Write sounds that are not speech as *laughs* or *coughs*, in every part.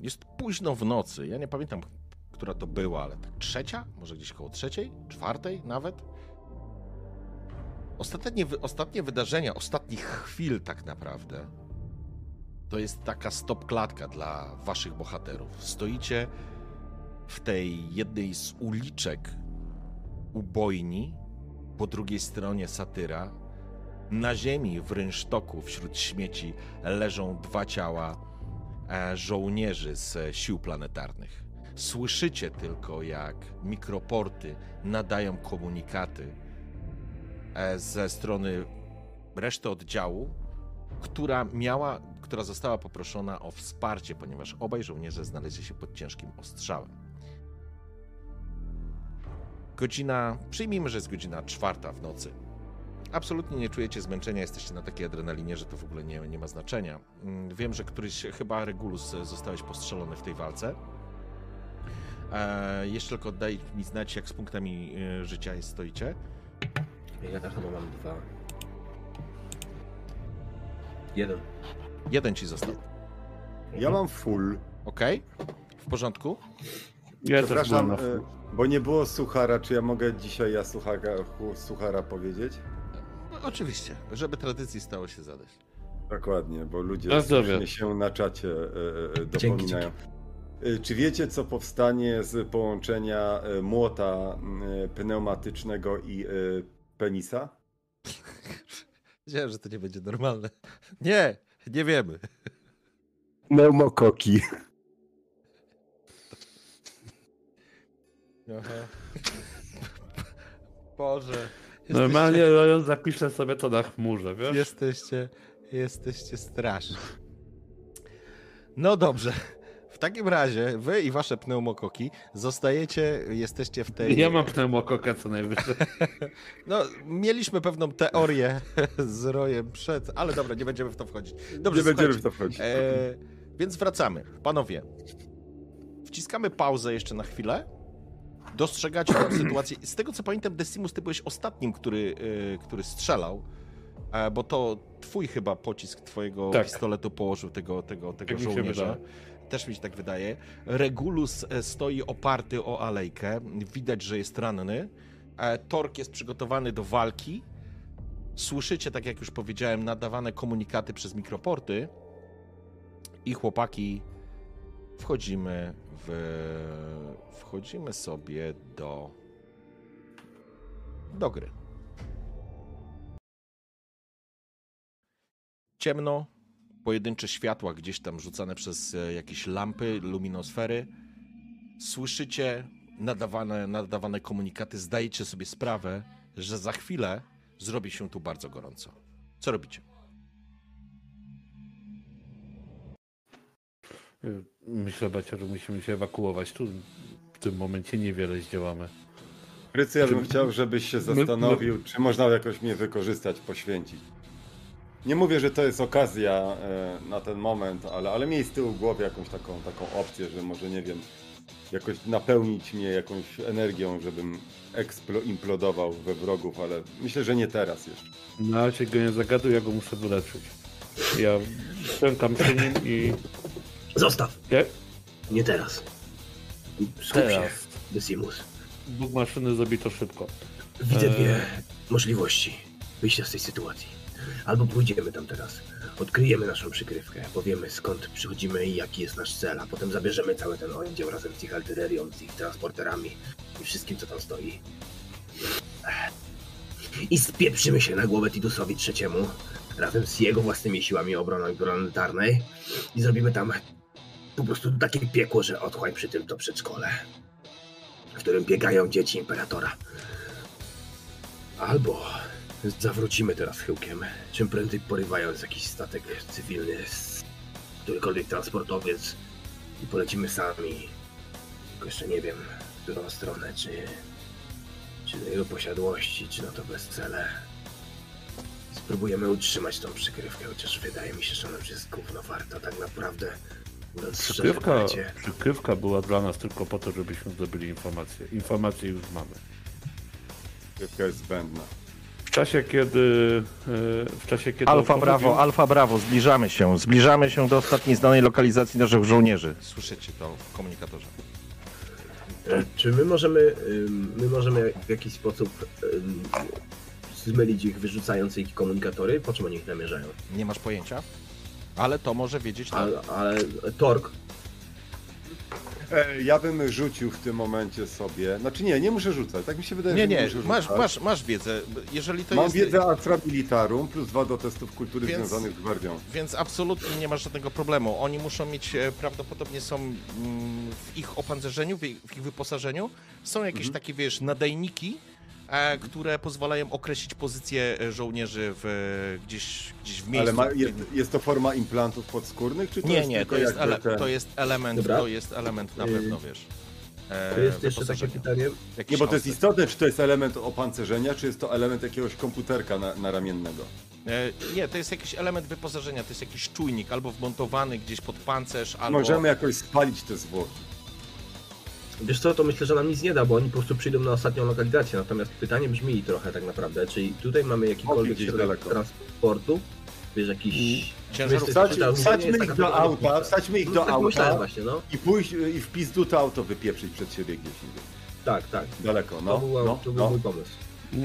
Jest późno w nocy. Ja nie pamiętam, która to była, ale tak trzecia? Może gdzieś koło trzeciej? Czwartej nawet? Ostatnie, ostatnie wydarzenia, ostatnich chwil tak naprawdę, to jest taka stopklatka dla waszych bohaterów. Stoicie w tej jednej z uliczek ubojni, po drugiej stronie satyra. Na ziemi w rynsztoku wśród śmieci leżą dwa ciała żołnierzy z sił planetarnych. Słyszycie tylko, jak mikroporty nadają komunikaty e, ze strony reszty oddziału, która miała, która została poproszona o wsparcie, ponieważ obaj żołnierze znaleźli się pod ciężkim ostrzałem. Godzina, przyjmijmy, że jest godzina czwarta w nocy. Absolutnie nie czujecie zmęczenia, jesteście na takiej adrenalinie, że to w ogóle nie, nie ma znaczenia. Mm, wiem, że któryś, chyba Regulus, zostałeś postrzelony w tej walce. E, jeszcze tylko daj mi znać, jak z punktami e, życia jest, stoicie. Ja tak chyba mam dwa. Jeden. Jeden ci został. Ja mam full. Ok? W porządku? Ja też Przepraszam, byłem na e, bo nie było suchara. Czy ja mogę dzisiaj ja suchara, suchara powiedzieć? Oczywiście, żeby tradycji stało się zadać. Dokładnie, bo ludzie słusznie się na czacie e, e, dopominają. E, Czy wiecie, co powstanie z połączenia e, młota e, pneumatycznego i e, penisa? *laughs* Wiedziałem, że to nie będzie normalne. *laughs* Nie, nie wiemy. Pneumokoki. Aha. *laughs* Boże. Normalnie Rojon zapiszę sobie to na chmurze, wiesz? Jesteście, jesteście straszni. No dobrze. W takim razie wy i wasze pneumokoki zostajecie, jesteście w tej... Ja mam pneumokokę co najwyżej. *laughs* No, mieliśmy pewną teorię *laughs* z Rojem przed, ale dobra, nie będziemy w to wchodzić. Dobrze, nie będziemy w to wchodzić. E, więc wracamy. Panowie, wciskamy pauzę jeszcze na chwilę. Dostrzegacie tę *clears throat* sytuację. Z tego co pamiętam, Decimus, ty byłeś ostatnim, który, e, który strzelał, e, bo to twój chyba pocisk twojego Tak. pistoletu położył tego, tego, tego Tak żołnierza. Też mi się tak wydaje. Regulus e, stoi oparty o alejkę. Widać, że jest ranny. Tork jest przygotowany do walki. Słyszycie, tak jak już powiedziałem, nadawane komunikaty przez mikroporty. I chłopaki, wchodzimy w. Wchodzimy sobie do. do gry. Ciemno, pojedyncze światła gdzieś tam rzucane przez e, jakieś lampy, luminosfery. Słyszycie nadawane, nadawane komunikaty, zdajecie sobie sprawę, że za chwilę zrobi się tu bardzo gorąco. Co robicie? Myślę, Bacia, że musimy się ewakuować. Tu w tym momencie niewiele zdziałamy. Frycy, ja bym chciał, żebyś się zastanowił, czy można jakoś mnie wykorzystać, poświęcić. Nie mówię, że to jest okazja e, na ten moment, ale, ale miej z tyłu głowy jakąś taką, taką opcję, że może, nie wiem, jakoś napełnić mnie jakąś energią, żebym eksplo, implodował we wrogów, ale myślę, że nie teraz jeszcze. No, się go nie zagaduj, ja go muszę wyleczyć. Ja pękam się nim i... Zostaw! Ja... Nie teraz. Skup się, Teraz. Decimus. Bóg maszyny zrobi to szybko. Widzę Eee. dwie możliwości wyjścia z tej sytuacji. Albo pójdziemy tam teraz, odkryjemy naszą przykrywkę, powiemy skąd przychodzimy i jaki jest nasz cel, a potem zabierzemy cały ten oddział razem z ich artylerią, z ich transporterami i wszystkim, co tam stoi. I spieprzymy się na głowę Tidusowi trzeciemu, razem z jego własnymi siłami obrony planetarnej i zrobimy tam po prostu takie piekło, że otchłań przy tym to przedszkole, w którym biegają dzieci Imperatora. Albo zawrócimy teraz chyłkiem, czym prędzej porywając jakiś statek cywilny, którykolwiek transportowiec i polecimy sami. Tylko jeszcze nie wiem, w którą stronę, czy, czy do jego posiadłości, czy na to bezcele. Spróbujemy utrzymać tą przykrywkę, chociaż wydaje mi się, że ona już jest gówno warta tak naprawdę. Przykrywka, przykrywka była dla nas tylko po to, żebyśmy zdobyli informacje. Informacje już mamy. Krywka jest zbędna. W czasie, kiedy... e, W czasie, kiedy Alfa opowiedział- Brawo, Alfa Brawo, zbliżamy się. Zbliżamy się do ostatniej znanej lokalizacji naszych żołnierzy. Słyszycie to w komunikatorze. E, Czy my możemy, my możemy w jakiś sposób zmylić ich, wyrzucając ich komunikatory? Po czym oni ich namierzają? Nie masz pojęcia? Ale to może wiedzieć tak. Ale, ale Tork, E, ja bym rzucił w tym momencie sobie. Znaczy nie, nie muszę rzucać. Tak mi się wydaje, Nie, że nie, nie, muszę masz, rzucać. masz, masz wiedzę. Jeżeli to Mam jest. wiedzę Astra Militarum plus dwa do testów kultury Więc- związanych z gwardią. Więc absolutnie nie ma żadnego problemu. Oni muszą mieć, e, prawdopodobnie są mm, w ich opancerzeniu, w ich, w ich wyposażeniu, są jakieś Mhm. takie, wiesz, nadajniki, które pozwalają określić pozycję e, żołnierzy w, e, gdzieś, gdzieś w miejscu. Ale ma, jest, jest to forma implantów podskórnych, czy to nie, jest nie, to jest, ele, te- to jest element, Dobra. to jest element na Yy, pewno, wiesz. e, to jest jeszcze takie pytanie. Jakiś Nie, bo to jest istotne, czy to jest element opancerzenia, czy jest to element jakiegoś komputerka na, na ramiennego. E, Nie, to jest jakiś element wyposażenia, to jest jakiś czujnik, albo wmontowany gdzieś pod pancerz, albo... Możemy jakoś spalić te zwłoki. Wiesz co, to myślę, że nam nic nie da, bo oni po prostu przyjdą na ostatnią lokalizację. Natomiast pytanie brzmi trochę tak naprawdę, czyli tutaj mamy jakikolwiek gdzieś środek daleko. transportu, wiesz, jakiś... Ciężarówka. Wstać- ich do auta, wsadźmy ich do tak auta właśnie, no. i pójść i w pizdu to auto wypieprzyć przed siebie gdzieś indziej. Tak, tak. Daleko, To no. był, no, to był no. mój pomysł.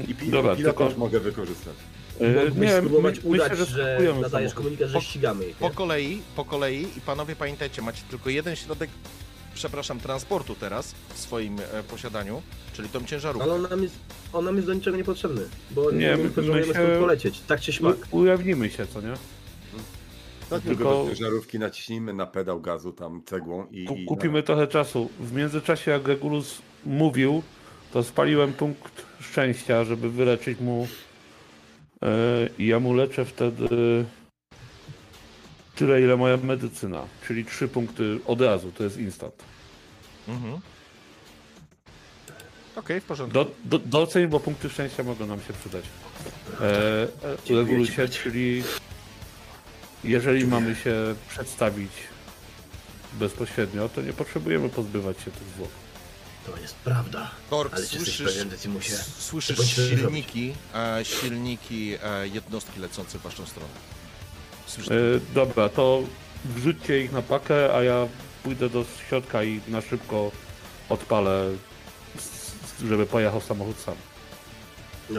I pi- Dobra, pilota tylko- też mogę wykorzystać. E, Mógłbyś Nie, spróbować my, udać, myślę, że że nadajesz komunikat, że Po- ścigamy ich, Po kolei, po kolei i panowie pamiętajcie, macie tylko jeden środek, przepraszam, transportu teraz w swoim e, posiadaniu, czyli tą ciężarówkę. Ale on nam, jest, on nam jest do niczego niepotrzebny, bo Nie, nie my- się- stąd polecieć, tak czy śmak. U, ujawnimy się, co nie? Chodźmy Tylko- ciężarówki, naciśnijmy na pedał gazu tam cegłą i... Ku- i Kupimy trochę czasu. W międzyczasie, jak Regulus mówił, to spaliłem punkt szczęścia, żeby wyleczyć mu. e, I ja mu leczę wtedy tyle, ile moja medycyna. Czyli trzy punkty od razu, to jest instant. Mhm. Okej, w porządku. Do, do, doceń, bo punkty szczęścia mogą nam się przydać. E, e, Dziękuję Regulusie, czyli jeżeli mamy się przedstawić bezpośrednio, to nie potrzebujemy pozbywać się tych zwłok. To jest prawda. Tork, Ale czy jesteś słyszysz, pewien, Decimusie? s- słyszysz silniki, e, silniki e, jednostki lecące w waszą stronę. E, dobra, to wrzućcie ich na pakę, a ja pójdę do środka i na szybko odpalę, żeby pojechał samochód sam.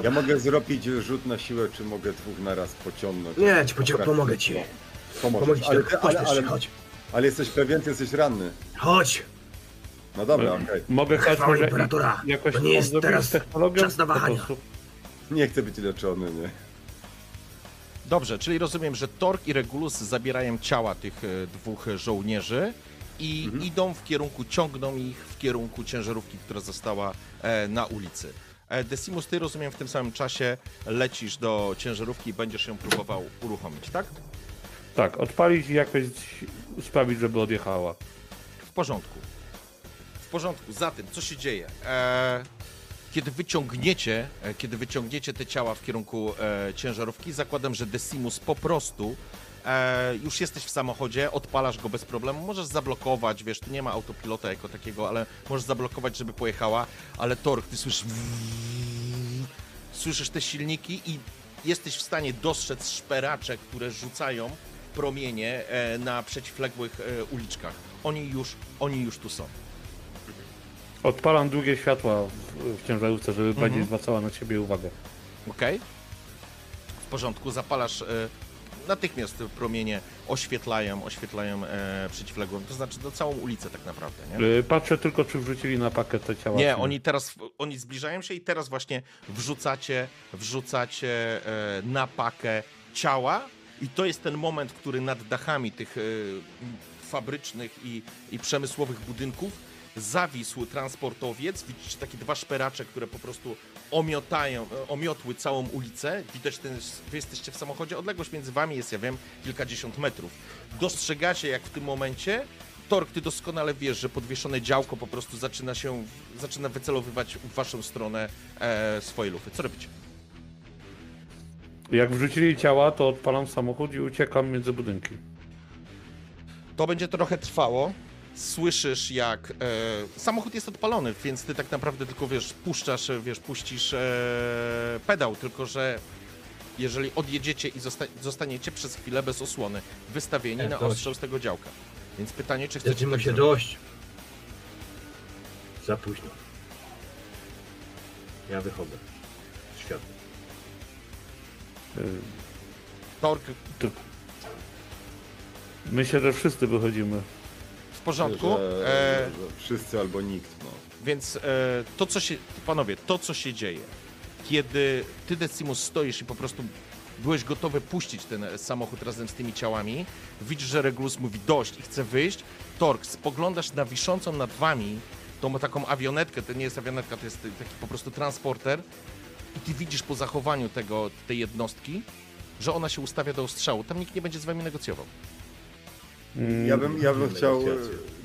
Ja mogę zrobić rzut na siłę, czy mogę dwóch naraz pociągnąć. Nie, ci pocie- pomogę ci. Pomożesz. Pomogę ci, ale, ale, ale, ale, chodź. ale jesteś pewien, ty jesteś ranny. Chodź! No dobra, E, okej. Mogę chcieć Chwała może imperatora. jakoś To nie jest teraz technologią? czas na Po wahania. prostu. Nie chcę być leczony, nie? Dobrze, czyli rozumiem, że Tork i Regulus zabierają ciała tych e, dwóch żołnierzy i Mhm. idą w kierunku, ciągną ich w kierunku ciężarówki, która została e, na ulicy. E, Decimus, ty rozumiem w tym samym czasie lecisz do ciężarówki i będziesz ją próbował uruchomić, tak? Tak, odpalić i jakoś sprawić, żeby odjechała. W porządku. W porządku. Zatem, co się dzieje? E, kiedy wyciągniecie, e, kiedy wyciągniecie te ciała w kierunku e, ciężarówki, zakładam, że Decimus po prostu e, już jesteś w samochodzie, odpalasz go bez problemu, możesz zablokować, wiesz, tu nie ma autopilota jako takiego, ale możesz zablokować, żeby pojechała, ale Tork, ty słyszysz słyszysz te silniki i jesteś w stanie dostrzec szperacze, które rzucają promienie e, na przeciwległych e, uliczkach. Oni już, oni już tu są. Odpalam drugie światła w, w ciężarówce, żeby Mhm. bardziej zwracała na ciebie uwagę. Ok? W porządku, zapalasz. E, natychmiast promienie oświetlają, oświetlają e, przeciwległą, to znaczy no, całą ulicę tak naprawdę, nie? Y, Patrzę tylko, czy wrzucili na pakę te ciała. Nie, oni teraz, oni zbliżają się i teraz właśnie wrzucacie, wrzucacie e, na pakę ciała i to jest ten moment, który nad dachami tych e, fabrycznych i, i przemysłowych budynków zawisł transportowiec. Widzicie takie dwa szperacze, które po prostu omiotają, e, omiotły całą ulicę. Widać, ten, wy jesteście w samochodzie. Odległość między wami jest, ja wiem, kilkadziesiąt metrów. Dostrzegacie, jak w tym momencie Tork, ty doskonale wiesz, że podwieszone działko po prostu zaczyna się, zaczyna wycelowywać w waszą stronę e, swoje lufy. Co robicie? Jak wrzucili ciała, to odpalam samochód i uciekam między budynki. To będzie trochę trwało. Słyszysz, jak e, samochód jest odpalony, więc ty tak naprawdę tylko wiesz, puszczasz, e, wiesz, puścisz e, pedał, tylko że jeżeli odjedziecie i zosta zostaniecie przez chwilę bez osłony, wystawieni E, na dość. ostrzał z tego działka. Więc pytanie, czy chcecie Zaczyna tak się zrobić? dość. Za późno. Ja wychodzę. z świata. Tork, Myślę, że wszyscy wychodzimy. Porządku. Że, E, że wszyscy albo nikt, no. Więc e, to, co się, panowie, to, co się dzieje, kiedy ty, Decimus, stoisz i po prostu byłeś gotowy puścić ten samochód razem z tymi ciałami, widzisz, że Regulus mówi dość i chce wyjść, Tork, spoglądasz na wiszącą nad wami tą taką awionetkę, to nie jest awionetka, to jest taki po prostu transporter i ty widzisz po zachowaniu tego, tej jednostki, że ona się ustawia do ostrzału. Tam nikt nie będzie z wami negocjował. Ja bym, ja bym chciał e,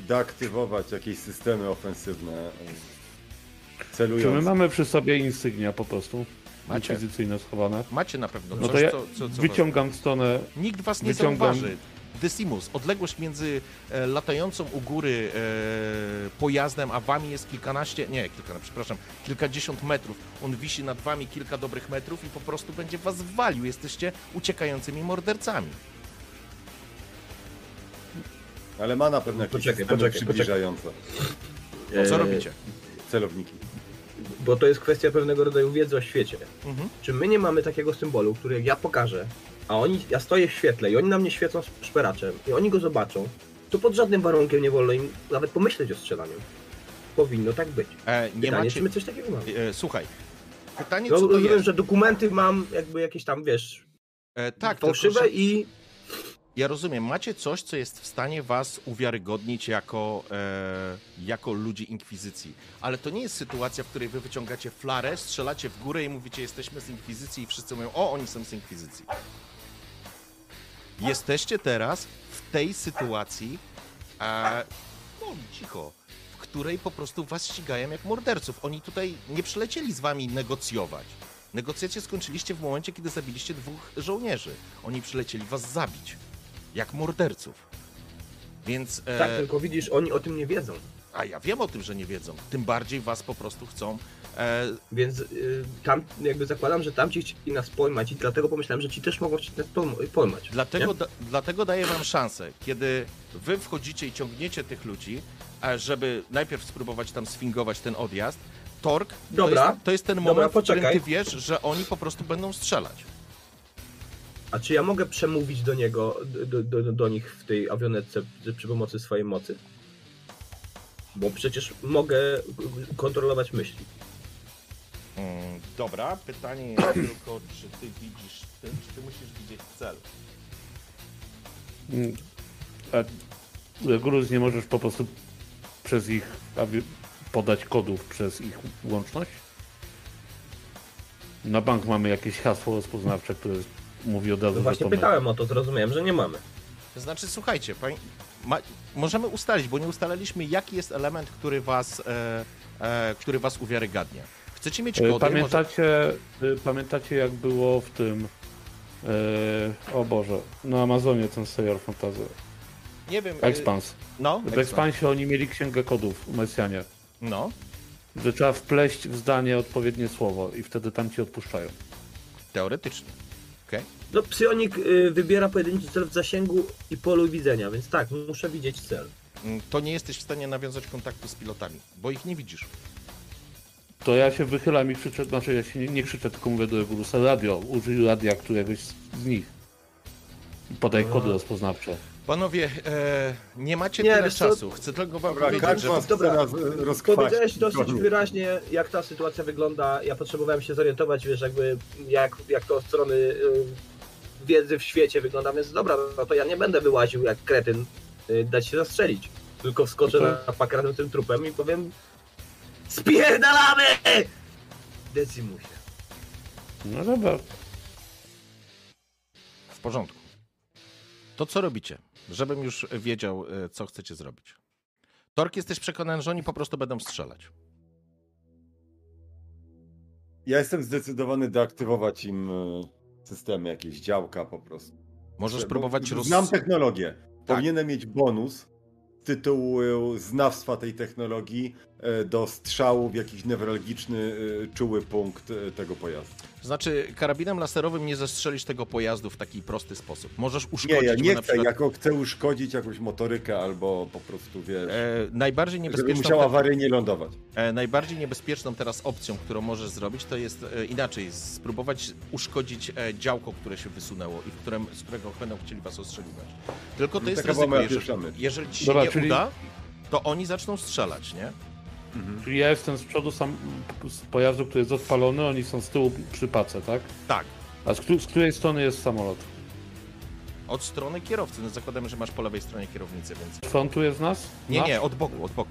deaktywować jakieś systemy ofensywne. e, Czy my mamy przy sobie insygnia po prostu? Macie. Inkwizycyjne schowane. Macie na pewno No coś, to ja co, co, co wyciągam w stronę Nikt was nie Wyciągam- zauważy. Decimus, odległość między e, latającą u góry e, pojazdem, a wami jest kilkanaście, nie, kilkanaście, przepraszam, kilkadziesiąt metrów. On wisi nad wami kilka dobrych metrów i po prostu będzie was walił. Jesteście uciekającymi mordercami. Ale ma na pewno jakieś Poczekaj, systemy poczekaj, przybliżające. Co E, robicie? Celowniki. Bo to jest kwestia pewnego rodzaju wiedzy o świecie. Mhm. Czy my nie mamy takiego symbolu, który jak ja pokażę, a oni, ja stoję w świetle i oni na mnie świecą sz- szperaczem i oni go zobaczą, to pod żadnym warunkiem nie wolno im nawet pomyśleć o strzelaniu. Powinno tak być. E, nie Pytanie, macie... czy my coś takiego mamy? E, słuchaj, pytanie No, co to rozumiem, jest? że dokumenty mam jakby jakieś tam, wiesz, E, tak, tylko, fałszywe że... i Ja rozumiem, macie coś, co jest w stanie was uwiarygodnić jako, e, jako ludzi inkwizycji. Ale to nie jest sytuacja, w której wy wyciągacie flarę, strzelacie w górę i mówicie, jesteśmy z inkwizycji i wszyscy mówią, o, oni są z inkwizycji. Jesteście teraz w tej sytuacji, e, no cicho, w której po prostu was ścigają jak morderców. Oni tutaj nie przylecieli z wami negocjować. Negocjacje skończyliście w momencie, kiedy zabiliście dwóch żołnierzy. Oni przylecieli was zabić. Jak morderców. Więc. E, tak, tylko widzisz, oni o tym nie wiedzą. A ja wiem o tym, że nie wiedzą. Tym bardziej was po prostu chcą. E, Więc y, tam jakby zakładam, że tamci chcieli nas pojmać i dlatego pomyślałem, że ci też mogą nas pojm- pojmać. dlatego, da, dlatego daję wam szansę, kiedy wy wchodzicie i ciągniecie tych ludzi, e, żeby najpierw spróbować tam sfingować ten odjazd. Tork, Dobra. to jest, to jest ten Dobra, moment, w którym ty wiesz, że oni po prostu będą strzelać. A czy ja mogę przemówić do niego, do, do, do, do nich w tej awionetce przy- pomocy swojej mocy? Bo przecież mogę kontrolować myśli. Mm, dobra, pytanie jest *clears throat* tylko, czy ty widzisz ty, czy ty musisz widzieć cel. Mm, A Gruz nie możesz po prostu przez ich podać kodów przez ich łączność? Na bank mamy jakieś hasło rozpoznawcze, które mówi od razu, No że właśnie pytałem o to, zrozumiałem, że nie mamy. To znaczy, słuchajcie, pań, ma, możemy ustalić, bo nie ustaliliśmy, jaki jest element, który was, e, e, który was uwiarygadnia. Chcecie mieć E, kody? Pamiętacie, e, pamiętacie jak było w tym e, o Boże, na Amazonie ten serial fantasy. Może, nie wiem. e, Expans. No, W Expans. Expansie oni mieli księgę kodów w Mesjanie, No, że trzeba wpleść w zdanie odpowiednie słowo i wtedy tam ci odpuszczają. teoretycznie. Okej. No, psionik y, wybiera pojedynczy cel w zasięgu i polu widzenia, więc tak, muszę widzieć cel. Mm, To nie jesteś w stanie nawiązać kontaktu z pilotami, bo ich nie widzisz. To ja się wychylam i krzyczę, znaczy ja się nie, nie krzyczę, tylko mówię do Egurusa radio, użyj radia któregoś z z nich. Podaj kody rozpoznawcze. Panowie, e, nie macie Nie, tyle wiesz co? czasu. Chcę tylko wam Dobra, powiedzieć, że... was dobra. e? Powiedziałeś dosyć Koniec. wyraźnie, jak ta sytuacja wygląda. Ja potrzebowałem się zorientować, wiesz, jakby jak, jak to od strony y, wiedzy w świecie wygląda, więc dobra, no to ja nie będę wyłaził jak kretyn, y, dać się zastrzelić. Tylko wskoczę No na, pakranę tym trupem i powiem Spierdalamy! Decimusie. No dobra. W porządku. To co robicie? Żebym już wiedział, e, co chcecie zrobić. Tork, jesteś przekonany, że oni po prostu będą strzelać. Ja jestem zdecydowany deaktywować im e, systemy, jakieś działka po prostu. Możesz Bo próbować roz... Znam technologię. Tak. Powinienem mieć bonus z tytułu znawstwa tej technologii do strzału w jakiś newralgiczny, e, czuły punkt e, tego pojazdu. Znaczy, karabinem laserowym nie zestrzelisz tego pojazdu w taki prosty sposób. Możesz Nie, uszkodzić ja go nie chcę, przykład... jako chcę uszkodzić jakąś motorykę albo po prostu, wiesz, E, najbardziej żeby niebezpieczną... musiała awaryjnie lądować. E, najbardziej niebezpieczną teraz opcją, którą możesz zrobić, to jest e, inaczej, spróbować uszkodzić e, działko, które się wysunęło i w którym, z którego będą chcieli was ostrzeliwać. Tylko to No, jest ryzyko, jeżeli, jeżeli ci się Dobra, nie czyli- uda, to oni zaczną strzelać, nie? Czyli ja jestem z przodu sam z pojazdu, który jest odpalony, oni są z tyłu przy pace, tak? Tak. A z, z której strony jest samolot? Od strony kierowcy. No zakładamy, że masz po lewej stronie kierownicę, więc... Frontu jest nas? Nie, Nasz? nie, od boku, od boku.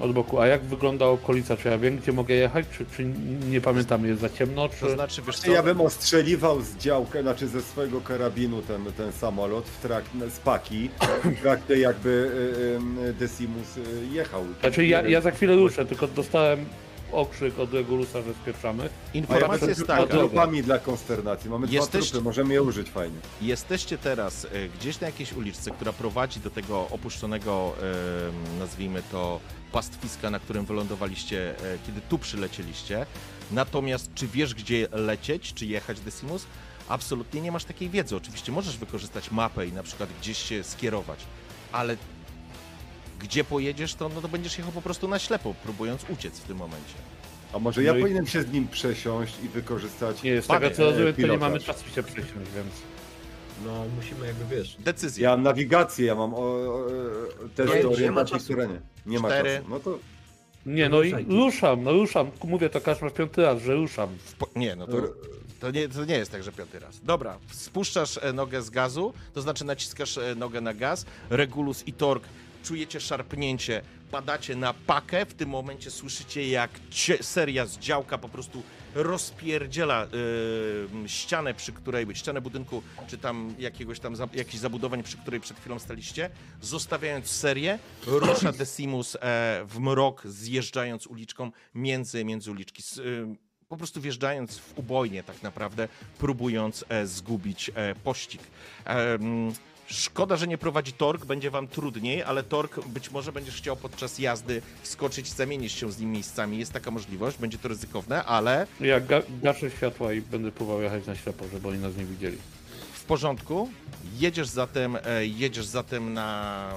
Od boku. A jak wygląda okolica? Czy ja wiem, gdzie mogę jechać? Czy, czy nie pamiętam, jest za ciemno? Czy... To znaczy, wiesz co, Ja bym ostrzeliwał z działkę, znaczy ze swojego karabinu ten, ten samolot w trakcie, z paki, w trakcie jakby y, y, Decimus y, jechał. Znaczy ja, ja za chwilę ruszę, tylko dostałem okrzyk od Regulusa, że spieprzamy. Informacja jest taka, trupami dla konsternacji. Mamy Jesteś- dwa trupy, możemy je użyć fajnie. Jesteście teraz e, gdzieś na jakiejś uliczce, która prowadzi do tego opuszczonego, nazwijmy to, pastwiska, na którym wylądowaliście, e, kiedy tu przylecieliście. Natomiast czy wiesz, gdzie lecieć, czy jechać Decimus? Absolutnie nie masz takiej wiedzy. Oczywiście możesz wykorzystać mapę i na przykład gdzieś się skierować, ale gdzie pojedziesz, to, no to będziesz jechał po prostu na ślepo, próbując uciec w tym momencie. A może ja No i- powinienem się z nim przesiąść i wykorzystać... Nie, z Panie, tego co rozumiem, to nie pilotaż. mamy czasu się przesiąść, więc... No musimy jakby wiesz. Decyzja. Ja mam nawigację, ja mam o, o, Nie, ma orientacji czasu. w terenie. Nie ma Cztery. czasu. No to Nie, no i ruszam, no ruszam. Mówię to każdy piąty raz, że ruszam. W Po... Nie, no to, to, nie, to nie jest tak, że piąty raz. Dobra, spuszczasz e, nogę z gazu, to znaczy naciskasz e, nogę na gaz, Regulus i Tork czujecie szarpnięcie, padacie na pakę, w tym momencie słyszycie jak seria z działka po prostu rozpierdziela e, ścianę, przy której, ścianę budynku, czy tam jakiegoś tam, za, jakichś zabudowań, przy której przed chwilą staliście, zostawiając serię, rusza *coughs* Decimus e, w mrok, zjeżdżając uliczką między, między uliczki. S, e, po prostu wjeżdżając w ubojnie tak naprawdę, próbując e, zgubić e, pościg. Szkoda, że nie prowadzi Tork, będzie wam trudniej, ale Tork być może będziesz chciał podczas jazdy wskoczyć, zamienić się z nim miejscami. Jest taka możliwość, będzie to ryzykowne, ale Ja ga gaszę światła i będę próbował jechać na ślepo, żeby oni nas nie widzieli. w porządku. Jedziesz zatem, e, jedziesz zatem na,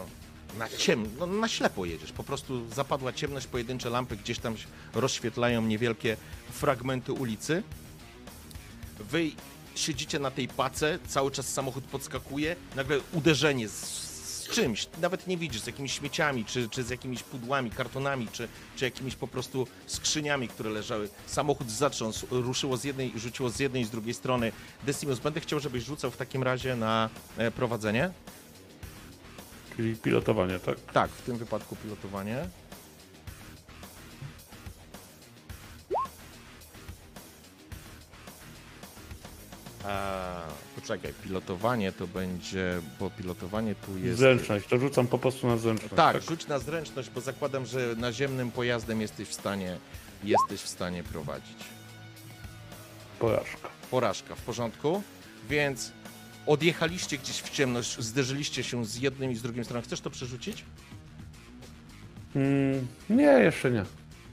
na ciem, no, na ślepo jedziesz. Po prostu zapadła ciemność, pojedyncze lampy gdzieś tam rozświetlają niewielkie fragmenty ulicy. Wy siedzicie na tej pace, cały czas samochód podskakuje, nagle uderzenie z, z czymś, nawet nie widzisz, z jakimiś śmieciami, czy, czy z jakimiś pudłami, kartonami, czy, czy jakimiś po prostu skrzyniami, które leżały. Samochód zatrząsł, ruszyło z jednej, rzuciło z jednej i z drugiej strony. Decimus, będę chciał, żebyś rzucał w takim razie na e, prowadzenie. Czyli pilotowanie, tak? Tak, w tym wypadku pilotowanie. Poczekaj, pilotowanie to będzie, bo pilotowanie tu jest... Zręczność, to rzucam po prostu na zręczność. Tak, rzuć na zręczność, bo zakładam, że naziemnym pojazdem jesteś w stanie, jesteś w stanie prowadzić. Porażka. Porażka, w porządku? Więc odjechaliście gdzieś w ciemność, zderzyliście się z jednym i z drugim stroną. Chcesz to przerzucić? Mm, nie, jeszcze nie.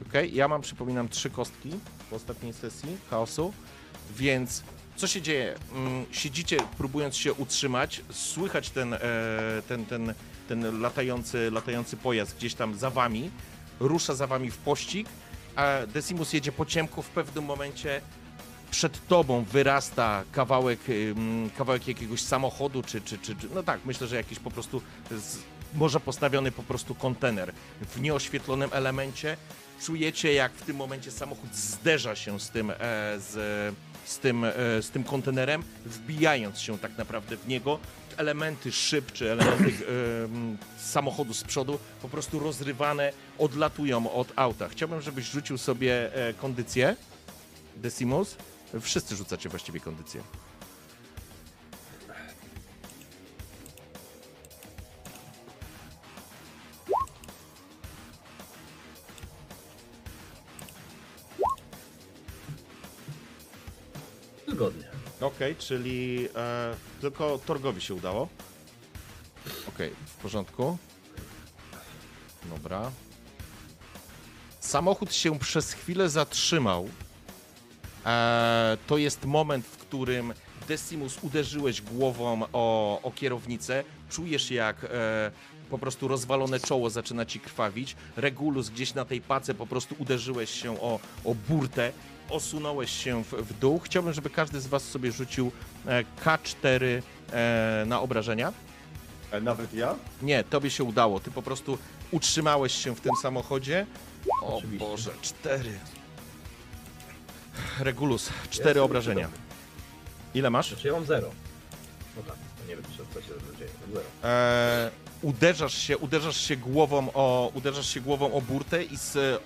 Okej, ja mam, przypominam, trzy kostki po ostatniej sesji chaosu, więc co się dzieje? Mm, Siedzicie, próbując się utrzymać, słychać ten, e, ten, ten, ten latający, latający pojazd gdzieś tam za wami, rusza za wami w pościg, a Decimus jedzie po ciemku, w pewnym momencie przed tobą wyrasta kawałek, kawałek jakiegoś samochodu, czy, czy, czy, czy no tak, myślę, że jakiś po prostu z, może postawiony po prostu kontener w nieoświetlonym elemencie. Czujecie, jak w tym momencie samochód zderza się z tym, e, z, z tym, e, z tym kontenerem, wbijając się tak naprawdę w niego. Elementy szyb czy elementy e, samochodu z przodu po prostu rozrywane odlatują od auta. Chciałbym, żebyś rzucił sobie e, kondycję. Decimus. Wszyscy rzucacie właściwie kondycję. Czyli e, tylko Torgowi się udało. Okej, w porządku. Dobra. Samochód się przez chwilę zatrzymał. E, to jest moment, w którym Decimus uderzyłeś głową o, o kierownicę. Czujesz jak e, po prostu rozwalone czoło zaczyna ci krwawić. Regulus gdzieś na tej pace po prostu uderzyłeś się o, o burtę. Osunąłeś się w, w dół. Chciałbym, żeby każdy z was sobie rzucił e, K4 e, na obrażenia. E, Nawet ja? Nie, tobie się udało. Ty po prostu utrzymałeś się w tym samochodzie. O Oczywiście. Boże, cztery. Regulus, cztery Jestem obrażenia. Ile masz? Znaczy ja mam zero. No tak, to nie wiem co, się dzieje. Zero. E, uderzasz się, uderzasz się głową o, uderzasz się głową o burtę i z,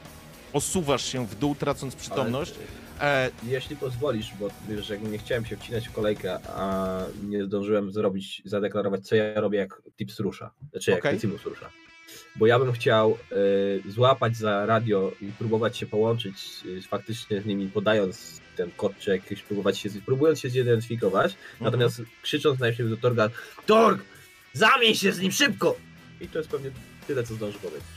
osuwasz się w dół, tracąc przytomność. E, Jeśli pozwolisz, bo wiesz, że jakby nie chciałem się wcinać w kolejkę, a nie zdążyłem zrobić, zadeklarować, co ja robię, jak Tips rusza, znaczy jak Okej. Decimus rusza. Bo ja bym chciał y, złapać za radio i próbować się połączyć y, faktycznie z nimi, podając ten kod, czy jakiś próbować się, próbując się zidentyfikować, natomiast krzycząc najpierw do Torga, Torg, zamień się z nim szybko! I to jest pewnie tyle, co zdążę powiedzieć.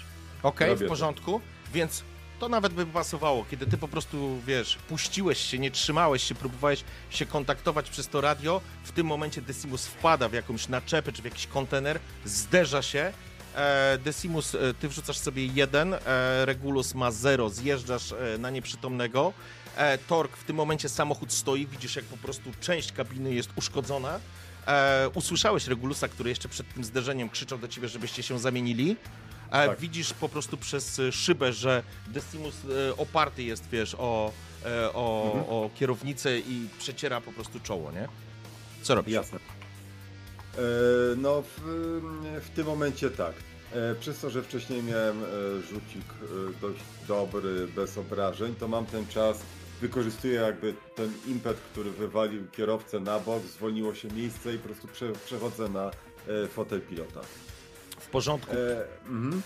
Okej, Robię w porządku, więc to nawet by pasowało, kiedy ty po prostu, wiesz, puściłeś się, nie trzymałeś się, próbowałeś się kontaktować przez to radio, w tym momencie Decimus wpada w jakąś naczepę czy w jakiś kontener, zderza się, e, Decimus, e, ty wrzucasz sobie jeden, e, Regulus ma zero, zjeżdżasz na nieprzytomnego, e, Tork, w tym momencie samochód stoi, widzisz jak po prostu część kabiny jest uszkodzona, e, usłyszałeś Regulusa, który jeszcze przed tym zderzeniem krzyczał do ciebie, żebyście się zamienili, E, Tak. Widzisz po prostu przez e, szybę, że Decimus e, oparty jest, wiesz, o, e, o, Mhm. o kierownicę i przeciera po prostu czoło, nie? Co robisz? Jasne. E, no, w, w tym momencie tak. Przez to, że wcześniej miałem rzucik dość dobry, bez obrażeń, to mam ten czas, wykorzystuję jakby ten impet, który wywalił kierowcę na bok, zwolniło się miejsce i po prostu prze, przechodzę na e, fotel pilota. W porządku. E, mhm.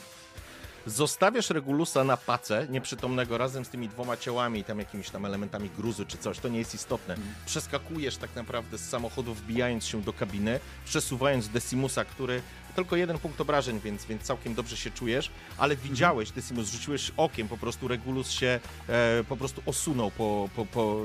Zostawiasz Regulusa na pacę nieprzytomnego razem z tymi dwoma ciałami i tam jakimiś tam elementami gruzu czy coś, to nie jest istotne. Mhm. Przeskakujesz tak naprawdę z samochodu, wbijając się do kabiny, przesuwając Decimusa, który tylko jeden punkt obrażeń, więc, więc całkiem dobrze się czujesz, ale Mhm. widziałeś, Decimus, rzuciłeś okiem, po prostu Regulus się e, po prostu osunął po... po, po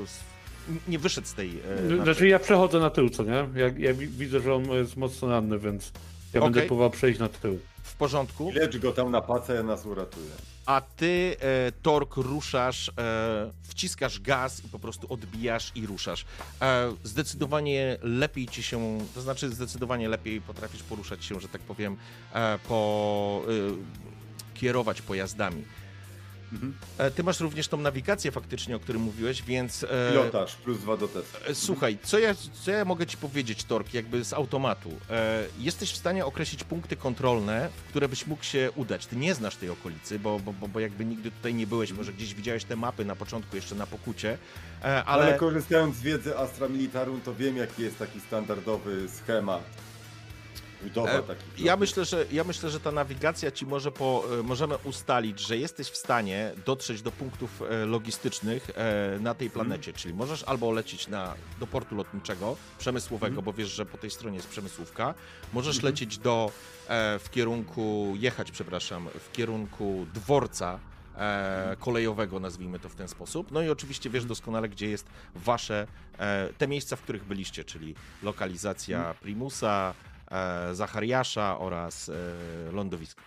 nie wyszedł z tej... E, Znaczy ja przechodzę na tył, co nie? Ja, ja wi- widzę, że on jest mocno ranny, więc ja będę Okej. próbował przejść na tył. w porządku. Lecz go tam na pacę, ja nas uratuje. A ty, e, Tork, ruszasz, e, wciskasz gaz i po prostu odbijasz i ruszasz. E, zdecydowanie lepiej ci się, to znaczy zdecydowanie lepiej potrafisz poruszać się, że tak powiem, e, po e, kierować pojazdami. Mhm. E, ty masz również tą nawigację faktycznie, o którym mówiłeś, więc... E, Pilotaż, plus dwa do testu. E, Słuchaj, co ja, co ja mogę ci powiedzieć, Tork, jakby z automatu? Jesteś w stanie określić punkty kontrolne, w które byś mógł się udać. Ty nie znasz tej okolicy, bo, bo, bo, jakby nigdy tutaj nie byłeś, może gdzieś widziałeś te mapy na początku, jeszcze na pokucie, Ale... ale... korzystając z wiedzy Astra Militarum, to wiem, jaki jest taki standardowy schemat. Budowa E, takich. Ja myślę, że, ja myślę, że ta nawigacja ci może po, e, możemy ustalić, że jesteś w stanie dotrzeć do punktów e, logistycznych na tej planecie, czyli możesz albo lecieć na, do portu lotniczego, przemysłowego, bo wiesz, że po tej stronie jest przemysłówka, możesz lecieć do, w kierunku, jechać, przepraszam, w kierunku dworca e, kolejowego, nazwijmy to w ten sposób. No i oczywiście wiesz doskonale, gdzie jest wasze, e, te miejsca, w których byliście, czyli lokalizacja Primusa, Zachariasza oraz e, lądowisko.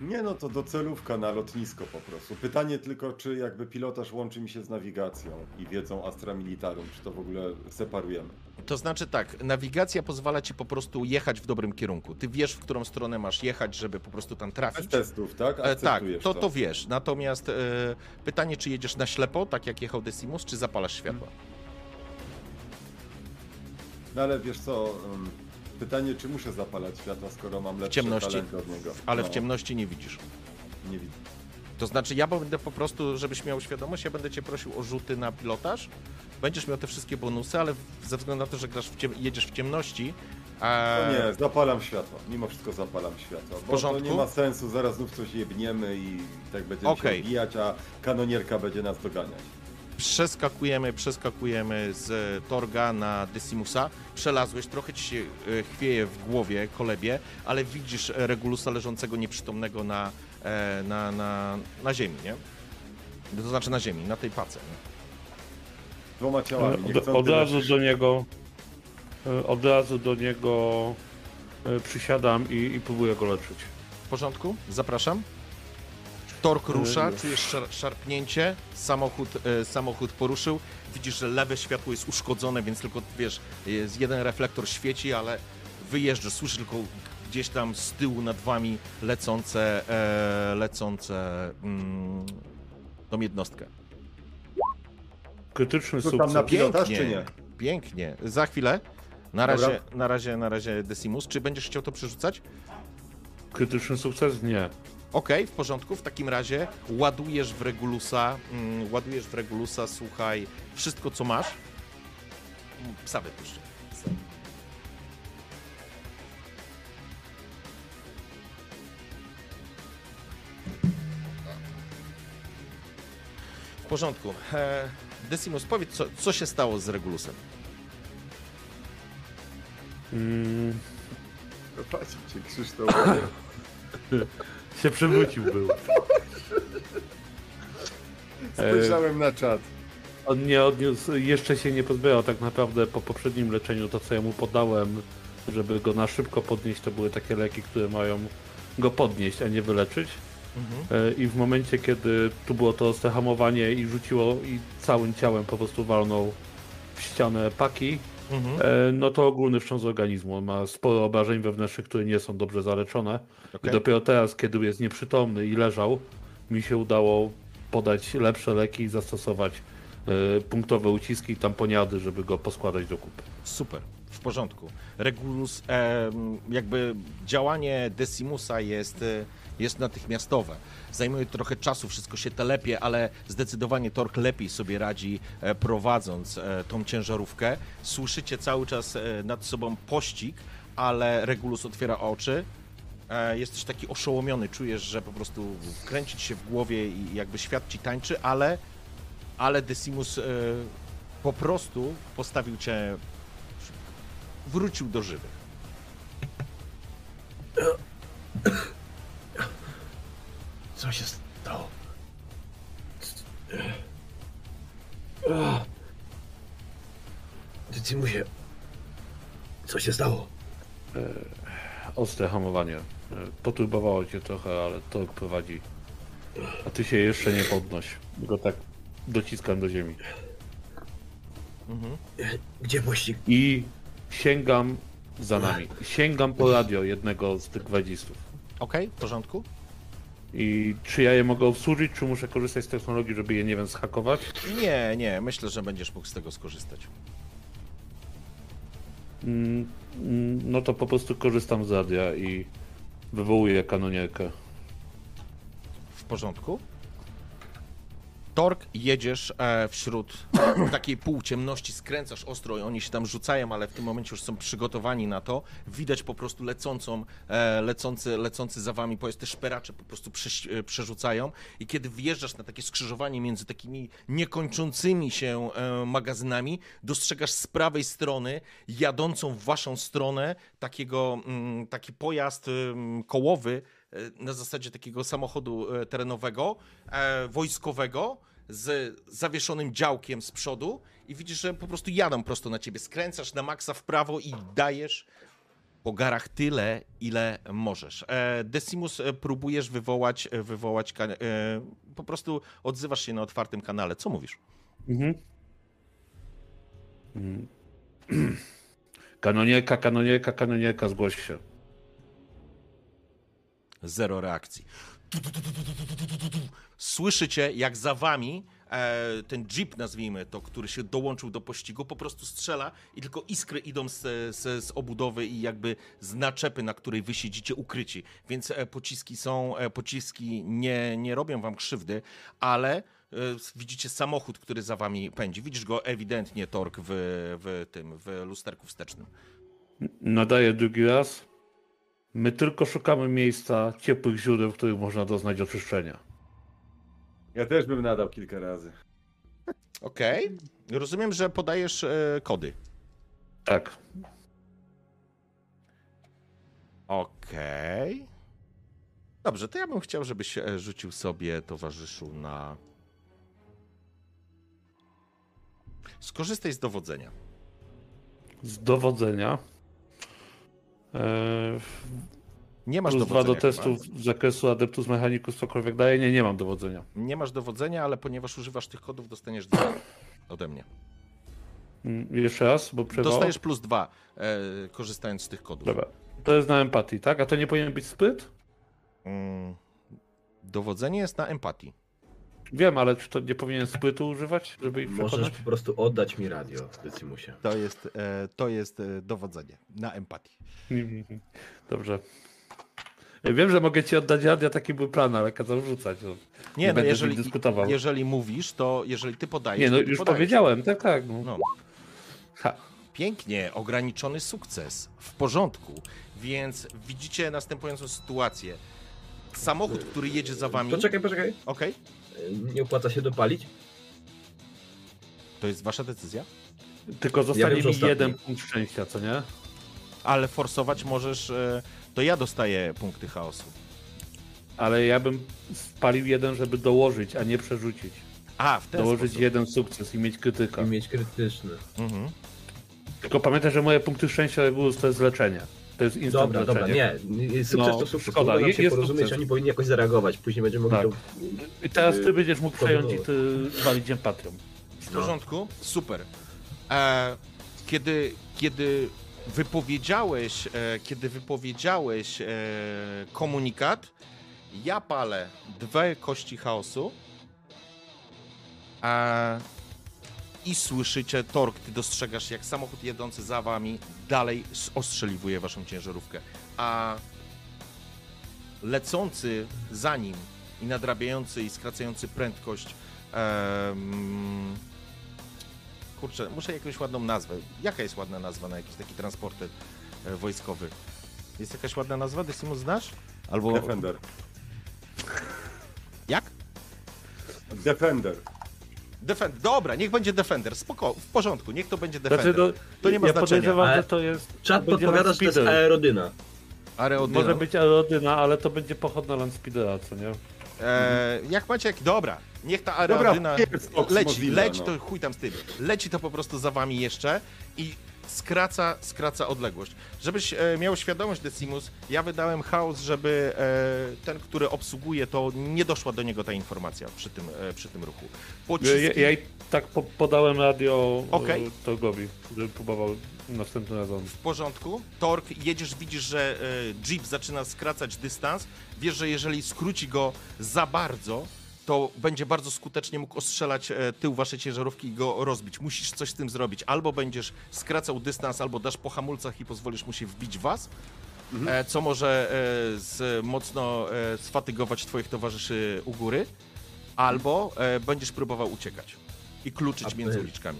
Nie no, to docelówka na lotnisko po prostu. Pytanie tylko, czy jakby pilotaż łączy mi się z nawigacją i wiedzą Astra Militarum, czy to w ogóle separujemy. To znaczy tak, nawigacja pozwala ci po prostu jechać w dobrym kierunku. Ty wiesz, w którą stronę masz jechać, żeby po prostu tam trafić. testów, tak? E, tak, to, to wiesz. Natomiast e, pytanie, czy jedziesz na ślepo, tak jak jechał Decimus, czy zapalasz światła? No ale wiesz co, em, pytanie, czy muszę zapalać światła, skoro mam lepsze ciemności. talenty od niego. Ale No, w ciemności nie widzisz. Nie widzę. To znaczy, ja będę po prostu, żebyś miał świadomość, ja będę cię prosił o rzuty na pilotaż. Będziesz miał te wszystkie bonusy, ale ze względu na to, że grasz w ciem- jedziesz w ciemności. A... No nie, zapalam światła. Mimo wszystko zapalam światła. Bo to nie ma sensu, zaraz znów coś jebniemy i tak będziemy Okej. się bijać, a kanonierka będzie nas doganiać. Przeskakujemy, przeskakujemy z Torga na Decimusa. Przelazłeś, trochę ci się e, chwieje w głowie, kolebie, ale widzisz e, Regulusa leżącego nieprzytomnego na, e, na, na, na ziemi, nie? To znaczy na ziemi, na tej pace. Nie? Dwoma ciałami, nie Od, od razu do niego e, od razu do niego e, przysiadam i, i próbuję go leczyć. W porządku? Zapraszam. Tork rusza, już. czujesz szar szarpnięcie, samochód, e, samochód poruszył. Widzisz, że lewe światło jest uszkodzone, więc tylko wiesz, jest jeden reflektor świeci, ale wyjeżdżasz, słyszysz tylko gdzieś tam z tyłu nad wami lecące, e, lecące mm, tą jednostkę. Krytyczny sukces. na pilotaż, czy nie? pięknie. Za chwilę. Na Dobra. razie, na razie, na razie Decimus. Czy będziesz chciał to przerzucać? Krytyczny sukces? Nie. Okej, w porządku. W takim razie ładujesz w Regulusa, mm, ładujesz w Regulusa, słuchaj, wszystko co masz. Psa wypuszczę. Psa. W porządku. E, Decimus, powiedz, co, co się stało z Regulusem? Mm, Patrzcie, Krzysztof. *coughs* się przewrócił był. Spojrzałem na czat. On nie odniósł, jeszcze się nie pozbierał tak naprawdę po poprzednim leczeniu, to co ja mu podałem, żeby go na szybko podnieść, to były takie leki, które mają go podnieść, a nie wyleczyć. E, I w momencie, kiedy tu było to ostre hamowanie i rzuciło i całym ciałem po prostu walnął w ścianę paki, Mhm. e, no to ogólny wstrząs organizmu. On ma sporo obrażeń wewnętrznych, które nie są dobrze zaleczone. Okej. I dopiero teraz, kiedy jest nieprzytomny i leżał, mi się udało podać lepsze leki i zastosować e, punktowe uciski i tamponiady, żeby go poskładać do kupy. Super, w porządku. Regulus, jakby działanie Decimusa jest, e, jest natychmiastowe. Zajmuje trochę czasu, wszystko się telepie, ale zdecydowanie Tork lepiej sobie radzi e, prowadząc e, tą ciężarówkę. Słyszycie cały czas e, nad sobą pościg, ale Regulus otwiera oczy. Jesteś taki oszołomiony, czujesz, że po prostu kręci ci się w głowie i jakby świat ci tańczy, ale, ale Decimus po prostu postawił cię wrócił do żywych. Co się stało? Decimusie, co się stało? Ostre hamowanie. E, Poturbowało cię trochę, ale to prowadzi. A ty się jeszcze nie podnoś. Go tak dociskam do ziemi. Gdzie pościg? I sięgam za nami. Sięgam po radio jednego z tych gwardzistów. Okej, w porządku? I czy ja je mogę obsłużyć, czy muszę korzystać z technologii, żeby je, nie wiem, zhakować? Nie, nie, myślę, że będziesz mógł z tego skorzystać. Mm, mm, No to po prostu korzystam z radia i wywołuję kanonierkę. W porządku? Tork, jedziesz e, wśród takiej półciemności, skręcasz ostro i oni się tam rzucają, ale w tym momencie już są przygotowani na to. Widać po prostu lecącą, e, lecący, lecący za wami pojazd, te szperacze po prostu e, przerzucają i kiedy wjeżdżasz na takie skrzyżowanie między takimi niekończącymi się magazynami, dostrzegasz z prawej strony, jadącą w waszą stronę, takiego, mm, taki pojazd mm, kołowy, na zasadzie takiego samochodu terenowego, wojskowego, z zawieszonym działkiem z przodu i widzisz, że po prostu jadą prosto na ciebie. Skręcasz na maksa w prawo i dajesz po garach tyle, ile możesz. E, Decimus, e, próbujesz wywołać, e, wywołać po prostu odzywasz się na otwartym kanale. Co mówisz? Mhm. Mm. *clears throat* Kanonierka, kanonierka, kanonierka, zgłoś się. Zero reakcji. Słyszycie, jak za wami e, ten jeep, nazwijmy to, który się dołączył do pościgu, po prostu strzela i tylko iskry idą z, z, z obudowy i jakby z naczepy, na której wy siedzicie ukryci. Więc e, pociski są, e, pociski nie, nie robią wam krzywdy, ale e, widzicie samochód, który za wami pędzi. Widzisz go ewidentnie, Tork, w, w tym, w lusterku wstecznym. Nadaję drugi raz. My tylko szukamy miejsca ciepłych źródeł, w których można doznać oczyszczenia. Ja też bym nadał kilka razy. Okej. Rozumiem, że podajesz e, kody. Tak. Okej. Dobrze, to ja bym chciał, żebyś e, rzucił sobie, towarzyszu, na. Skorzystaj z dowodzenia. Z dowodzenia. Eee, Nie masz plus dwa dowodzenia. do chyba. testów z zakresu Adeptus Mechanicus, cokolwiek daje. Nie, nie mam dowodzenia. Nie masz dowodzenia, ale ponieważ używasz tych kodów, dostaniesz dwa *coughs* ode mnie. Mm, Jeszcze raz, bo przerwał. Dostajesz plus dwa, e, korzystając z tych kodów. Dobra. To jest na empatii, tak? A to nie powinien być spryt? Mm, dowodzenie jest na empatii. Wiem, ale czy to nie powinien sprytu używać, żeby ich Możesz przekonać? po prostu oddać mi radio, Decimusie. To jest, e, to jest dowodzenie na empatii. *laughs* Dobrze. Ja Wiem, że mogę ci oddać radia, taki był plan, ale kazał rzucać. No. Nie, Nie no będę jeżeli, dyskutował. jeżeli mówisz, to jeżeli ty podajesz, Nie, no już podajesz. powiedziałem, tak, tak. No. No, Ha. pięknie, ograniczony sukces, w porządku. Więc widzicie następującą sytuację. Samochód, który jedzie za wami. Poczekaj, poczekaj. Okej, Y, Nie opłaca się dopalić? to jest wasza decyzja. Tylko Ja zostanie że mi ostatni. jeden punkt szczęścia, co nie? Ale forsować możesz. e, To ja dostaję punkty chaosu. Ale ja bym spalił jeden, żeby dołożyć, a nie przerzucić. A, w ten Dołożyć sposób. jeden sukces i mieć krytyka. I mieć krytyczny. Mhm. Tylko pamiętaj, że moje punkty szczęścia reguły to jest leczenie. To jest instant Dobra, dobra, nie. Sukces No, to sukces. szkoda, Szkoda, je- się jest porozumieć, sukces. oni powinni jakoś zareagować. Później będziemy mogli Tak. to... I teraz ty będziesz mógł przejąć i ty walić empatią. W porządku? Super. E, kiedy, kiedy wypowiedziałeś, e, kiedy wypowiedziałeś e, komunikat, ja palę dwie kości chaosu e, i słyszycie tork, ty dostrzegasz jak samochód jedący za wami dalej ostrzeliwuje waszą ciężarówkę, a lecący za nim i nadrabiający i skracający prędkość em, kurczę, muszę jakąś ładną nazwę. Jaka jest ładna nazwa na jakiś taki transporter e, wojskowy? Jest jakaś ładna nazwa? Decimus znasz? Albo... Defender. Jak? Defender. Defend... Dobra, niech będzie Defender. Spoko, w porządku, niech to będzie Defender. Znaczy, no, To nie ma ja znaczenia. podejrzewam, że to jest. Czat podpowiada, że to jest aerodyna. Aerodyna. Może być aerodyna, ale to będzie pochodna Landspeedera, co nie? E, jak macie jak... Dobra, niech ta Dobra, aerodyna Fox leci, leci no. to chuj tam z tym. Leci to po prostu za wami jeszcze i skraca, skraca odległość. Żebyś e, miał świadomość, Decimus, ja wydałem chaos, żeby e, ten, który obsługuje to, nie doszła do niego ta informacja przy tym, e, przy tym ruchu. Pociski... Ja, ja i tak po, podałem radio Okej. okay. Torgowi, żeby próbował następnym razem. W porządku. Tork, jedziesz, widzisz, że e, Jeep zaczyna skracać dystans. Wiesz, że jeżeli skróci go za bardzo, to będzie bardzo skutecznie mógł ostrzelać e, tył waszej ciężarówki i go rozbić. Musisz coś z tym zrobić. Albo będziesz skracał dystans, albo dasz po hamulcach i pozwolisz mu się wbić was, e, co może e, z, mocno sfatygować twoich towarzyszy u góry, albo będziesz próbował uciekać i kluczyć A między uliczkami.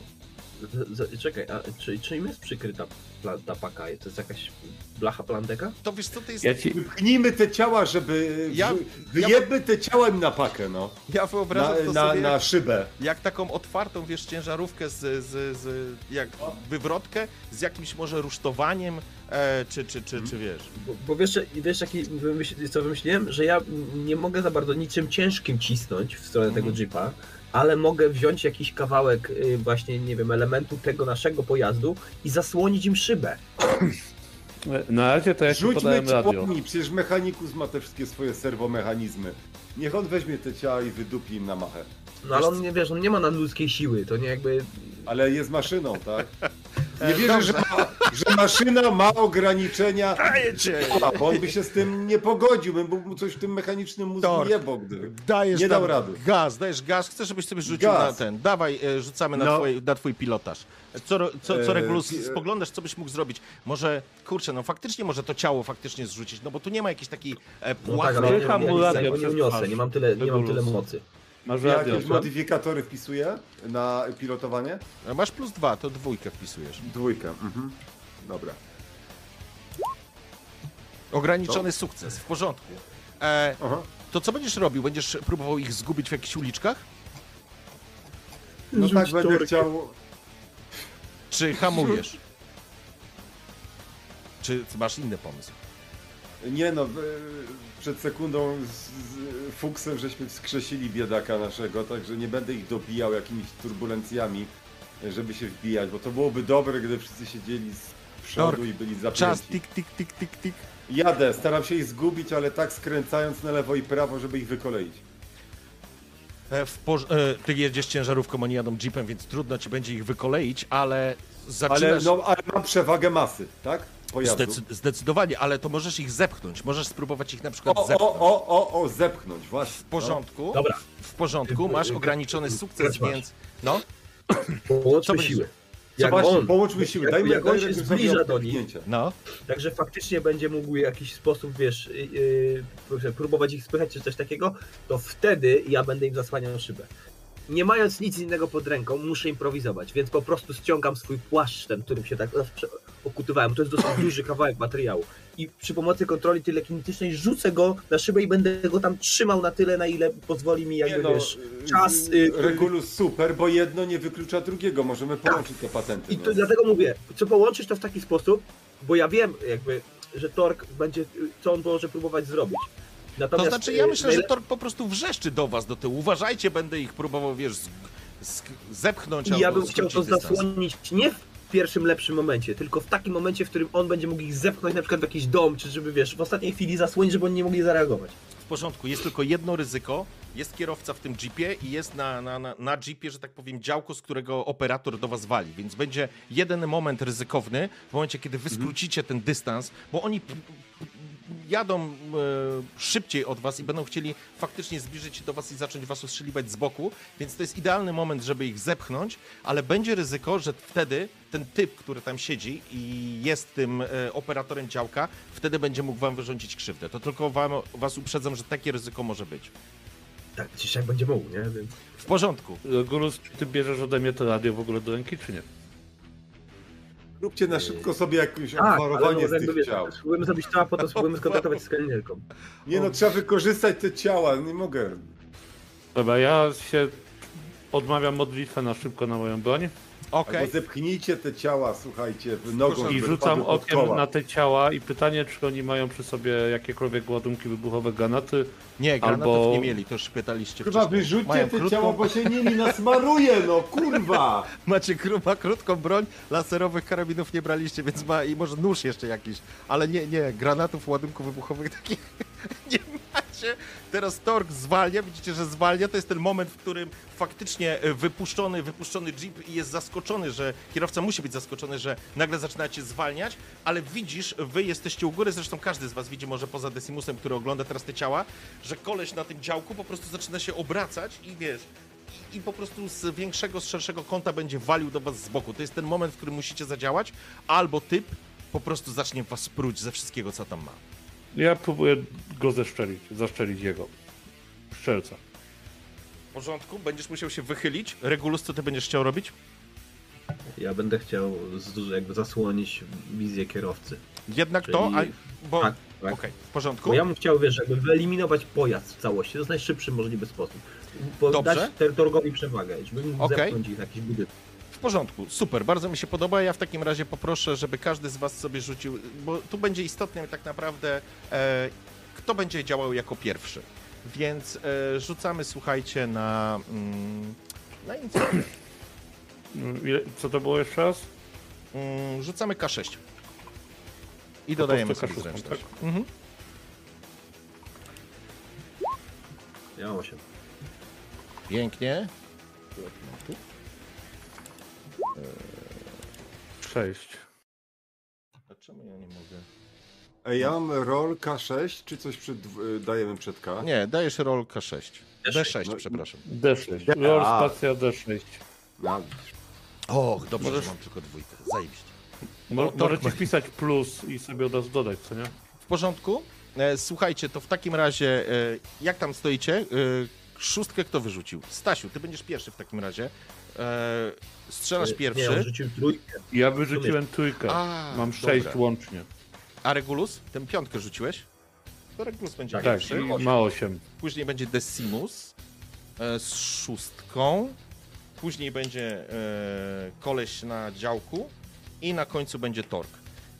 Z, z, czekaj, a czy, czy im jest przykryta pla, ta paka? To jest jakaś blacha plandeka? To wiesz co, to jest... Ja ci, Wypchnijmy te ciała, żeby... Ja- Ja, wyjebmy te ciała im na pakę, no. Ja Na, wyobrażam to na, sobie... na szybę. jak taką otwartą, wiesz, ciężarówkę z, z, z jak wywrotkę z jakimś może rusztowaniem, e, czy, czy, czy, czy wiesz. Bo, bo wiesz, wiesz jaki wymyśl, co wymyśliłem? Że ja nie mogę za bardzo niczym ciężkim cisnąć w stronę tego Mhm. jeepa, ale mogę wziąć jakiś kawałek y, właśnie, nie wiem, elementu tego naszego pojazdu i zasłonić im szybę. na razie to ja ci Rzućmy podałem radio. ciałami, przecież mechanikus ma te wszystkie swoje serwomechanizmy. Niech on weźmie te ciała i wydupi im na machę. No ale on nie, wiesz, on nie ma nadludzkiej siły, to nie jakby... Ale jest maszyną, tak? *laughs* Nie wierzę, że, ma, że maszyna ma ograniczenia, Dajecie! bo on by się z tym nie pogodził, bym był mu coś w tym mechanicznym mózgu Tork. jebał, gdy... Dajesz Nie tam dał rady. Gaz, dajesz gaz, chcę, żebyś sobie rzucił Gaz. na ten. Dawaj, e, rzucamy na, No. twój, na twój pilotaż. Co, ro- co, co E, Regulus, pi- e- spoglądasz, co byś mógł zrobić? Może, kurczę, no faktycznie może to ciało faktycznie zrzucić, no bo tu nie ma jakiejś takiej e, No tak, płatnej... ale ja nie, nie, nie, nie, nie nie uniosę, przetrwasz. nie mam tyle, nie mam tyle mocy. Masz Ja radio, jakieś tak? modyfikatory wpisuję na pilotowanie? Masz plus dwa, to dwójkę wpisujesz. Dwójkę. Mhm. Dobra. Ograniczony sukces, w porządku. E, to co będziesz robił? Będziesz próbował ich zgubić w jakichś uliczkach? No Rzuć tak będę chciał... Czy hamujesz? Czy masz inny pomysł? Nie no, przed sekundą z, z Fuksem żeśmy wskrzesili biedaka naszego, także nie będę ich dobijał jakimiś turbulencjami, żeby się wbijać, bo to byłoby dobre, gdy wszyscy siedzieli z przodu i byli Czas, zapięci. tik, tik, tik, tik, tik. Jadę, staram się ich zgubić, ale tak skręcając na lewo i prawo, żeby ich wykoleić. E, e, ty jedziesz ciężarówką, oni jadą jeepem, więc trudno ci będzie ich wykoleić, ale Ale, zaczynasz... no, ale mam przewagę masy, tak? Zdecydowanie, ale to możesz ich zepchnąć. Możesz spróbować ich na przykład O, zepchnąć. o, o, o, o, zepchnąć, właśnie. W porządku. Dobra, W porządku, masz ograniczony sukces, więc. No, połączmy siły. Jak właśnie, on, połączmy siły, jak, dajmy jak on się zbliża do nich, no. Także faktycznie będzie mógł w jakiś sposób, wiesz, yy, yy, próbować ich spychać czy coś takiego, to wtedy ja będę im zasłaniał szybę. Nie mając nic innego pod ręką, muszę improwizować, więc po prostu ściągam swój płaszcz, ten, którym się tak zawsze okutywałem. To jest dosyć *clears throat* duży kawałek materiału. I przy pomocy kontroli telekinetycznej rzucę go na szybę i będę go tam trzymał na tyle, na ile pozwoli mi, jakby no, wiesz, y, czas. y, Regulus super, bo jedno nie wyklucza drugiego, możemy połączyć te patenty. I no. to dlatego mówię, co połączysz to w taki sposób, bo ja wiem jakby, że Tork będzie, co on może próbować zrobić. To Natomiast, znaczy, ja y, myślę, że Tork po prostu wrzeszczy do was do tyłu. Uważajcie, będę ich próbował, wiesz, zepchnąć I ja bym chciał to dystans. zasłonić nie w pierwszym lepszym momencie, tylko w takim momencie, w którym on będzie mógł ich zepchnąć na przykład w jakiś dom, czy żeby wiesz, w ostatniej chwili zasłonić, żeby oni nie mogli zareagować. W porządku, jest tylko jedno ryzyko. Jest kierowca w tym jeepie i jest na, na, na, na jeepie, że tak powiem, działko, z którego operator do was wali. Więc będzie jeden moment ryzykowny w momencie, kiedy wy skrócicie ten dystans, bo oni jadą e, szybciej od was i będą chcieli faktycznie zbliżyć się do was i zacząć was ostrzeliwać z boku, więc to jest idealny moment, żeby ich zepchnąć, ale będzie ryzyko, że wtedy ten typ, który tam siedzi i jest tym e, operatorem działka, wtedy będzie mógł wam wyrządzić krzywdę. To tylko wam, was uprzedzam, że takie ryzyko może być. Tak, jak będzie mógł, nie? Więc... W porządku. Gulus, ty bierzesz ode mnie to radio w ogóle do ręki, czy nie? Róbcie na szybko sobie jakieś Tak, obwarowanie no, z jakby, tych wiesz, ciał. spróbujemy zrobić to, a potem spróbujemy *laughs* skontaktować z kelnerką. Nie no, trzeba wykorzystać te ciała, nie mogę. Dobra, ja się odmawiam modlitwę na szybko na moją broń Okej. Albo zepchnijcie te ciała, słuchajcie, w nogą, i żeby rzucam wpadły pod okiem koła. na te ciała i pytanie, czy oni mają przy sobie jakiekolwiek ładunki wybuchowe, granaty. Nie, granatów Albo- nie mieli, to już pytaliście Chyba wcześniej. wyrzućcie Mają te krótką- ciała, bo się nimi nasmaruje, no kurwa! *laughs* Macie ma krótką broń, laserowych karabinów nie braliście, więc ma i może nóż jeszcze jakiś, ale nie, nie, granatów, ładunków wybuchowych takich *laughs* nie macie. Teraz Tork zwalnia, widzicie, że zwalnia, to jest ten moment, w którym faktycznie e, wypuszczony, wypuszczony jeep jest zaskoczony, że kierowca musi być zaskoczony, że nagle zaczynacie zwalniać, ale widzisz, wy jesteście u góry, zresztą każdy z was widzi, może poza Decimusem, który ogląda teraz te ciała, że koleś na tym działku po prostu zaczyna się obracać i wiesz, i, i po prostu z większego, z szerszego kąta będzie walił do was z boku. To jest ten moment, w którym musicie zadziałać, albo typ po prostu zacznie was pruć ze wszystkiego, co tam ma. Ja próbuję go zeszczelić, zaszczelić jego. Szczelca. W porządku, będziesz musiał się wychylić. Regulus, co ty będziesz chciał robić? Ja będę chciał z, jakby zasłonić wizję kierowcy. Jednak Czyli- to, a, bo... Tak, tak. Okej, w porządku. Bo ja bym chciał, wiesz, jakby wyeliminować pojazd w całości. To jest najszybszy możliwy sposób. Bo Dobrze. dać ter- Torgowi przewagę, żeby mógł Okej. zepchnąć ich jakiś budynek. W porządku, super, bardzo mi się podoba. Ja w takim razie poproszę, żeby każdy z was sobie rzucił, bo tu będzie istotne tak naprawdę, e, kto będzie działał jako pierwszy. Więc e, rzucamy, słuchajcie, na, mm, na inicjatywę. *clears throat* Ile- Co to było jeszcze raz? Mm, rzucamy K6. I dodajemy prostu sobie K6, zręczność. tak? Mhm. Ja mam 8. Pięknie. D6. Dlaczego ja nie mogę? Ej, ja mam roll K6, czy coś przed, y, dajemy przed K? Nie, dajesz roll K6. D6, No, przepraszam. D6. Roll A. spacja D6. No, Och, dobrze, Możesz- że mam tylko dwójkę. Zajebiście. Mo- możecie wpisać plus i sobie od razu dodać, co nie? W porządku? E, słuchajcie, to w takim razie, e, jak tam stoicie? E, szóstkę kto wyrzucił? Stasiu, ty będziesz pierwszy w takim razie. E, strzelasz Nie, on pierwszy. rzucił trójkę. Ja wyrzuciłem trójkę. A, Mam dobra. 6 łącznie. A Regulus? Tę piątkę rzuciłeś? To Regulus będzie Tak, Tak, pierwszy. i ma 8. Później będzie Decimus e, z szóstką. Później będzie e, koleś na działku. I na końcu będzie Tork.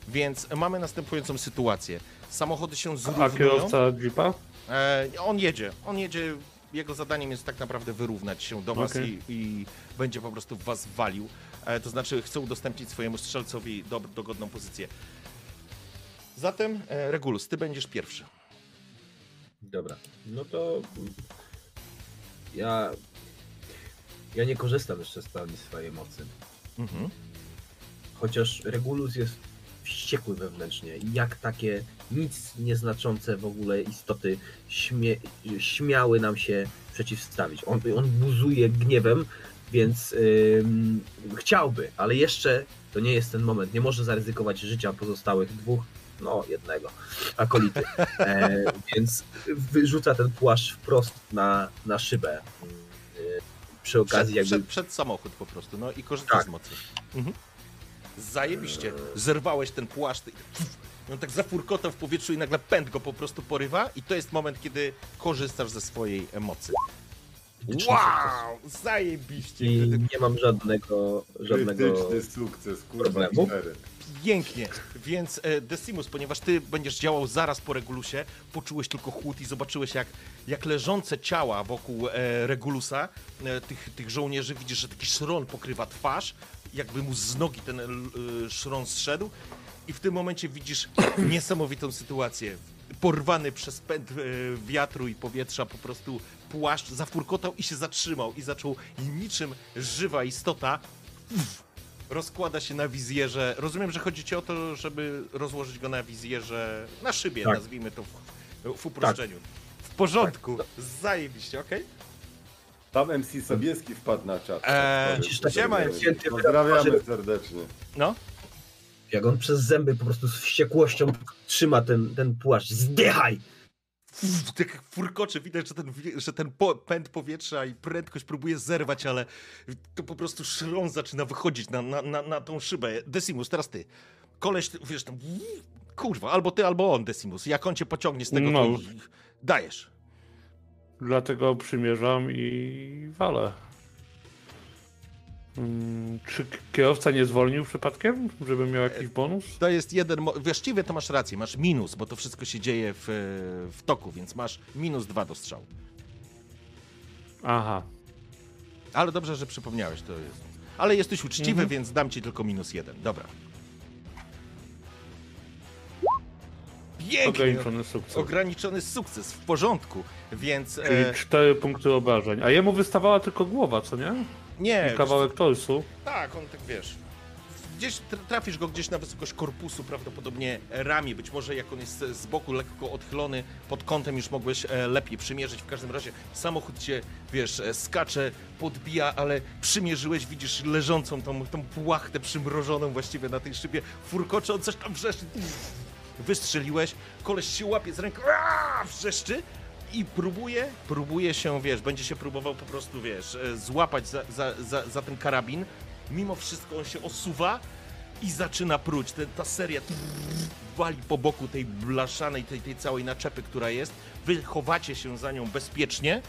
Więc mamy następującą sytuację. Samochody się A zrównują. kierowca Jeepa? E, on jedzie, on jedzie. Jego zadaniem jest tak naprawdę wyrównać się do was Okej. i, i będzie po prostu w was walił. E, to znaczy chce udostępnić swojemu strzelcowi do, dogodną pozycję. Zatem, e, Regulus, ty będziesz pierwszy. Dobra, no to ja ja nie korzystam jeszcze z pełni swojej mocy. Mhm. Chociaż Regulus jest wściekły wewnętrznie. Jak takie nic nieznaczące w ogóle istoty śmie śmiały nam się przeciwstawić. On, on buzuje gniewem, więc ym, chciałby, ale jeszcze to nie jest ten moment. Nie może zaryzykować życia pozostałych dwóch, no jednego, akolity. *laughs* E, więc wyrzuca ten płaszcz wprost na, na szybę. Yy, przy okazji Przed, jakby przed, przed samochód po prostu, no i korzystasz Tak. z mocy. Mhm. Zajebiście. Zerwałeś ten płaszcz i on tak zafurkotał w powietrzu i nagle pęd go po prostu porywa i to jest moment, kiedy korzystasz ze swojej mocy. Wow! Zajebiście! i nie mam żadnego, żadnego Krytyczny sukces, kurwa, problemu. cztery. Pięknie, więc e, Decimus, ponieważ ty będziesz działał zaraz po Regulusie, poczułeś tylko chłód i zobaczyłeś jak, jak leżące ciała wokół e, Regulusa, e, tych, tych żołnierzy, widzisz, że taki szron pokrywa twarz, jakby mu z nogi ten e, szron zszedł i w tym momencie widzisz niesamowitą sytuację. Porwany przez pęd e, wiatru i powietrza po prostu płaszcz zafurkotał i się zatrzymał i zaczął niczym żywa istota rozkłada się na wizjerze. Rozumiem, że chodzi ci o to, żeby rozłożyć go na wizjerze, na szybie, Tak. nazwijmy to w, w uproszczeniu. W porządku, zajebiście, okej? Tam MC Sobieski wpadł na czat. Eee, Sorry. Tak Siema. Pozdrawiamy serdecznie. No, Jak on przez zęby po prostu z wściekłością trzyma ten, ten płaszcz. Zdychaj! Uff, tak furkocze, widać, że ten, że ten po, pęd powietrza i prędkość próbuje zerwać, ale to po prostu szron zaczyna wychodzić na, na, na, na tą szybę. Decimus, teraz ty. Koleś, wiesz, tam, kurwa, albo ty, albo on, Decimus. Jak on cię pociągnie z tego, No. to dajesz. Dlatego przymierzam i walę. Mm, Czy kierowca nie zwolnił przypadkiem, żeby miał jakiś bonus? To jest jeden. Właściwie to masz rację, masz minus, bo to wszystko się dzieje w, w toku, więc masz minus dwa do strzału. Aha. Ale dobrze, że przypomniałeś, to jest. Ale jesteś uczciwy, Mhm. więc dam ci tylko minus jeden. Dobra. Pięknie! Ograniczony sukces. Ograniczony sukces, w porządku, więc. Czyli E, cztery punkty obrażeń. A jemu wystawała tylko głowa, co nie? nie, I kawałek torsu. Tak, on tak wiesz. Gdzieś tr- trafisz go gdzieś na wysokość korpusu, prawdopodobnie ramię, być może jak on jest z boku lekko odchylony pod kątem już mogłeś e, lepiej przymierzyć. W każdym razie samochód cię, wiesz, e, skacze, podbija, ale przymierzyłeś, widzisz leżącą tą, tą płachtę przymrożoną właściwie na tej szybie, furkocze, on coś tam wrzeszczy. Wystrzeliłeś, koleś się łapie z ręką, wrzeszczy i próbuje, próbuje się, wiesz, będzie się próbował po prostu, wiesz, e, złapać za, za, za, za ten karabin. Mimo wszystko on się osuwa i zaczyna pruć. Te, ta seria wali po boku tej blaszanej, tej, tej całej naczepy, która jest. Wy chowacie się za nią bezpiecznie.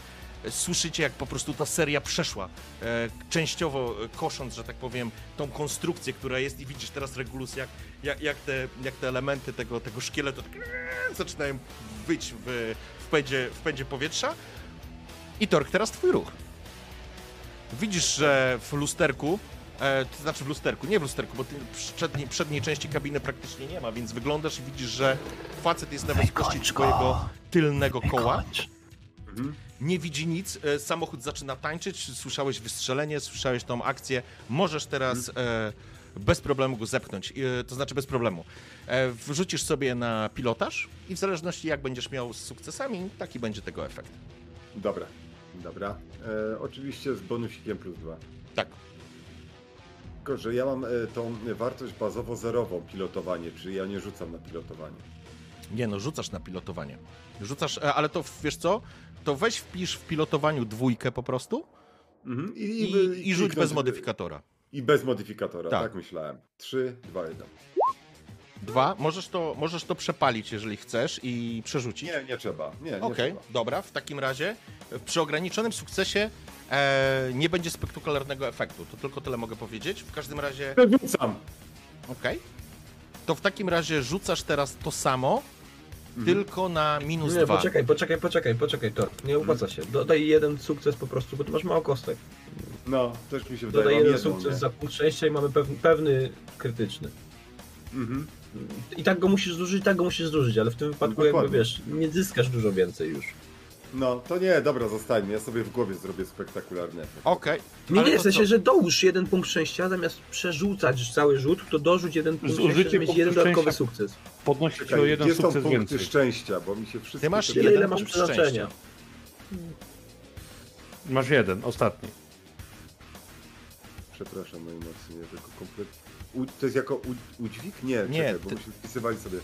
Słyszycie, jak po prostu ta seria przeszła, e, częściowo e, kosząc, że tak powiem, tą konstrukcję, która jest i widzisz teraz Regulus, jak, jak, jak, te, jak te elementy tego, tego szkieletu tak, zaczynają wyć w, w, pędzie, w pędzie powietrza. I Tork, teraz twój ruch. Widzisz, że w lusterku, e, to znaczy w lusterku, nie w lusterku, bo przedniej, przedniej części kabiny praktycznie nie ma, więc wyglądasz i widzisz, że facet jest na wysokości twojego tylnego koła. Nie widzi nic, e, samochód zaczyna tańczyć, słyszałeś wystrzelenie, słyszałeś tą akcję. Możesz teraz e, bez problemu go zepchnąć. E, To znaczy bez problemu. E, Wrzucisz sobie na pilotaż i w zależności jak będziesz miał z sukcesami, taki będzie tego efekt. Dobra, dobra. Oczywiście z bonusikiem plus dwa. Tak. Tylko, że ja mam tą wartość bazowo zerową pilotowanie, czyli ja nie rzucam na pilotowanie. Nie no, rzucasz na pilotowanie. Rzucasz, ale to wiesz co? To weź wpisz w pilotowaniu dwójkę po prostu Mhm. I, i, i rzuć kliknąć, bez modyfikatora. I bez modyfikatora, Tak. tak, myślałem. 3, 2, 1. Dwa, możesz to, możesz to przepalić, jeżeli chcesz i przerzucić. Nie, nie trzeba. Nie, nie Okej, trzeba. dobra, w takim razie e, przy ograniczonym sukcesie e, nie będzie spektakularnego efektu. To tylko tyle mogę powiedzieć. W każdym razie, Rzucam. okej. To w takim razie rzucasz teraz to samo, tylko na minus Nie, dwa. poczekaj, poczekaj, poczekaj, poczekaj, Tor. Nie opłaca się. Dodaj jeden sukces po prostu, bo tu masz mało kostek. No, też mi się wydaje, Dodaj mam jeden jedną, sukces nie? za punkt szczęścia i mamy pewny, pewny krytyczny. Mhm. I tak go musisz zużyć, i tak go musisz zużyć, ale w tym wypadku jakby Dokładnie. wiesz, nie zyskasz dużo więcej już. No, to nie, dobra, zostańmy. Ja sobie w głowie zrobię spektakularny efekt. Okej. Nie, ale nie, to w sensie, co? że dołóż jeden punkt szczęścia, zamiast przerzucać cały rzut, to dorzuć jeden punkt Zużycie szczęścia, żeby mieć punktu jeden dodatkowy szczęścia. sukces. Podnosi ci o Czekaj, jeden gdzie są sukces punkty więcej. szczęścia, bo mi się wszystko... Ty masz te- Ile, jeden ile masz punkt przeznaczenia? szczęścia. Masz jeden, ostatni. Przepraszam najmocniej, ja tylko kompletnie... U... To jest jako u... udźwig? Nie, Nie, czekaj, bo ty- myśmy wpisywali sobie...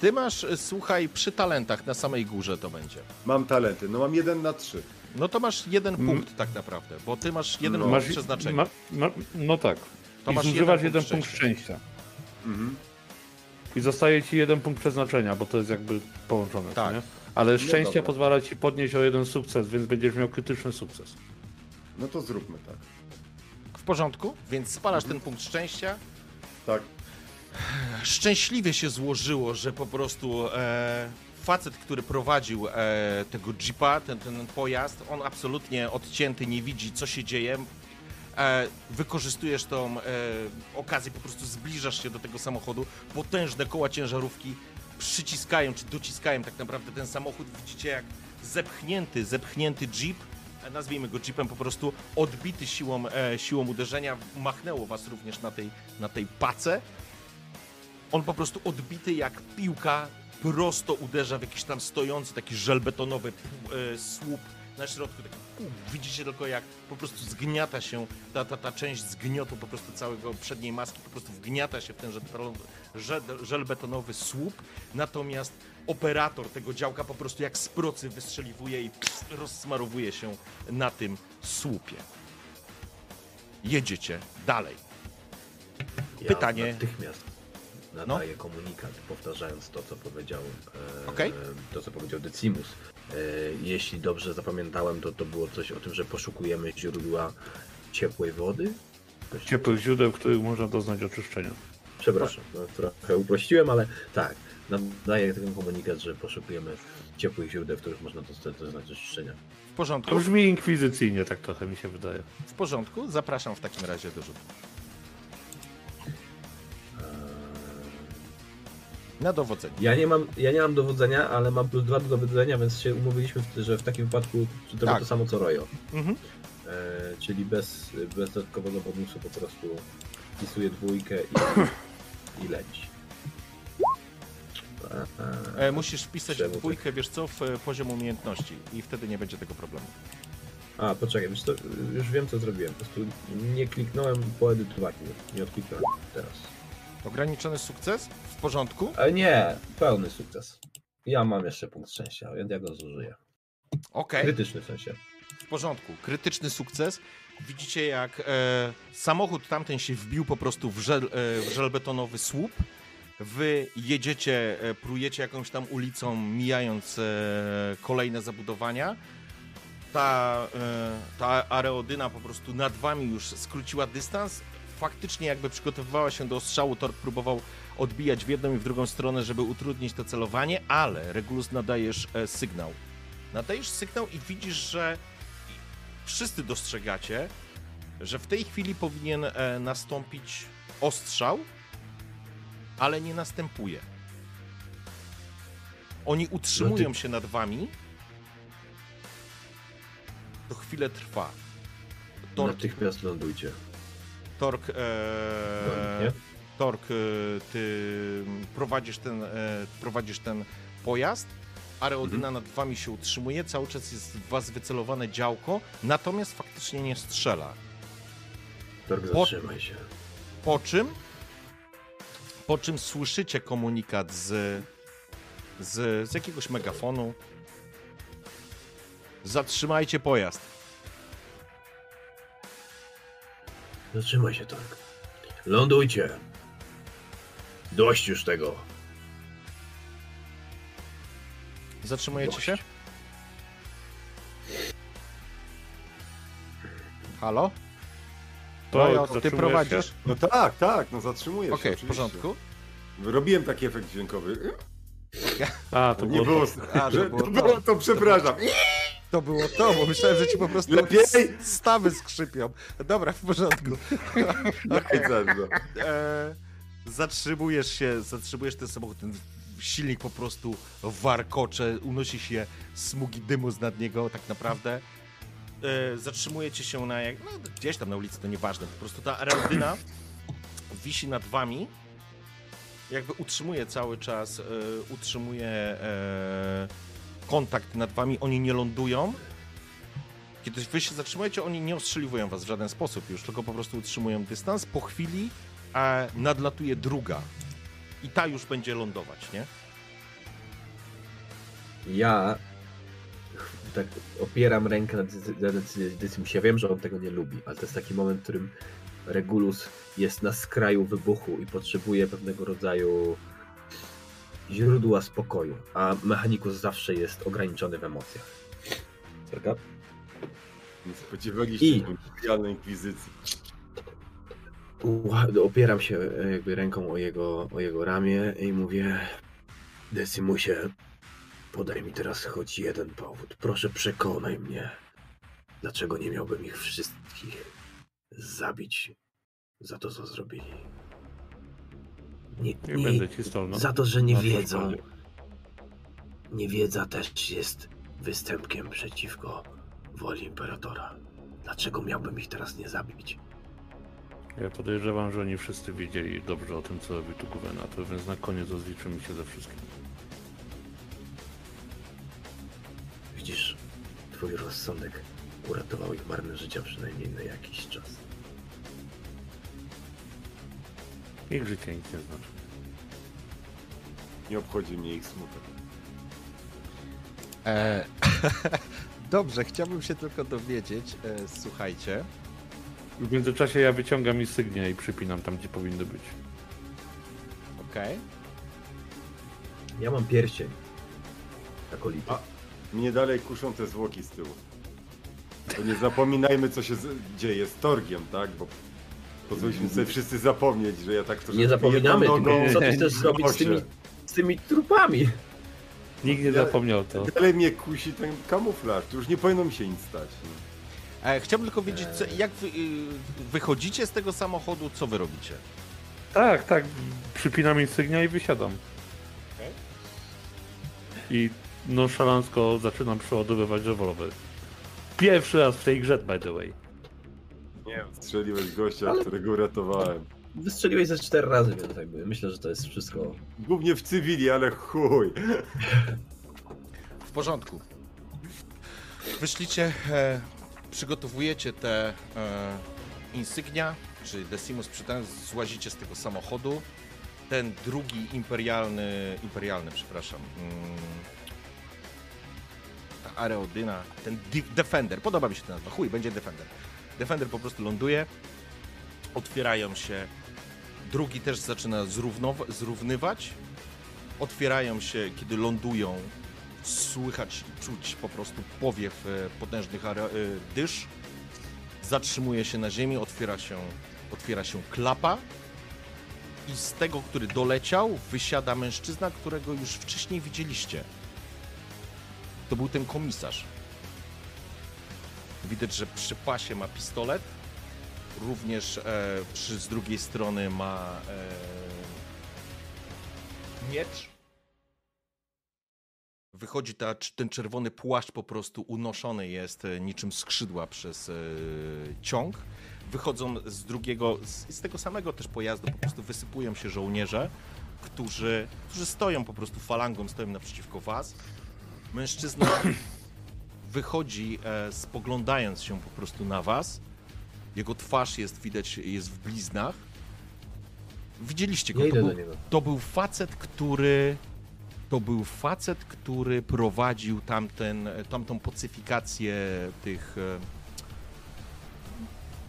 Ty masz, e, słuchaj, przy talentach na samej górze to będzie. Mam talenty, no mam jeden na trzy. No to masz jeden Mm. punkt tak naprawdę, bo ty masz jeden No. punkt Masz, przeznaczenia. ma, ma, no tak. To I masz zużywasz jeden jeden punkt punkt szczęścia. Mhm. I zostaje ci jeden punkt przeznaczenia, bo to jest jakby połączone, Tak. nie? Ale szczęście dobra. pozwala ci podnieść o jeden sukces, więc będziesz miał krytyczny sukces. No to zróbmy tak. W porządku? Więc spalasz ten punkt szczęścia. Tak. Szczęśliwie się złożyło, że po prostu e, facet, który prowadził e, tego jeepa, ten, ten pojazd, on absolutnie odcięty, nie widzi, co się dzieje. E, wykorzystujesz tą e, okazję, po prostu zbliżasz się do tego samochodu. Potężne koła ciężarówki przyciskają, czy dociskają tak naprawdę ten samochód. Widzicie, jak zepchnięty, zepchnięty jeep, e, nazwijmy go jeepem, po prostu odbity siłą, e, siłą uderzenia, machnęło was również na tej, na tej pace. On po prostu odbity jak piłka prosto uderza w jakiś tam stojący taki żelbetonowy e, słup na środku. Pół. widzicie tylko jak po prostu zgniata się ta, ta, ta część zgniotu po prostu całego przedniej maski, po prostu wgniata się w ten żelbetonowy, żel- żelbetonowy słup. Natomiast operator tego działka po prostu jak z procy wystrzeliwuje i pss, rozsmarowuje się na tym słupie. Jedziecie dalej. Ja Pytanie. Natychmiast nadaję komunikat, powtarzając to, co powiedział, e, Okej. to, co powiedział Decimus. E, jeśli dobrze zapamiętałem, to to było coś o tym, że poszukujemy źródła ciepłej wody. Ciepłych źródeł, w których można doznać oczyszczenia. Przepraszam, no, trochę uprościłem, ale tak. Nadaję ten komunikat, że poszukujemy ciepłych źródeł, w których można dostać do oczyszczenia. W To porządku? brzmi inkwizycyjnie, tak trochę mi się wydaje. W porządku? Zapraszam w takim razie do rzutu. Na dowodzenie. Ja nie mam, ja nie mam dowodzenia, ale mam plus dwa do dowodzenia, więc się umówiliśmy, że w takim wypadku to Tak. tak. to samo co Rojo. Mhm. E, czyli bez, bez dodatkowego bonusu po prostu wpisuję dwójkę i, i leci. E, musisz wpisać Czemu tak? dwójkę, wiesz co, w poziom umiejętności i wtedy nie będzie tego problemu. A, poczekaj, wiesz co, już wiem co zrobiłem. Po prostu nie kliknąłem po edytowaniu. Nie odkliknąłem teraz. Ograniczony sukces? W porządku? Ale nie, pełny sukces. Ja mam jeszcze punkt szczęścia, więc ja go zużyję. Okej, Krytyczny w sensie. w porządku. Krytyczny sukces. Widzicie jak e, samochód tamten się wbił po prostu w, żel, e, w żelbetonowy słup. Wy jedziecie, e, prujecie jakąś tam ulicą, mijając e, kolejne zabudowania. Ta, e, ta areodyna po prostu nad wami już skróciła dystans. Faktycznie jakby przygotowywała się do ostrzału, Tork próbował odbijać w jedną i w drugą stronę, żeby utrudnić to celowanie, ale Regulus nadajesz e, sygnał. Nadajesz sygnał i widzisz, że wszyscy dostrzegacie, że w tej chwili powinien e, nastąpić ostrzał, ale nie następuje. Oni utrzymują się nad wami. To chwilę trwa. Tork, Natychmiast lądujcie. Tork, e? Tork, e, ty prowadzisz ten, e, prowadzisz ten pojazd. Areodyna nad wami się utrzymuje, cały czas jest w was wycelowane działko, natomiast faktycznie nie strzela. Tork, Po- zatrzymaj się. Po czym, po czym słyszycie komunikat z, z, z jakiegoś megafonu. Zatrzymajcie pojazd. Zatrzymaj się, Tork. Lądujcie. Dość już tego. Zatrzymujecie Dość. się? Halo? To Rojo, ty zatrzymujesz prowadzisz. się? No tak, tak, no zatrzymuję Okej, się w oczywiście. porządku. Robiłem taki efekt dźwiękowy. *laughs* A, to nie było było. A, to że, było to, to. było to, przepraszam. To było to, bo myślałem, że ci po prostu Lepiej? stawy skrzypią. Dobra, w porządku. *laughs* Daj zęba. e, zatrzymujesz się, zatrzymujesz ten samochód, ten silnik po prostu warkocze, unosi się smugi dymu z nad niego tak naprawdę. E, zatrzymujecie się na jak, no, gdzieś tam na ulicy, to nieważne, po prostu ta aerodyna *clears throat* wisi nad wami, jakby utrzymuje cały czas, e, utrzymuje e, kontakt nad wami, oni nie lądują. Kiedy wy się zatrzymujecie, oni nie ostrzeliwują was w żaden sposób już, tylko po prostu utrzymują dystans. Po chwili a nadlatuje druga. I ta już będzie lądować, nie? Ja tak opieram rękę na na Decimusie. Ja wiem, że on tego nie lubi, ale to jest taki moment, w którym Regulus jest na skraju wybuchu i potrzebuje pewnego rodzaju źródła spokoju, a Mechanikus zawsze jest ograniczony w emocjach. Prawda? Nie spodziewaliście I- się inkwizycji. Opieram się e, jakby ręką o jego, o jego ramię i mówię Decimusie, podaj mi teraz choć jeden powód. Proszę przekonaj mnie, dlaczego nie miałbym ich wszystkich zabić za to, co zrobili. Nie, Nie będę ci stolno. za to, że nie wiedzą. Niewiedza też jest występkiem przeciwko woli Imperatora. Dlaczego miałbym ich teraz nie zabić? Ja podejrzewam, że oni wszyscy wiedzieli dobrze o tym, co robi tu gubernator, więc na koniec rozliczymy się ze wszystkim. Widzisz, twój rozsądek uratował ich marne życia przynajmniej na jakiś czas. Ich życie nic nie znaczy. Nie obchodzi mnie ich smutek. E, *laughs* Dobrze, chciałbym się tylko dowiedzieć, e, słuchajcie. W międzyczasie ja wyciągam insygnia i przypinam tam, gdzie powinny być. Okej. Ja mam pierścień. Akolity. A. Mnie dalej kuszą te zwłoki z tyłu. To nie zapominajmy, co się z- dzieje z Torgiem, tak? Bo pozwóliliśmy sobie wszyscy zapomnieć, że ja tak troszkę Nie zapominamy, tylko co ty chcesz zrobić z tymi, z tymi trupami? Nikt nie zapomniał to. Dalej mnie kusi ten kamuflaż. Tu już nie powinno mi się nic stać. E, Chciałbym tylko wiedzieć, co, jak wy, y, wychodzicie z tego samochodu, co wy robicie? Tak, tak. Przypinam insygnia i wysiadam. Okej. I nonszalancko zaczynam przeładowywać rewolwer. Pierwszy raz w tej grze, by the way. Nie strzeliłeś gościa, Ale- którego uratowałem. Wystrzeliłeś ze cztery razy, więc jakby myślę, że to jest wszystko. Głównie w cywili, ale chuj. W porządku. Wyszlicie, e, przygotowujecie te e, insygnia, czy Decimus przytem, złazicie z tego samochodu. Ten drugi imperialny, imperialny, przepraszam, mm, ta Areodyna, ten Di- Defender, podoba mi się ta nazwa, chuj, będzie Defender. Defender po prostu ląduje, otwierają się, drugi też zaczyna zrównow- zrównywać, otwierają się, kiedy lądują, słychać, czuć po prostu powiew e, potężnych e, dysz. Zatrzymuje się na ziemi, otwiera się, otwiera się klapa i z tego, który doleciał, wysiada mężczyzna, którego już wcześniej widzieliście. To był ten komisarz. Widać, że przy pasie ma pistolet. Również e, przy, z drugiej strony ma e, miecz. Wychodzi ta, ten czerwony płaszcz po prostu unoszony jest e, niczym skrzydła przez e, ciąg. wychodzą z drugiego, z, z tego samego też pojazdu, po prostu wysypują się żołnierze, którzy, którzy stoją po prostu falangą, stoją naprzeciwko was. Mężczyzna wychodzi, e, spoglądając się po prostu na was. Jego twarz jest widać, jest w bliznach. Widzieliście go, to był, to był facet, który. To był facet, który prowadził tamten, tamtą pacyfikację tych.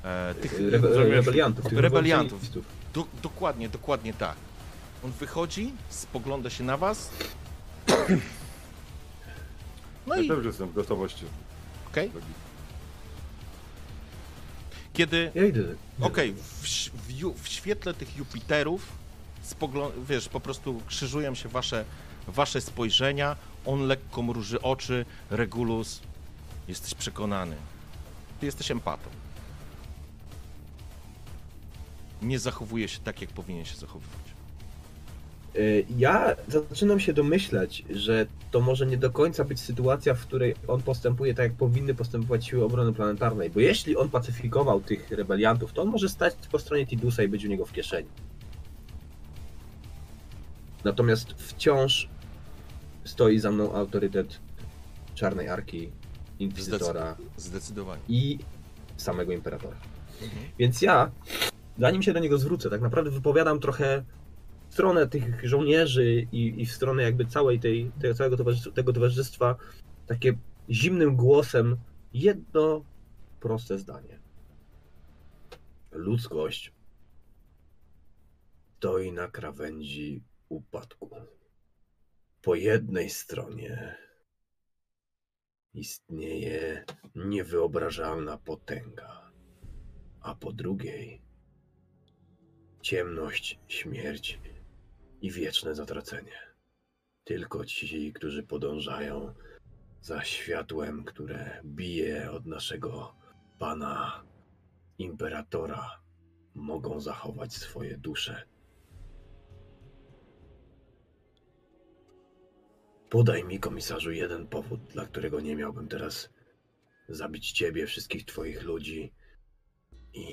E, e, tych Rebe- rebeliantów. tych Rebeliantów. do, dokładnie, dokładnie tak. On wychodzi, spogląda się na was. No Ja i też jestem w gotowości. okej. Kiedy Ja idę. Okej, w, ś- w, ju- w świetle tych Jupiterów, spoglą- wiesz, po prostu krzyżują się wasze, wasze spojrzenia, on lekko mruży oczy, Regulus, jesteś przekonany. Ty jesteś empatą. Nie zachowuje się tak, jak powinien się zachowywać. Y, Ja zaczynam się domyślać, że to może nie do końca być sytuacja, w której on postępuje tak, jak powinny postępować siły obrony planetarnej. Bo jeśli on pacyfikował tych rebeliantów, to on może stać po stronie Tidusa i być u niego w kieszeni. Natomiast wciąż stoi za mną autorytet Czarnej Arki, Inkwizytora Zdecydowanie. i samego Imperatora. Mhm. Więc ja, zanim się do niego zwrócę, tak naprawdę wypowiadam trochę stronę tych żołnierzy i, i w stronę jakby całej tej, tego całego towarzystwa, tego towarzystwa takie zimnym głosem jedno proste zdanie. Ludzkość stoi na krawędzi upadku. Po jednej stronie istnieje niewyobrażalna potęga, a po drugiej ciemność, śmierć i wieczne zatracenie. Tylko ci, którzy podążają za światłem, które bije od naszego pana imperatora, mogą zachować swoje dusze. Podaj mi, komisarzu, jeden powód, dla którego nie miałbym teraz zabić ciebie, wszystkich twoich ludzi i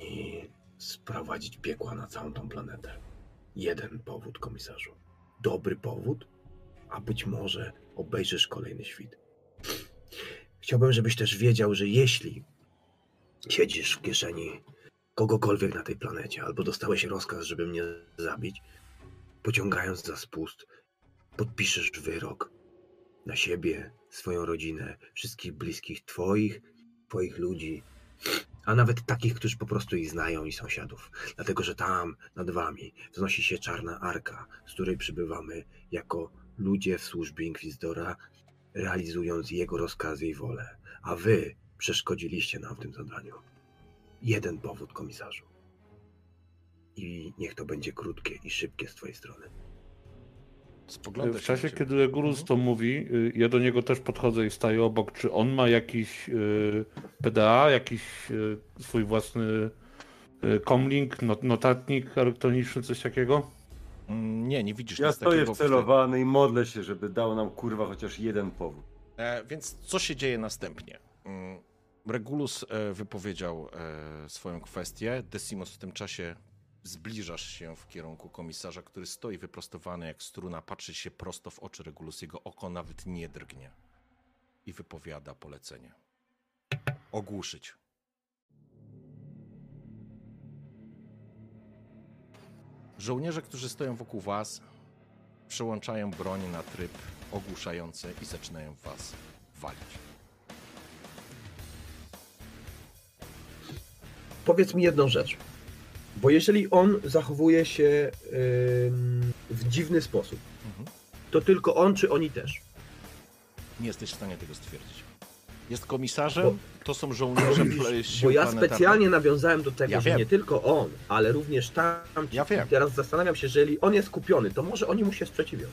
sprowadzić piekła na całą tą planetę. Jeden powód, komisarzu. Dobry powód, a być może obejrzysz kolejny świt. Chciałbym, żebyś też wiedział, że jeśli siedzisz w kieszeni kogokolwiek na tej planecie, albo dostałeś rozkaz, żeby mnie zabić, pociągając za spust, podpiszesz wyrok na siebie, swoją rodzinę, wszystkich bliskich twoich, twoich ludzi, a nawet takich, którzy po prostu ich znają i sąsiadów. Dlatego, że tam nad wami wznosi się czarna arka, z której przybywamy jako ludzie w służbie Inkwizytora, realizując jego rozkazy i wolę. A wy przeszkodziliście nam w tym zadaniu. Jeden powód, komisarzu. I niech to będzie krótkie i szybkie z twojej strony. Spogląda W czasie, kiedy Regulus to mówi, y, ja do niego też podchodzę i staję obok. Czy on ma jakiś y, PDA, jakiś y, swój własny comlink, not, notatnik elektroniczny, coś takiego? Mm, Nie, nie widzisz Ja nic stoję takiego w- wcelowany i modlę się, żeby dał nam kurwa chociaż jeden powód. E, więc co się dzieje następnie? Mm, Regulus e, wypowiedział e, swoją kwestię. Decimos w tym czasie zbliżasz się w kierunku komisarza, który stoi wyprostowany jak struna, patrzy się prosto w oczy Regulus, jego oko nawet nie drgnie i wypowiada polecenie. Ogłuszyć. Żołnierze, którzy stoją wokół was, przełączają broń na tryb ogłuszający i zaczynają was walić. Powiedz mi jedną rzecz. Bo jeżeli on zachowuje się w dziwny sposób, Mhm. to tylko on, czy oni też? Nie jesteś w stanie tego stwierdzić. Jest komisarzem, to są żołnierze sił Bo ja specjalnie nawiązałem do tego, Ja że wiem. nie tylko on, ale również tam. Ja wiem. Teraz zastanawiam się, że jeżeli on jest kupiony, to może oni mu się sprzeciwią.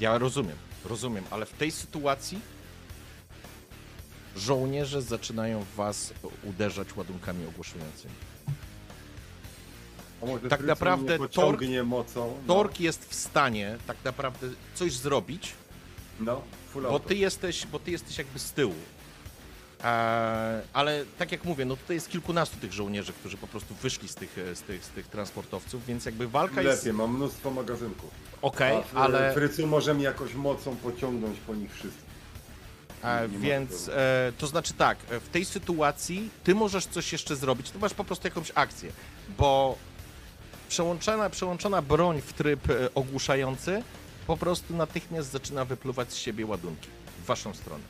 Ja rozumiem, rozumiem, ale w tej sytuacji żołnierze zaczynają w was uderzać ładunkami ogłuszającymi. A może Tak naprawdę pociągnie mocą. No, Tork jest w stanie tak naprawdę coś zrobić, No, full bo auto. ty jesteś, bo ty jesteś jakby z tyłu. E, ale tak jak mówię, no tutaj jest kilkunastu tych żołnierzy, którzy po prostu wyszli z tych, e, z tych, z tych transportowców, więc jakby walka jest Lepiej, mam mnóstwo magazynków. okej, w- ale Frycu może mi jakoś mocą pociągnąć po nich wszystkich. e, więc e, to znaczy tak, e, w tej sytuacji ty możesz coś jeszcze zrobić, ty masz po prostu jakąś akcję, bo przełączona, przełączona broń w tryb e, ogłuszający po prostu natychmiast zaczyna wypluwać z siebie ładunki w waszą stronę.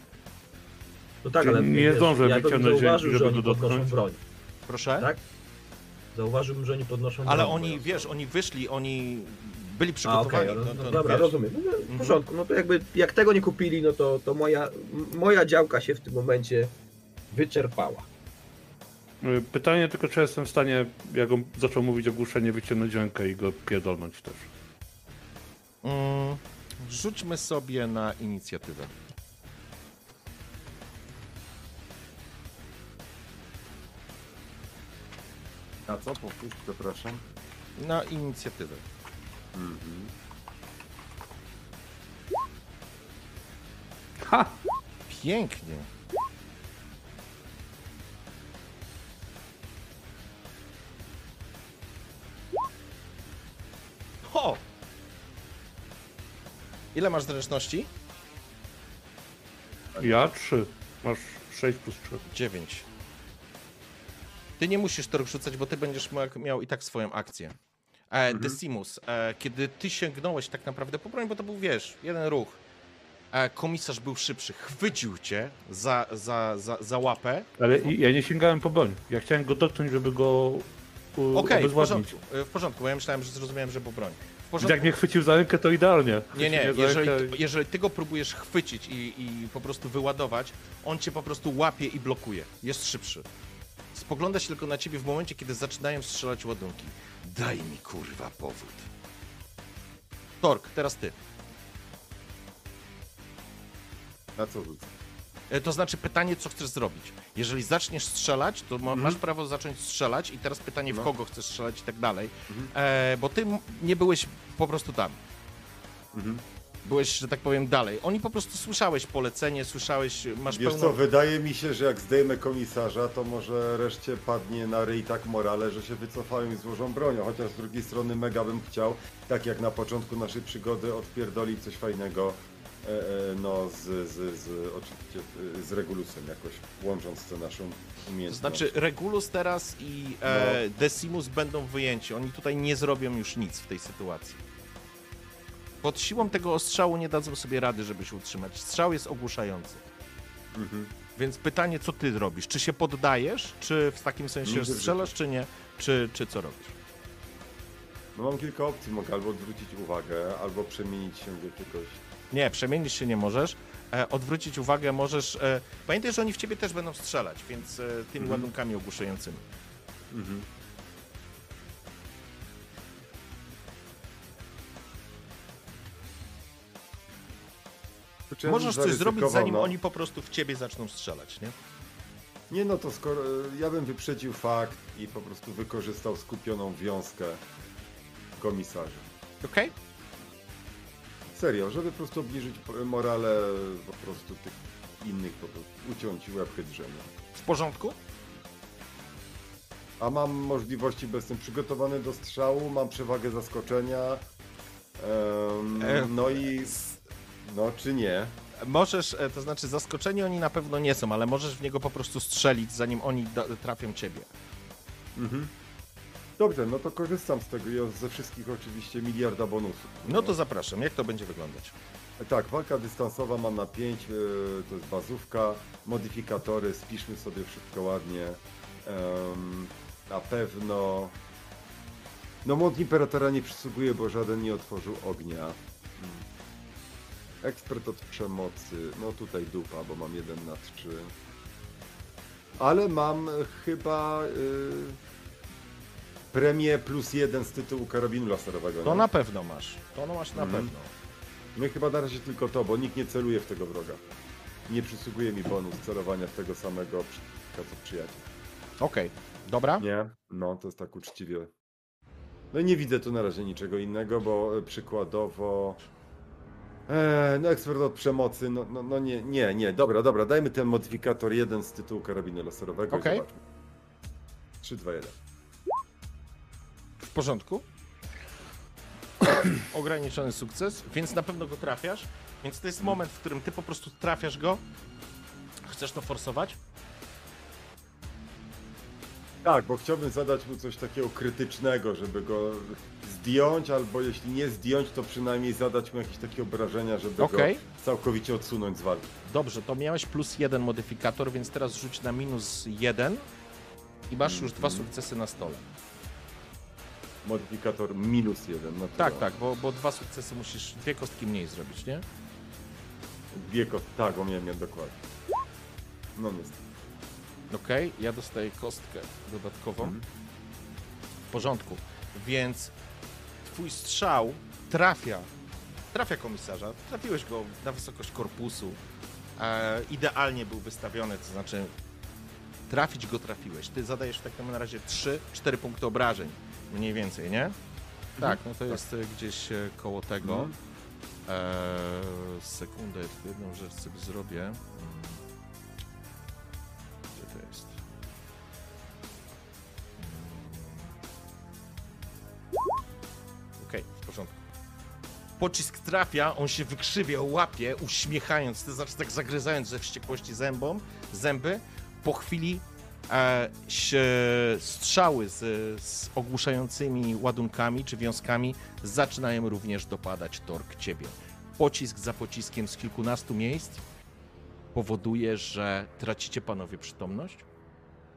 No tak, Czyli ale nie wiesz, zdążę ja bym wyciągnąć zauważył, że żeby oni podnoszą dotknąć. broń, Proszę? tak? Zauważyłbym, że oni podnoszą Ale broń. oni, wiesz, oni wyszli, oni byli A, przygotowani. okej, no, no, to, dobra, wiesz. rozumiem. No, w Mhm. porządku, no to jakby jak tego nie kupili, no to, to moja, moja działka się w tym momencie wyczerpała. Y, Pytanie tylko, czy jestem w stanie, jak on zaczął mówić ogłuszenie, wyciągnąć rękę i go pierdolnąć też. Mm, rzućmy sobie na inicjatywę. A co? Powtórz, przepraszam. Na inicjatywę. Mhm. Ha! Pięknie. Ho! Ile masz zręczności? Ja trzy. Masz 6 plus 3. 9. Ty nie musisz to rzucać, bo ty będziesz miał, i tak swoją akcję. E, Decimus, e, kiedy ty sięgnąłeś tak naprawdę po broń, bo to był, wiesz, jeden ruch. E, komisarz był szybszy, chwycił cię za, za, za, za łapę. Ale ja nie sięgałem po broń. Ja chciałem go dotknąć, żeby go Okej, w obezwładnić. porządku, e, w porządku, bo ja myślałem, że zrozumiałem, że po broń. W Jak mnie chwycił za rękę, to idealnie. Nie, Chwycił nie, mnie za jeżeli, rękę jeżeli ty go próbujesz chwycić i, i po prostu wyładować, on cię po prostu łapie i blokuje. Jest szybszy. Spogląda się tylko na ciebie w momencie, kiedy zaczynają strzelać ładunki. Daj mi kurwa powód. Tork, teraz ty. Na co rzucę? E, To znaczy pytanie, co chcesz zrobić. Jeżeli zaczniesz strzelać, to ma, masz prawo zacząć strzelać i teraz pytanie, w No. kogo chcesz strzelać i tak dalej. E, bo ty nie byłeś po prostu tam. Mhm. Byłeś, że tak powiem, dalej. Oni po prostu słyszałeś polecenie, słyszałeś, masz Wiesz pełną... co, wydaje mi się, że jak zdejmę komisarza, to może reszcie padnie na ryj tak morale, że się wycofają i złożą bronią. Chociaż z drugiej strony mega bym chciał, tak jak na początku naszej przygody, odpierdolić coś fajnego, no z, z, z, oczywiście e, z Regulusem jakoś, łącząc tę naszą To umiejętność. znaczy Regulus teraz i e, Decimus będą wyjęci. Oni tutaj nie zrobią już nic w tej sytuacji. Pod siłą tego ostrzału nie dadzą sobie rady, żeby się utrzymać. Strzał jest ogłuszający. Mhm. Więc pytanie, co ty robisz? Czy się poddajesz? Czy w takim sensie strzelasz, czy nie? Czy, czy co robisz? No mam kilka opcji, mogę albo odwrócić uwagę, albo przemienić się w jakiegoś... Nie, przemienić się nie możesz. E, odwrócić uwagę możesz. E, pamiętaj, że oni w ciebie też będą strzelać, więc e, tymi Mhm. ładunkami ogłuszającymi. Mhm. Możesz coś zrobić, zanim no. oni po prostu w ciebie zaczną strzelać, nie? Nie no, to skoro ja bym wyprzedził fakt i po prostu wykorzystał skupioną wiązkę komisarza. Okej? Serio, żeby po prostu obniżyć morale po prostu tych innych, po prostu uciąć łeb drzemia. W porządku? A mam możliwości, bo jestem przygotowany do strzału, mam przewagę zaskoczenia. E, no i. No czy nie? Możesz, e, to znaczy zaskoczeni oni na pewno nie są, ale możesz w niego po prostu strzelić, zanim oni trafią ciebie. Mhm. Dobrze, no to korzystam z tego i ze wszystkich oczywiście miliarda bonusów. No to zapraszam, jak to będzie wyglądać? Tak, walka dystansowa mam na 5, to jest bazówka, modyfikatory, spiszmy sobie wszystko ładnie. Na pewno... No młot Imperatora nie przysługuje, bo żaden nie otworzył ognia. Ekspert od przemocy, no tutaj dupa, bo mam 1 na 3. Ale mam e, chyba y, premię plus 1 z tytułu karabinu laserowego. To nie? na pewno masz. To no masz na Mhm. pewno. No i chyba na razie tylko to, bo nikt nie celuje w tego wroga. Nie przysługuje mi bonus celowania w tego samego co przyjaciel. Okej, dobra. Nie? No, to jest tak uczciwie. No i nie widzę tu na razie niczego innego, bo e, przykładowo Eee, no ekspert od przemocy, no, no, no nie, nie, nie, dobra, dobra, dajmy ten modyfikator 1 z tytułu karabinu laserowego i zobaczmy. 3, 2, 1. W porządku. Ograniczony sukces, więc na pewno go trafiasz. Więc to jest moment, w którym ty po prostu trafiasz go. Chcesz to forsować? Tak, bo chciałbym zadać mu coś takiego krytycznego, żeby go zdjąć, albo jeśli nie zdjąć, to przynajmniej zadać mu jakieś takie obrażenia, żeby Okej. go całkowicie odsunąć z walki. Dobrze, to miałeś plus jeden modyfikator, więc teraz rzuć na minus jeden i masz już dwa sukcesy na stole. Modyfikator minus jeden. No Tak, tak, bo, bo dwa sukcesy musisz, dwie kostki mniej zrobić, nie? Dwie kost... Tak, nie dokładnie. No niestety. Okej, ja dostaję kostkę dodatkową. W porządku. Więc twój strzał trafia, trafia komisarza. Trafiłeś go na wysokość korpusu. E, idealnie był wystawiony, to znaczy trafić go trafiłeś. Ty zadajesz w takim razie 3-4 punkty obrażeń. Mniej więcej, nie? Tak, no to jest e, gdzieś e, koło tego. Mhm. Eee, sekundę, tylko jedną rzecz sobie zrobię. Mm. Gdzie to jest? Mm. Okej, w porządku. Pocisk trafia, on się wykrzywia, łapie, uśmiechając, ty znaczy tak zagryzając ze wściekłości zębą, zęby. Po chwili strzały z, z ogłuszającymi ładunkami czy wiązkami zaczynają również dopadać tork ciebie. Pocisk za pociskiem z kilkunastu miejsc powoduje, że tracicie panowie przytomność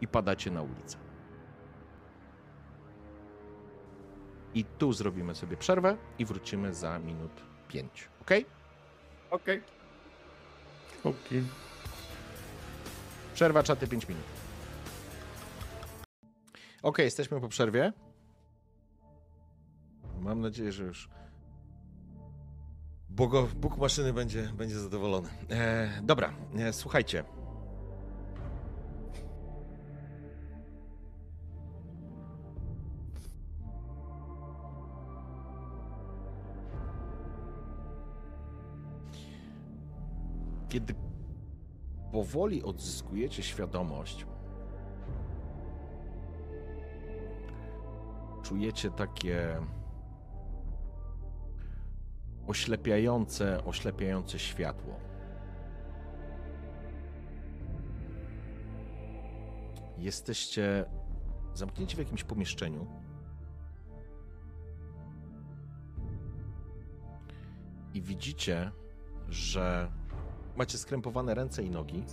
i padacie na ulicę. I tu zrobimy sobie przerwę i wrócimy za minut 5. Ok? Okej. Okej. Przerwa czaty 5 minut. Ok, jesteśmy po przerwie. Mam nadzieję, że już Bogo, Bóg maszyny będzie, będzie zadowolony. E, dobra, e, słuchajcie. Kiedy powoli odzyskujecie świadomość, czujecie takie oślepiające, oślepiające światło. Jesteście zamknięci w jakimś pomieszczeniu. I widzicie, że macie skrępowane ręce i nogi.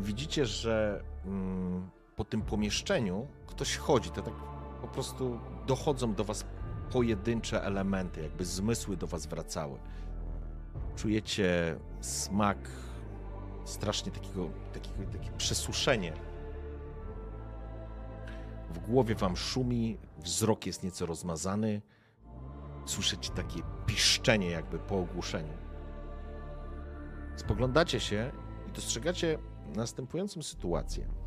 Widzicie, że mm, po tym pomieszczeniu ktoś chodzi. To tak po prostu dochodzą do was pojedyncze elementy, jakby zmysły do was wracały. Czujecie smak strasznie takiego, takiego takie przesuszenie. W głowie wam szumi, wzrok jest nieco rozmazany. Słyszycie takie piszczenie jakby po ogłuszeniu. Spoglądacie się i dostrzegacie następującą sytuację.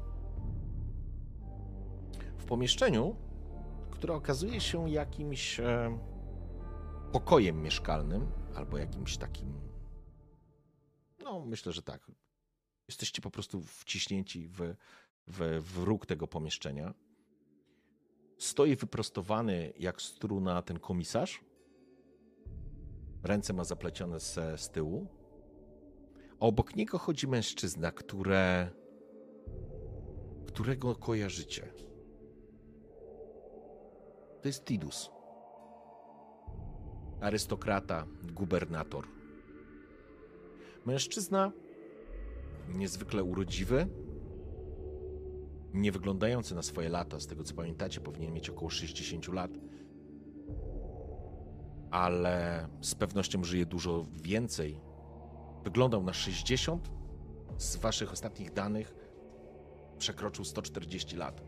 Pomieszczeniu, które okazuje się jakimś e, pokojem mieszkalnym, albo jakimś takim. No, myślę, że tak. Jesteście po prostu wciśnięci w, w, w róg tego pomieszczenia. Stoi wyprostowany jak struna ten komisarz. Ręce ma zaplecione z, z tyłu. A obok niego chodzi mężczyzna, które, którego kojarzycie. To jest Tidus. Arystokrata, gubernator. Mężczyzna niezwykle urodziwy, nie wyglądający na swoje lata, z tego co pamiętacie, powinien mieć około 60 lat, ale z pewnością żyje dużo więcej. Wyglądał na 60, z waszych ostatnich danych przekroczył 140 lat.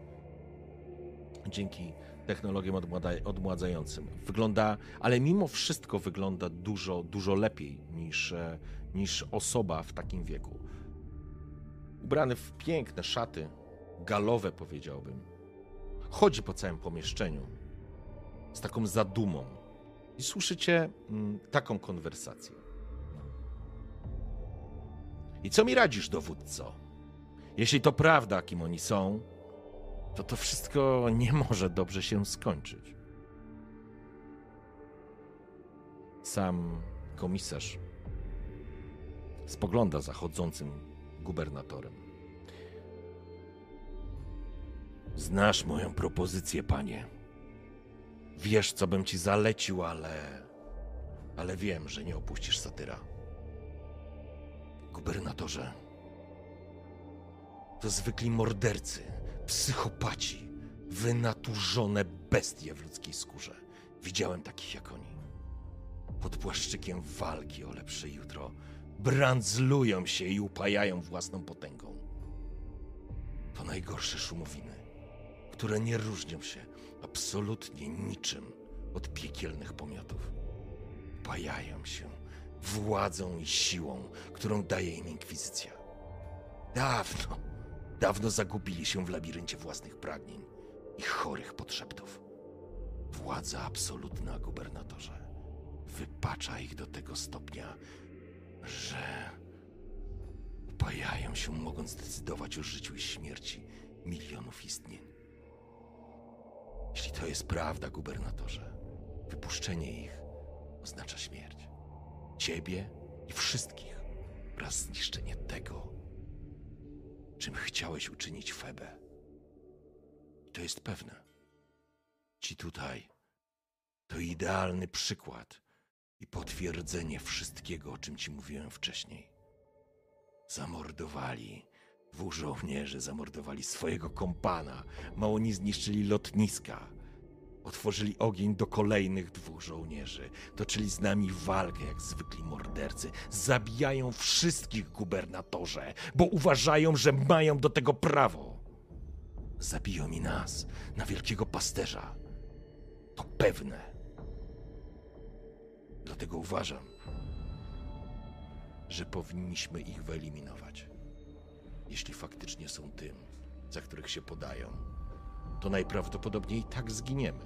Dzięki technologiom odmładzającym. Wygląda, ale mimo wszystko wygląda dużo, dużo lepiej niż, e, niż osoba w takim wieku. Ubrany w piękne szaty, galowe powiedziałbym. Chodzi po całym pomieszczeniu z taką zadumą. I słyszycie mm, taką konwersację. I co mi radzisz, dowódco? Jeśli to prawda, kim oni są, to to wszystko nie może dobrze się skończyć. Sam komisarz spogląda za chodzącym gubernatorem. Znasz moją propozycję, panie. Wiesz, co bym ci zalecił, ale. Ale wiem, że nie opuścisz satyra. Gubernatorze, to zwykli mordercy, psychopaci, wynaturzone bestie w ludzkiej skórze. Widziałem takich jak oni. Pod płaszczykiem walki o lepsze jutro brandzlują się i upajają własną potęgą. To najgorsze szumowiny, które nie różnią się absolutnie niczym od piekielnych pomiotów. Upajają się władzą i siłą, którą daje im inkwizycja. Dawno, dawno zagubili się w labiryncie własnych pragnień i chorych podszeptów. Władza absolutna, gubernatorze, wypacza ich do tego stopnia, że upajają się, mogąc decydować o życiu i śmierci milionów istnień. Jeśli to jest prawda, gubernatorze, wypuszczenie ich oznacza śmierć. Ciebie i wszystkich wraz zniszczenie tego, czym chciałeś uczynić Febę. I to jest pewne. Ci tutaj to idealny przykład i potwierdzenie wszystkiego, o czym ci mówiłem wcześniej. Zamordowali dwóch żołnierzy, zamordowali swojego kompana, mało nie zniszczyli lotniska. Otworzyli ogień do kolejnych dwóch żołnierzy. Toczyli z nami walkę jak zwykli mordercy. Zabijają wszystkich gubernatorze, bo uważają, że mają do tego prawo. Zabiją i nas, na wielkiego pasterza. To pewne. Dlatego uważam, że powinniśmy ich wyeliminować. Jeśli faktycznie są tym, za których się podają, to najprawdopodobniej tak zginiemy.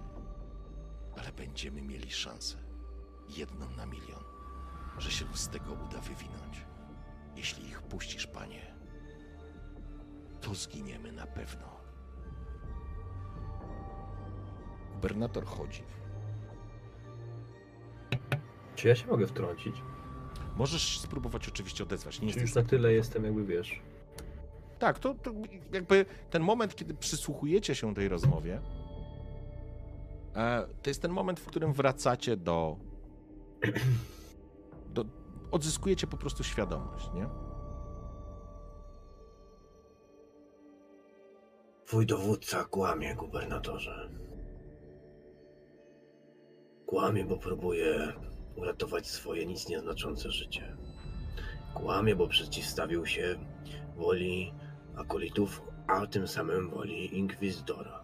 Ale będziemy mieli szansę, jedną na milion, że się z tego uda wywinąć. Jeśli ich puścisz, panie, to zginiemy na pewno. Gubernator chodzi. Czy ja się mogę wtrącić? Możesz spróbować oczywiście odezwać. Nie Czy już na tyle jestem, jakby wiesz. Tak, to, to jakby ten moment, kiedy przysłuchujecie się tej rozmowie, e, to jest ten moment, w którym wracacie do, do. Odzyskujecie po prostu świadomość, nie? Twój dowódca kłamie, gubernatorze. Kłamie, bo próbuje uratować swoje nic nieznaczące życie. Kłamie, bo przeciwstawił się woli akolitów, a tym samym woli inkwizytora.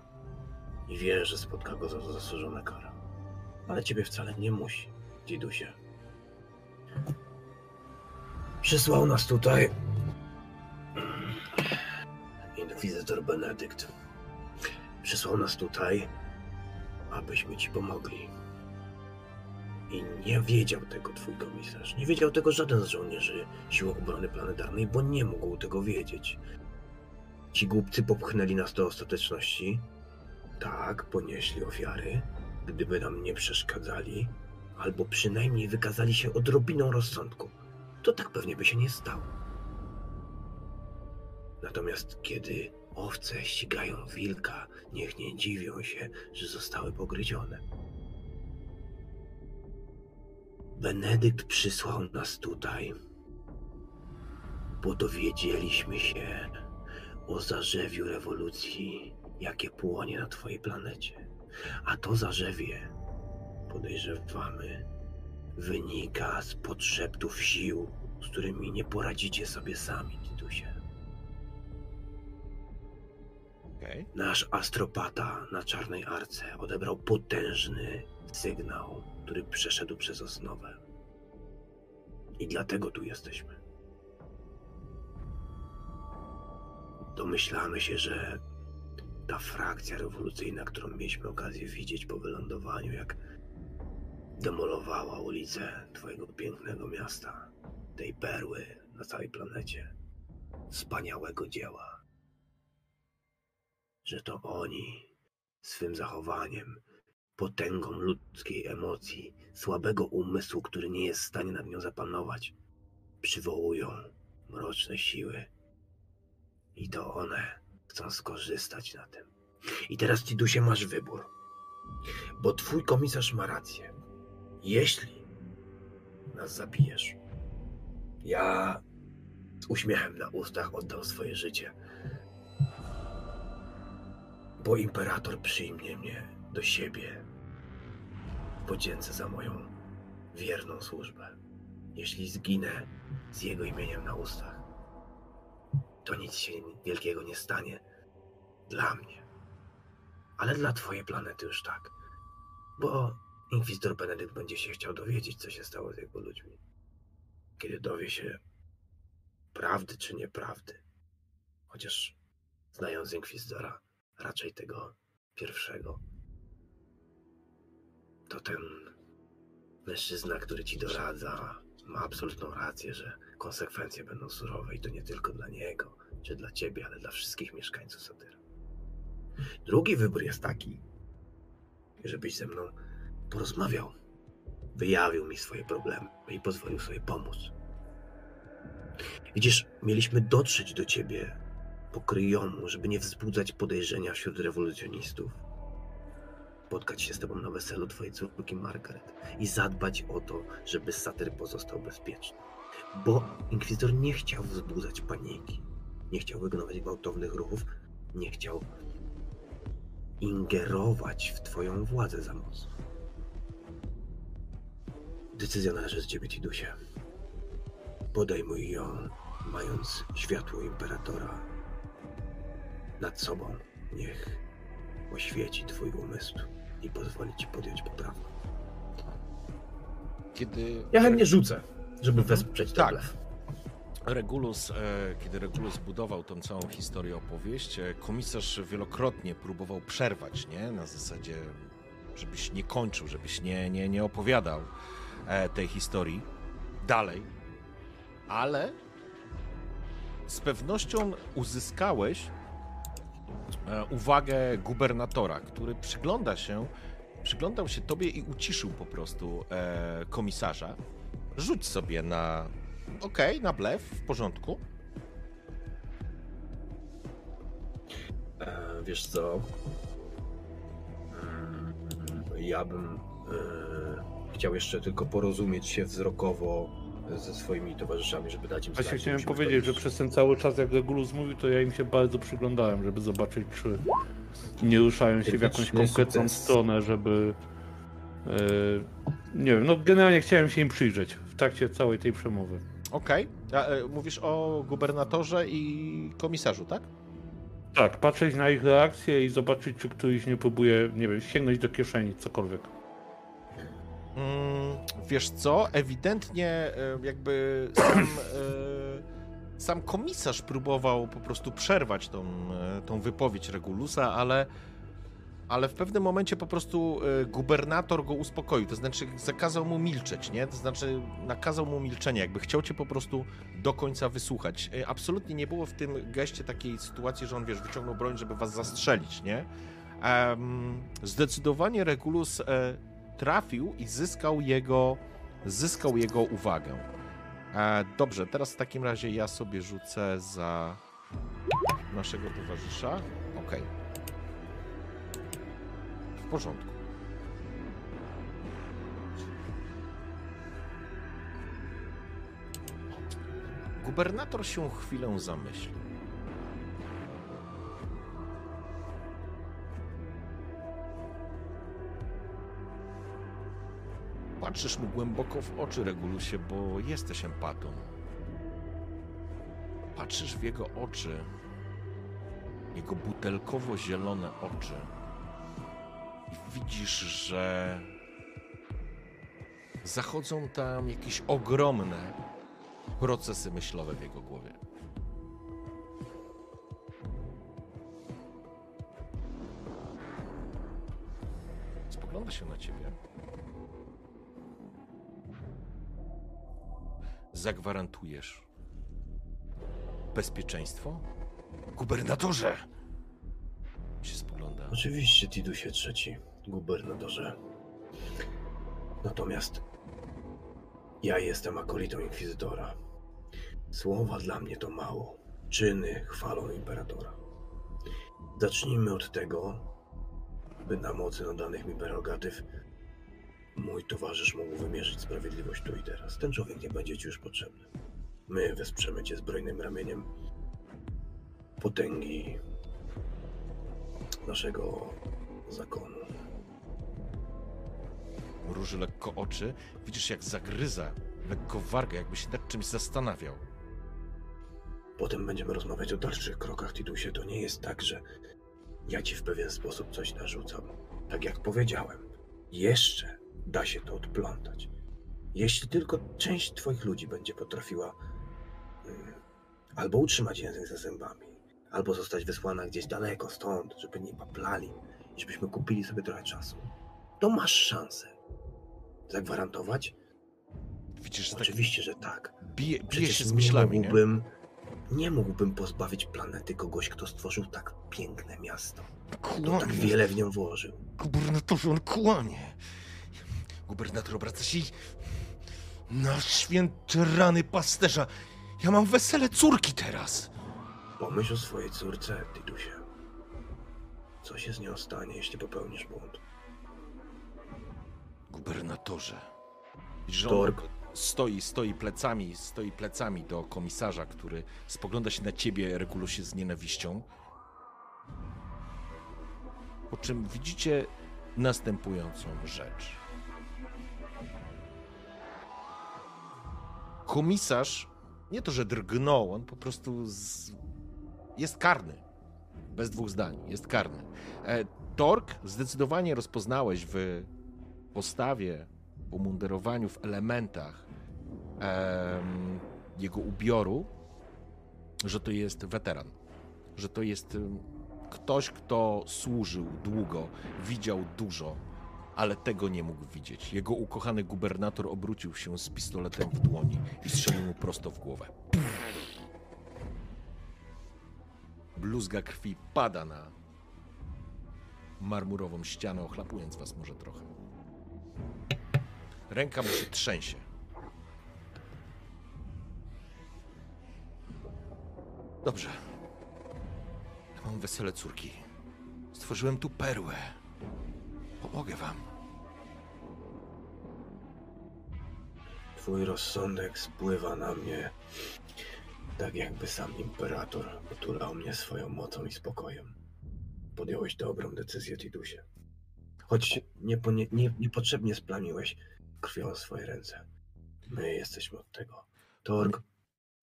I wie, że spotka go za to zasłużona kara. Ale ciebie wcale nie musi, Didusie. Przysłał nas tutaj inkwizytor Benedykt. Przysłał nas tutaj, abyśmy ci pomogli. I nie wiedział tego twój komisarz. Nie wiedział tego żaden z żołnierzy Sił Obrony Planetarnej, bo nie mógł tego wiedzieć. Ci głupcy popchnęli nas do ostateczności. Tak, ponieśli ofiary, gdyby nam nie przeszkadzali, albo przynajmniej wykazali się odrobiną rozsądku. To tak pewnie by się nie stało. Natomiast kiedy owce ścigają wilka, niech nie dziwią się, że zostały pogryzione. Benedykt przysłał nas tutaj, bo dowiedzieliśmy się o zarzewiu rewolucji, jakie płonie na twojej planecie. A to zarzewie, podejrzewamy, wynika z podszeptów sił, z którymi nie poradzicie sobie sami, Titusie. Okej. Nasz astropata na czarnej arce odebrał potężny sygnał, który przeszedł przez osnowę. I dlatego tu jesteśmy. Domyślamy się, że ta frakcja rewolucyjna, którą mieliśmy okazję widzieć po wylądowaniu, jak demolowała ulice twojego pięknego miasta, tej perły na całej planecie, wspaniałego dzieła. Że to oni swym zachowaniem, potęgą ludzkiej emocji, słabego umysłu, który nie jest w stanie nad nią zapanować, przywołują mroczne siły. I to one chcą skorzystać na tym. I teraz, Tidusie, masz wybór. Bo twój komisarz ma rację. Jeśli nas zabijesz, ja z uśmiechem na ustach oddam swoje życie. Bo imperator przyjmie mnie do siebie w podzięce za moją wierną służbę. Jeśli zginę z jego imieniem na ustach, to nic się wielkiego nie stanie dla mnie. Ale dla twojej planety już tak. Bo Inkwizytor Benedykt będzie się chciał dowiedzieć, co się stało z jego ludźmi. Kiedy dowie się prawdy czy nieprawdy. Chociaż znając Inkwizytora, raczej tego pierwszego. To ten mężczyzna, który ci doradza, ma absolutną rację, że konsekwencje będą surowe i to nie tylko dla niego, czy dla ciebie, ale dla wszystkich mieszkańców Satyra. Drugi wybór jest taki, żebyś ze mną porozmawiał. Wyjawił mi swoje problemy i pozwolił sobie pomóc. Widzisz, mieliśmy dotrzeć do ciebie po kryjomu, żeby nie wzbudzać podejrzenia wśród rewolucjonistów. Spotkać się z tobą na weselu twojej córki Margaret i zadbać o to, żeby Satyr pozostał bezpieczny. Bo inkwizytor nie chciał wzbudzać paniki, nie chciał wygnować gwałtownych ruchów, nie chciał ingerować w twoją władzę za mocno. Decyzja należy z ciebie, Tidusie. Podejmuj ją, mając światło imperatora nad sobą. Niech oświeci twój umysł i pozwoli ci podjąć poprawę. Kiedy Ja chętnie rzucę, żeby wesprzeć Tak. Regulus, e, kiedy Regulus budował tą całą historię, opowieść, e, komisarz wielokrotnie próbował przerwać, nie? Na zasadzie, żebyś nie kończył, żebyś nie, nie, nie opowiadał e, tej historii dalej, ale z pewnością uzyskałeś uwagę gubernatora, który przygląda się, przyglądał się tobie i uciszył po prostu e, komisarza. Rzuć sobie na Okej, na blef, w porządku. E, wiesz co? Mm, Ja bym e, chciał jeszcze tylko porozumieć się wzrokowo ze swoimi towarzyszami, żeby dać im Właśnie znać, że chciałem musimy powiedzieć, że przez ten cały czas, jak Regulus mówił, to ja im się bardzo przyglądałem, żeby zobaczyć, czy nie ruszają się w jakąś konkretną sukces. stronę, żeby. e, nie wiem, no generalnie chciałem się im przyjrzeć w trakcie całej tej przemowy. Okej. A, e, Mówisz o gubernatorze i komisarzu, tak? Tak, patrzeć na ich reakcję i zobaczyć, czy któryś nie próbuje, nie wiem, sięgnąć do kieszeni, cokolwiek. Mm, wiesz co? Ewidentnie e, jakby sam, e, sam komisarz próbował po prostu przerwać tą, e, tą wypowiedź Regulusa, ale, ale w pewnym momencie po prostu gubernator go uspokoił. To znaczy zakazał mu milczeć, nie? To znaczy nakazał mu milczenie, jakby chciał cię po prostu do końca wysłuchać. Absolutnie nie było w tym geście takiej sytuacji, że on, wiesz, wyciągnął broń, żeby was zastrzelić, nie? Zdecydowanie Regulus trafił i zyskał jego, zyskał jego uwagę. E, dobrze, teraz w takim razie ja sobie rzucę za naszego towarzysza. Okej. W porządku. Gubernator się chwilę zamyślił. Patrzysz mu głęboko w oczy, Regulusie, bo jesteś empatą. Patrzysz w jego oczy, jego butelkowo-zielone oczy i widzisz, że zachodzą tam jakieś ogromne procesy myślowe w jego głowie. Zagwarantujesz bezpieczeństwo? Gubernatorze! Się spogląda. Oczywiście, Tidusie trzeci, gubernatorze. Natomiast ja jestem akolitą inkwizytora. Słowa dla mnie to mało. Czyny chwalą imperatora. Zacznijmy od tego, by na mocy nadanych mi prerogatyw mój towarzysz mógł wymierzyć sprawiedliwość tu i teraz. Ten człowiek nie będzie ci już potrzebny. My wesprzemy cię zbrojnym ramieniem potęgi naszego zakonu. Mruży lekko oczy. Widzisz, jak zagryza lekko wargę, jakby się nad czymś zastanawiał. Potem będziemy rozmawiać o dalszych krokach, Tidusie. To nie jest tak, że ja ci w pewien sposób coś narzucam. Tak jak powiedziałem, jeszcze da się to odplątać. Jeśli tylko część twoich ludzi będzie potrafiła mm, albo utrzymać język za zębami, albo zostać wysłana gdzieś daleko stąd, żeby nie paplali, i żebyśmy kupili sobie trochę czasu, to masz szansę. Zagwarantować? Widzisz, że tak Oczywiście, że tak. bije, bije się z nie myślami, nie? mógłbym, nie mógłbym pozbawić planety kogoś, kto stworzył tak piękne miasto. Kto tak wiele w nią włożył. Gubernatorze, on kłamie. Gubernator obraca się i... Na święte rany pasterza. Ja mam wesele córki teraz. Pomyśl o swojej córce, Tidusie. Co się z nią stanie, jeśli popełnisz błąd? Gubernatorze. Widzisz, że Torg. on stoi, stoi plecami, stoi plecami do komisarza, który spogląda się na ciebie, Regulusie, z nienawiścią. Po czym widzicie następującą rzecz. Komisarz nie to, że drgnął, on po prostu z... jest karny. Bez dwóch zdań, jest karny. E, Tork zdecydowanie rozpoznałeś w postawie, w umundurowaniu, w elementach em, jego ubioru, że to jest weteran. Że to jest ktoś, kto służył długo, widział dużo, ale tego nie mógł widzieć. Jego ukochany gubernator obrócił się z pistoletem w dłoni i strzelił mu prosto w głowę. Bluzga krwi pada na marmurową ścianę, ochlapując was może trochę. Ręka mu się trzęsie. Dobrze. Mam wesele córki. Stworzyłem tu perłę. Pomogę wam. Twój rozsądek spływa na mnie, tak jakby sam imperator otulał mnie swoją mocą i spokojem. Podjąłeś dobrą decyzję, Tidusie. Choć niepo, nie, nie, niepotrzebnie splamiłeś krwią swoje ręce. My jesteśmy od tego. Torg,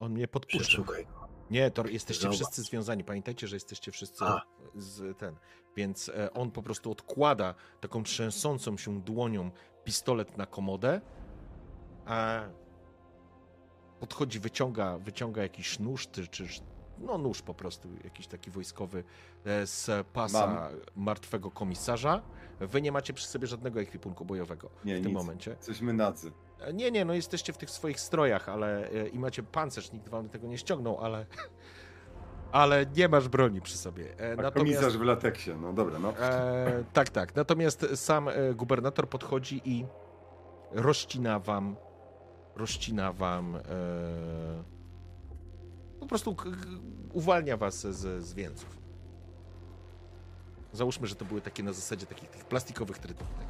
On mnie podpuszcza. przeszukaj go. Nie, to jesteście Zobacz. wszyscy związani. Pamiętajcie, że jesteście wszyscy A. z ten. Więc e, on po prostu odkłada taką trzęsącą się dłonią pistolet na komodę. Podchodzi, wyciąga, wyciąga jakiś nóż, czy, czy no nóż po prostu, jakiś taki wojskowy e, z pasa Mam. martwego komisarza. Wy nie macie przy sobie żadnego ekwipunku bojowego Nie, w tym nic. momencie. Jesteśmy nacy. E, Nie, nie, no jesteście w tych swoich strojach, ale e, i macie pancerz, nikt wam tego nie ściągnął, ale *laughs* ale nie masz broni przy sobie. E, A komisarz w lateksie, no dobra, no. e, tak, tak. Natomiast sam gubernator podchodzi i rozcina wam rozcina wam e, po prostu uwalnia was z, z. Załóżmy, że to były takie na zasadzie takich plastikowych trytów. Tak.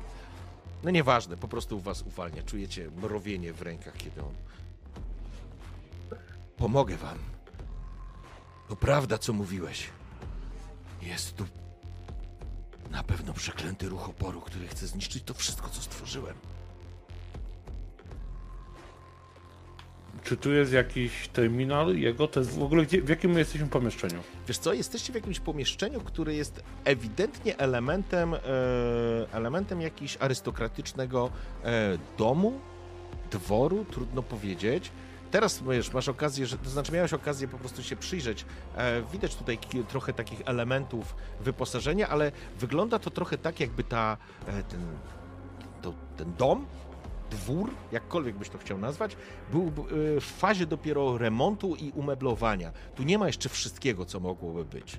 No nieważne, po prostu was uwalnia. Czujecie mrowienie w rękach, kiedy on. Pomogę wam. To prawda, co mówiłeś. Jest tu na pewno przeklęty ruch oporu, który chce zniszczyć to wszystko, co stworzyłem. Czy tu jest jakiś terminal jego? To jest w ogóle gdzie, w jakim my jesteśmy pomieszczeniu? Wiesz co, jesteście w jakimś pomieszczeniu, które jest ewidentnie elementem, e, elementem jakiś arystokratycznego e, domu, dworu, trudno powiedzieć. Teraz wiesz, masz okazję, że, to znaczy miałeś okazję po prostu się przyjrzeć. E, widać tutaj trochę takich elementów wyposażenia, ale wygląda to trochę tak, jakby ta, ten, to, ten dom dwór, jakkolwiek byś to chciał nazwać, był y, w fazie dopiero remontu i umeblowania. Tu nie ma jeszcze wszystkiego, co mogłoby być.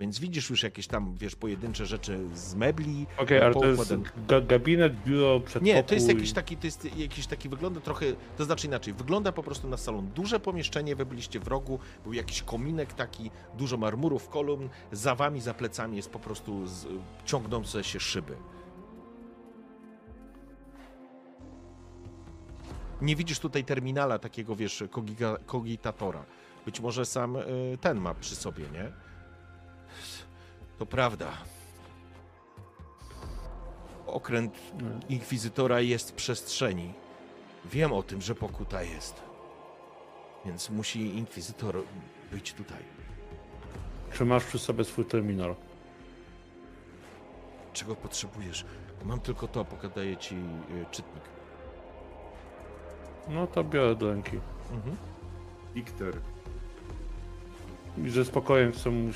Więc widzisz już jakieś tam, wiesz, pojedyncze rzeczy z mebli. Okej, ale to jest ga gabinet, biuro, przedpokój. Nie, to jest jakiś taki, to jest jakiś taki, wygląda trochę, to znaczy inaczej, wygląda po prostu na salon. Duże pomieszczenie, wy byliście w rogu, był jakiś kominek taki, dużo marmurów, kolumn, za wami, za plecami jest po prostu z, ciągnące się szyby. Nie widzisz tutaj terminala takiego, wiesz, kogiga, kogitatora. Być może sam y, ten ma przy sobie, nie? To prawda. Okręt Inkwizytora jest w przestrzeni. Wiem o tym, że pokuta jest. Więc musi Inkwizytor być tutaj. Czy masz przy sobie swój terminal? Czego potrzebujesz? Mam tylko to, pokadaję ci y, czytnik. No to biorę do ręki. Mhm. I ze spokojem chcę mu...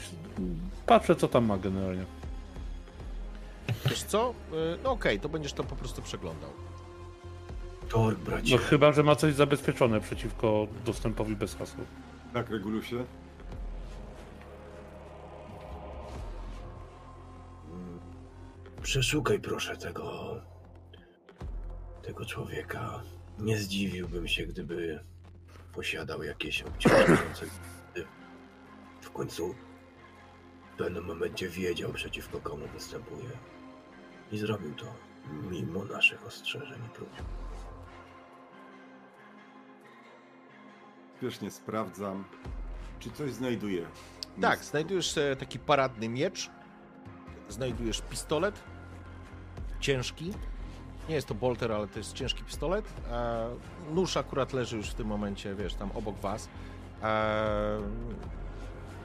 Patrzę, co tam ma generalnie. Wiesz co? Y, No okej, to będziesz to po prostu przeglądał. Torg, bracie. No chyba, że ma coś zabezpieczone przeciwko dostępowi bez hasła. tak, Regulusie? Przeszukaj proszę tego. tego człowieka. Nie zdziwiłbym się, gdyby posiadał jakieś obciążające. W końcu w pewnym momencie wiedział, przeciwko komu występuje. I zrobił to, mimo naszych ostrzeżeń i próśb. Spiesznie sprawdzam, czy coś znajduję. Tak, znajdujesz taki paradny miecz, znajdujesz pistolet, ciężki. Nie jest to bolter, ale to jest ciężki pistolet. E, nóż akurat leży już w tym momencie, wiesz, tam obok was. E,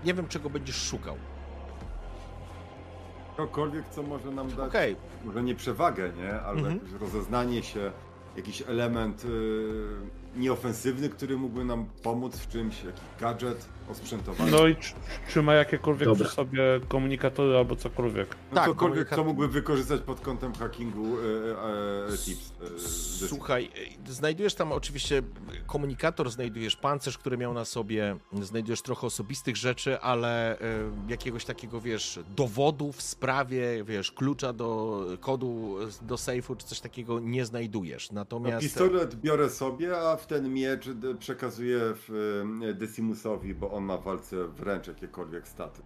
nie wiem, czego będziesz szukał. Cokolwiek, co może nam dać, Okej, może nie przewagę, nie? Albo Mhm. jakieś rozeznanie się, jakiś element y, nieofensywny, który mógłby nam pomóc w czymś, jakiś gadżet osprzętowany. No i czy, czy ma jakiekolwiek Dobra. przy sobie komunikatory albo cokolwiek? No tak, cokolwiek, co mógłby wykorzystać pod kątem hackingu y, y, y, tips. y, ze- Słuchaj, e, znajdujesz tam oczywiście komunikator, znajdujesz pancerz, który miał na sobie, znajdujesz trochę osobistych rzeczy, ale e, jakiegoś takiego, wiesz, dowodu w sprawie, wiesz, klucza do kodu e, do sejfu czy coś takiego nie znajdujesz. No, Natomiast pistolet biorę sobie, a w ten miecz przekazuję w, Decimusowi, bo on ma w walce wręcz jakiekolwiek staty.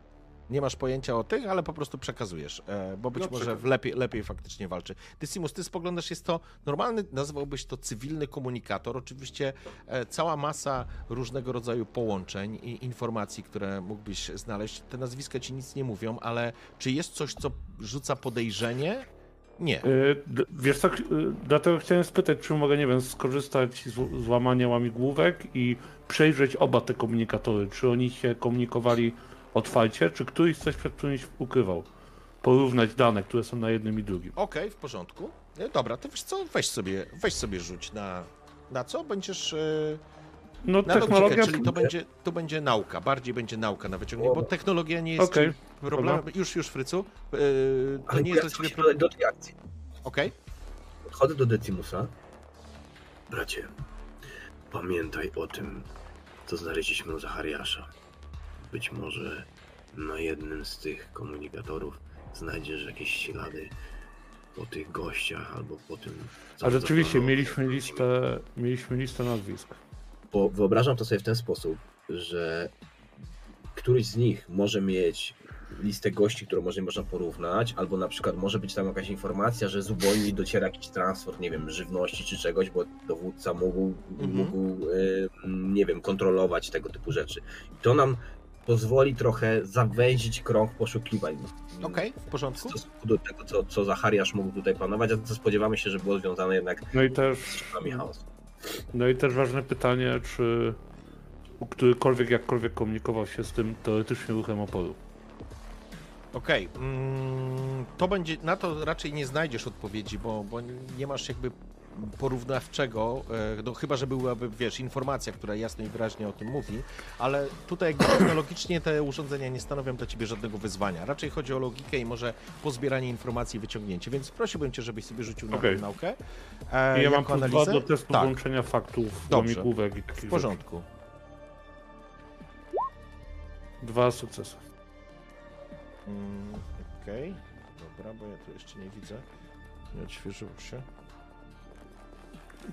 nie masz pojęcia o tych, ale po prostu przekazujesz, e, bo być No, może przekazuję. lepiej, lepiej faktycznie walczy. Decimus, ty spoglądasz, jest to normalny, nazwałbyś to cywilny komunikator. Oczywiście e, cała masa różnego rodzaju połączeń i informacji, które mógłbyś znaleźć. Te nazwiska ci nic nie mówią, ale czy jest coś, co rzuca podejrzenie? Nie. Yy, d- wiesz co, yy, dlatego chciałem spytać, czy mogę, nie wiem, skorzystać z, z łamania łamigłówek i przejrzeć oba te komunikatory. Czy oni się komunikowali otwarcie, czy któryś coś przed którymś ukrywał? Porównać dane, które są na jednym i drugim. Okej, w porządku. E, Dobra, to wiesz co, weź sobie, weź sobie rzuć na... Na co? Będziesz... E, No Na logikę, technologia... czyli to będzie, to będzie nauka, bardziej będzie nauka na wyciągnięcie, bo technologia nie jest Okej, problemem. Już, już, Frycu. Yy, to Ale nie ja jest dla chcę ciebie problem. do tej akcji. Okej? Podchodzę do Decimusa. Bracie, pamiętaj o tym, co znaleźliśmy u Zachariasza. Być może na jednym z tych komunikatorów znajdziesz jakieś ślady po tych gościach albo po tym. co A rzeczywiście mieliśmy listę, mieliśmy listę nazwisk. Bo wyobrażam to sobie w ten sposób, że któryś z nich może mieć listę gości, którą może można porównać, albo na przykład może być tam jakaś informacja, że z ubojni dociera jakiś transport, nie wiem, żywności czy czegoś, bo dowódca mógł, Mhm. mógł y, nie wiem, kontrolować tego typu rzeczy. I to nam pozwoli trochę zawęzić krąg poszukiwań. Okej, w W porządku. stosunku do tego, co, co Zachariasz mógł tutaj planować, a co spodziewamy się, że było związane jednak No i też, z szybami chaosu. No i też ważne pytanie, czy którykolwiek jakkolwiek komunikował się z tym teoretycznie ruchem oporu. Okej. Mm, to będzie, na to raczej nie znajdziesz odpowiedzi, bo, bo nie masz jakby porównawczego, e, no chyba, że byłaby, wiesz, informacja, która jasno i wyraźnie o tym mówi, ale tutaj technologicznie te urządzenia nie stanowią dla ciebie żadnego wyzwania. Raczej chodzi o logikę i może pozbieranie informacji i wyciągnięcie, więc prosiłbym cię, żebyś sobie rzucił na Okej. tę naukę. E, I ja mam plus dwa analizę. do testu Tak, włączenia faktów, Dobrze. łamigłówek i takich w porządku. rzeczy. Dwa sukcesy. Mm, Okej, dobra, bo ja tu jeszcze nie widzę. Nie odświeżyło się.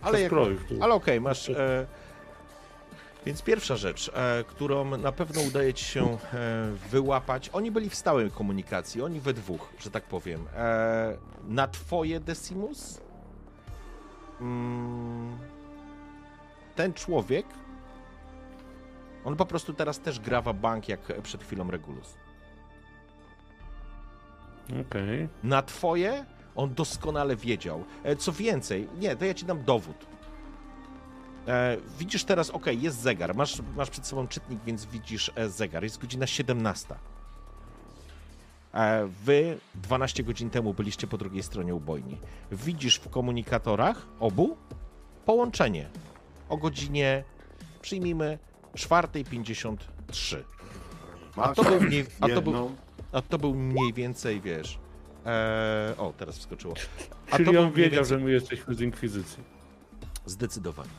Ale, jak, ale okej, masz. E, więc pierwsza rzecz, e, którą na pewno udaje ci się e, wyłapać. Oni byli w stałej komunikacji, oni we dwóch, że tak powiem. E, na twoje Decimus. Mm, ten człowiek. On po prostu teraz też grawa bank jak przed chwilą Regulus. Okej. Na twoje on doskonale wiedział. E, Co więcej, nie, to ja ci dam dowód. E, widzisz teraz, ok, jest zegar, masz, masz przed sobą czytnik, więc widzisz e, zegar. Jest godzina 17. E, wy 12 godzin temu byliście po drugiej stronie ubojni. Widzisz w komunikatorach obu połączenie o godzinie, przyjmijmy, 4.53. A to był mniej, a to był, a to był mniej więcej, wiesz. E, o, teraz wskoczyło. A to Czyli był on wiedział, więcej- że my jesteśmy z Inkwizycji. Zdecydowanie.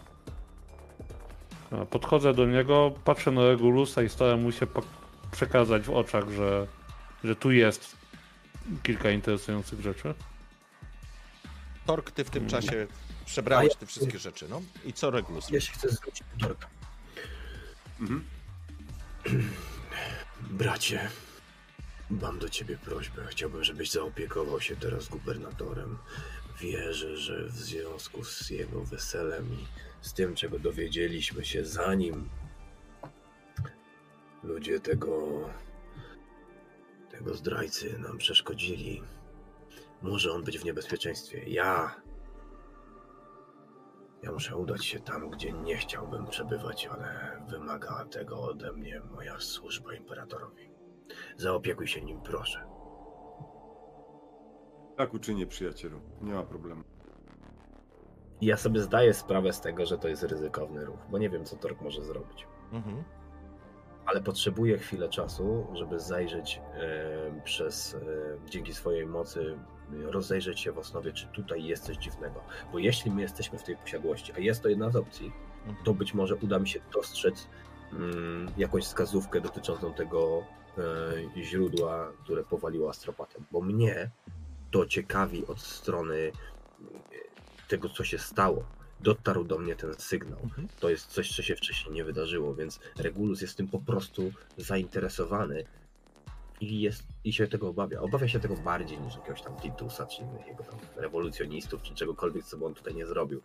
A, Podchodzę do niego, patrzę na Regulusa i staram mu się przekazać w oczach, że, że tu jest kilka interesujących rzeczy. Tork, ty w tym Mm. czasie przebrałeś te wszystkie rzeczy, no. I co Regulus? Ja się chcę zwrócić do Dorka. Mhm. Bracie, mam do ciebie prośbę. Chciałbym, żebyś zaopiekował się teraz gubernatorem. Wierzę, że w związku z jego weselem i z tym, czego dowiedzieliśmy się zanim ludzie tego tego zdrajcy nam przeszkodzili, może on być w niebezpieczeństwie. Ja ja muszę udać się tam, gdzie nie chciałbym przebywać, ale wymaga tego ode mnie moja służba imperatorowi. Zaopiekuj się nim, proszę. Tak uczynię, przyjacielu. Nie ma problemu. Ja sobie zdaję sprawę z tego, że to jest ryzykowny ruch, bo nie wiem, co Tork może zrobić. Mhm. Ale potrzebuję chwilę czasu, żeby zajrzeć e, przez, e, dzięki swojej mocy, rozejrzeć się w osnowie, czy tutaj jest coś dziwnego. Bo jeśli my jesteśmy w tej posiadłości, a jest to jedna z opcji, Mhm. to być może uda mi się dostrzec mm, jakąś wskazówkę dotyczącą tego źródła, które powaliło astropatem. Bo mnie to ciekawi od strony e, tego, co się stało. Dotarł do mnie ten sygnał. Mhm. To jest coś, co się wcześniej nie wydarzyło, więc Regulus jest tym po prostu zainteresowany i, jest, i się tego obawia. Obawia się tego bardziej niż jakiegoś tam Titusa, czy innych jego tam rewolucjonistów, czy czegokolwiek, co by on tutaj nie zrobił.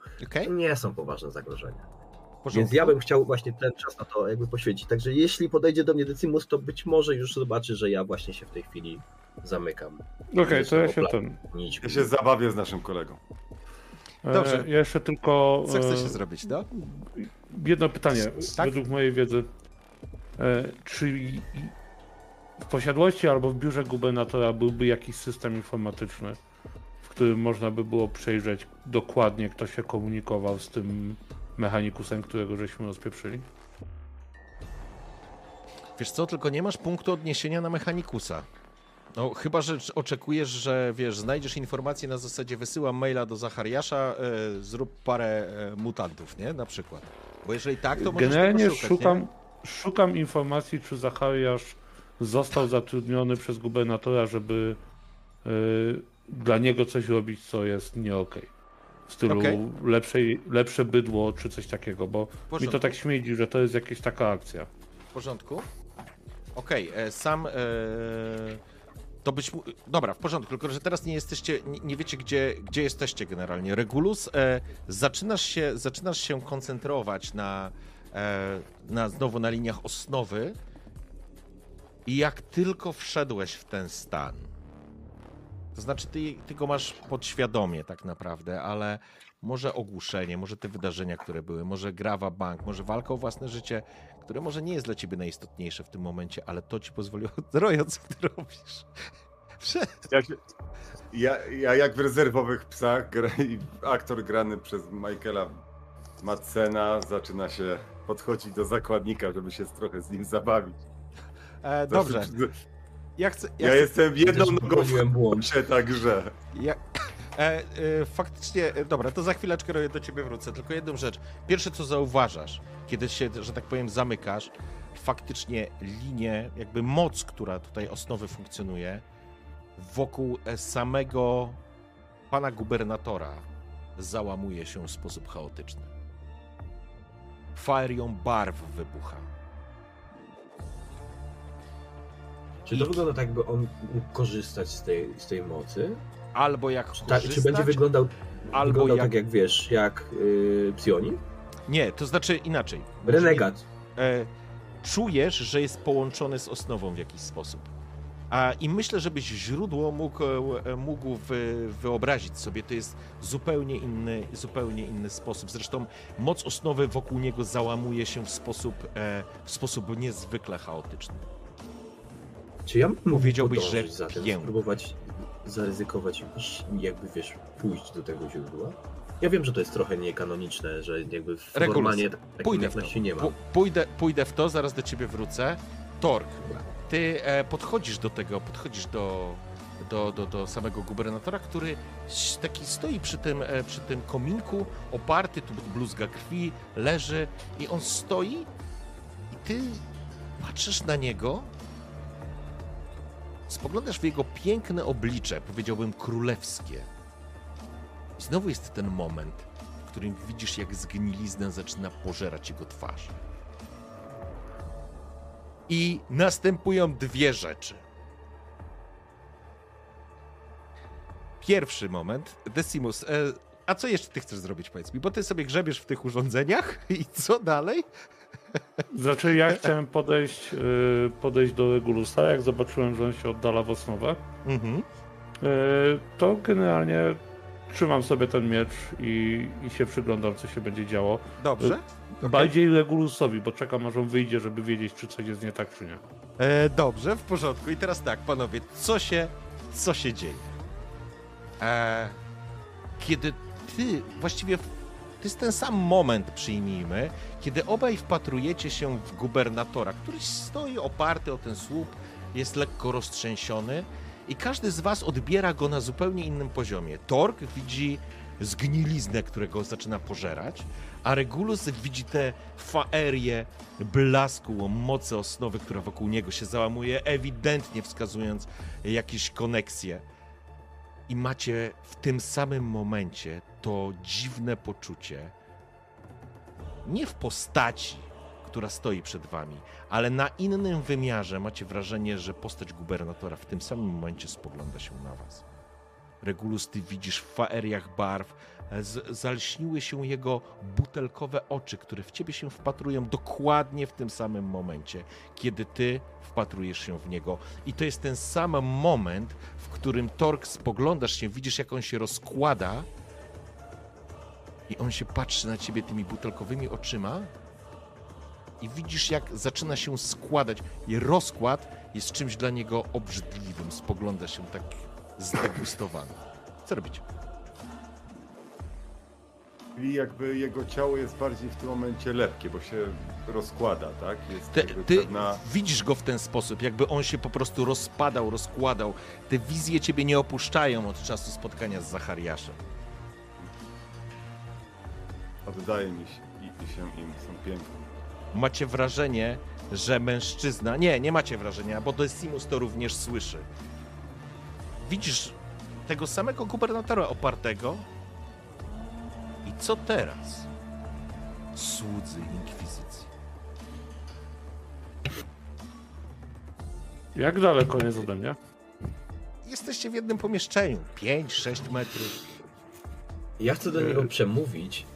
To nie są poważne zagrożenia. Więc ja bym chciał właśnie ten czas na to jakby poświęcić. Także jeśli podejdzie do mnie Decimus, to być może już zobaczy, że ja właśnie się w tej chwili zamykam. Okej, to ja się ten. Ja się zabawię z naszym kolegą. E, Dobrze. Ja jeszcze tylko. Co chcecie e, zrobić, no? Jedno pytanie. Tak? Według mojej wiedzy, e, czy w posiadłości albo w biurze gubernatora byłby jakiś system informatyczny, w którym można by było przejrzeć dokładnie, kto się komunikował z tym mechanikusem, którego żeśmy rozpieprzyli? Wiesz co, tylko nie masz punktu odniesienia na mechanikusa. No, chyba, że oczekujesz, że wiesz, znajdziesz informację na zasadzie wysyłam maila do Zachariasza, e, zrób parę e, mutantów, nie? Na przykład. Bo jeżeli tak, to możesz Generalnie szukać, szukam, Nie? szukam informacji, czy Zachariasz został zatrudniony przez gubernatora, żeby y, dla niego coś robić, co jest nie okej. W stylu Okej. lepszej, lepsze bydło, czy coś takiego, bo mi to tak śmierdzi, że to jest jakaś taka akcja. W porządku. Okej, e, sam. E, to być. Dobra, w porządku, tylko że teraz nie jesteście. Nie, nie wiecie, gdzie, gdzie jesteście generalnie. Regulus, e, zaczynasz, się, zaczynasz się koncentrować na, e, na. Znowu na liniach osnowy. I jak tylko wszedłeś w ten stan. To znaczy, ty, ty go masz podświadomie, tak naprawdę, ale może ogłuszenie, może te wydarzenia, które były, może grawa bank, może walka o własne życie, które może nie jest dla ciebie najistotniejsze w tym momencie, ale to ci pozwoliło. *laughs* Rojo, co ty robisz? Ja, się, ja, ja jak w rezerwowych psach, gra, i aktor grany przez Michaela Madsena zaczyna się podchodzić do zakładnika, żeby się trochę z nim zabawić. E, dobrze, Znaczy, ja chcę... Ja Ja chcę jestem jedną nogą w także. Ja, e, e, faktycznie, e, dobra, to za chwileczkę do ciebie wrócę. Tylko jedną rzecz. Pierwsze, co zauważasz, kiedy się, że tak powiem, zamykasz, faktycznie linię, jakby moc, która tutaj osnowy funkcjonuje, wokół e, samego pana gubernatora załamuje się w sposób chaotyczny. Farion barw wybucha. Czy to wygląda tak, jakby on mógł korzystać z tej, z tej mocy? Albo jak Czy, ta, czy korzystać, będzie wyglądał, albo wyglądał jak... tak jak wiesz, jak yy, Psioni? Nie, to znaczy inaczej. Renegat. e, czujesz, że jest połączony z osnową w jakiś sposób. A, I myślę, żebyś źródło mógł, e, mógł wy, wyobrazić sobie. To jest zupełnie inny, zupełnie inny sposób. Zresztą moc osnowy wokół niego załamuje się w sposób, e, w sposób niezwykle chaotyczny. Czy ja mógł Powiedziałbyś, że za tym, spróbować zaryzykować i jakby wiesz, pójść do tego źródła? Ja wiem, że to jest trochę niekanoniczne, że jakby Regulus, formalnie tak- takiej Pójdę w to. nie ma. Pójdę, pójdę w to, zaraz do ciebie wrócę. Tork, ty e, podchodzisz do tego, podchodzisz do, do, do, do samego gubernatora, który taki stoi przy tym, e, przy tym kominku, oparty, tu bluzga krwi, leży i on stoi i ty patrzysz na niego, spoglądasz w jego piękne oblicze, powiedziałbym królewskie. I znowu jest ten moment, w którym widzisz, jak zgnilizna zaczyna pożerać jego twarz. I następują dwie rzeczy. Pierwszy moment, Decimus, e, a co jeszcze ty chcesz zrobić, powiedz mi? Bo ty sobie grzebiesz w tych urządzeniach *laughs* i co dalej? Znaczy ja chciałem podejść, y, podejść do Regulusa, jak zobaczyłem, że on się oddala w osnowę. Mhm. y, To generalnie trzymam sobie ten miecz i, i się przyglądam, co się będzie działo. Dobrze. Okej. Bardziej Regulusowi, bo czekam aż on wyjdzie, żeby wiedzieć, czy coś jest nie tak, czy nie. E, dobrze, w porządku. I teraz tak, panowie, co się, co się dzieje? E, kiedy ty, właściwie to jest ten sam moment, przyjmijmy, kiedy obaj wpatrujecie się w gubernatora, który stoi oparty o ten słup, jest lekko roztrzęsiony i każdy z was odbiera go na zupełnie innym poziomie. Tork widzi zgniliznę, którego zaczyna pożerać, a Regulus widzi tę faerię blasku, mocy osnowy, która wokół niego się załamuje, ewidentnie wskazując jakieś koneksje. I macie w tym samym momencie to dziwne poczucie, nie w postaci, która stoi przed wami, ale na innym wymiarze macie wrażenie, że postać gubernatora w tym samym momencie spogląda się na was. Regulus, ty widzisz w faeriach barw, z, zalśniły się jego butelkowe oczy, które w ciebie się wpatrują dokładnie w tym samym momencie, kiedy ty wpatrujesz się w niego. I to jest ten sam moment, w którym Tork spoglądasz się, widzisz jak on się rozkłada i on się patrzy na ciebie tymi butelkowymi oczyma i widzisz jak zaczyna się składać. I rozkład jest czymś dla niego obrzydliwym. Spogląda się tak zdegustowany. Co robicie? Czyli jakby jego ciało jest bardziej w tym momencie lepkie, bo się rozkłada, tak? Jest Ty, ty pewna... widzisz go w ten sposób, jakby on się po prostu rozpadał, rozkładał. Te wizje ciebie nie opuszczają od czasu spotkania z Zachariaszem. Oddaje mi się, i, i się im, są piękne. Macie wrażenie, że mężczyzna. Nie, nie macie wrażenia, bo Decimus to również słyszy. Widzisz tego samego gubernatora opartego. I co teraz? Słudzy inkwizycji. Jak daleko jest ode mnie? Jesteście w jednym pomieszczeniu. 5-6 metrów. Ja chcę do niego przemówić,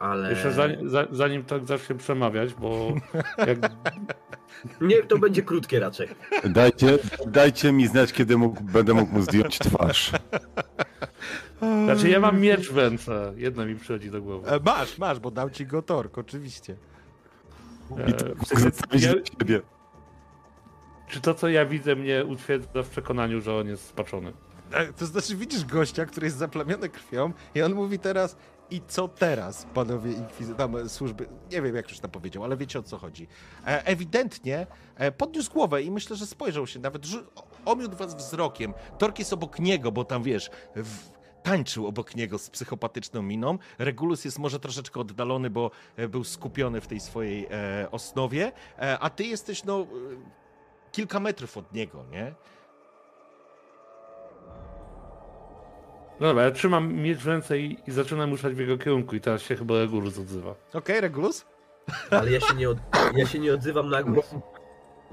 ale... Jeszcze zanim, za, zanim tak zacznie przemawiać, bo *laughs* jak Nie, to będzie krótkie raczej. Dajcie, dajcie mi znać, kiedy mógł, będę mógł mu zdjąć twarz. Znaczy ja mam miecz w ręce. Jedno mi przychodzi do głowy. E, masz, masz, bo dał ci go Tork, oczywiście. E, Chcę ja, do ciebie. czy to, co ja widzę, mnie utwierdza w przekonaniu, że on jest spaczony? E, To znaczy, widzisz gościa, który jest zaplamiony krwią i on mówi teraz i co teraz, panowie inkwizy... tam e, służby, nie wiem jak już tam powiedział, ale wiecie o co chodzi. E, ewidentnie e, podniósł głowę i myślę, że spojrzał się, nawet rzu- omiódł was wzrokiem. Tork jest obok niego, bo tam wiesz, w... tańczył obok niego z psychopatyczną miną. Regulus jest może troszeczkę oddalony, bo e, był skupiony w tej swojej e, osnowie, e, a ty jesteś no... e, Kilka metrów od niego, nie? No dobra, ja trzymam miecz w ręce i, i zaczynam ruszać w jego kierunku i teraz się chyba Regulus odzywa. Okej, Regulus? Ale ja się nie, od... ja się nie odzywam na głos.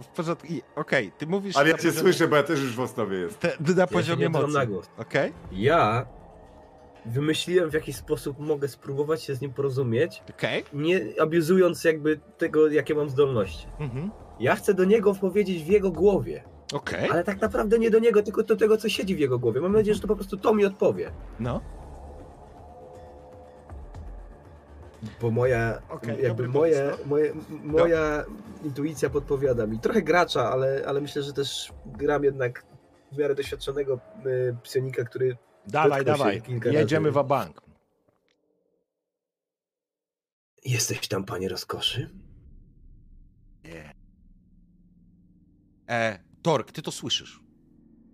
W porządku. I- Okej, ty mówisz. Ale ja na cię poziomie- słyszę, bo ja też już w osnowie jestem. Te, na Ja się poziomie nie odzywam mocy. na głos. Okej, Ja wymyśliłem w jaki sposób mogę spróbować się z nim porozumieć, okej. nie abuzując jakby tego, jakie mam zdolności. Mhm. Ja chcę do niego powiedzieć w jego głowie, Okej. ale tak naprawdę nie do niego, tylko do tego, co siedzi w jego głowie. Mam nadzieję, że to po prostu to mi odpowie. No. Bo moja, Okej, jakby dobry moje, pomysł, no. moje, moja intuicja podpowiada mi. Trochę gracza, ale, ale myślę, że też gram jednak w miarę doświadczonego y, psionika, który Dawaj, dawaj. kilka Jedziemy razy. w bank. Jesteś tam, panie rozkoszy? E, Tork, ty to słyszysz.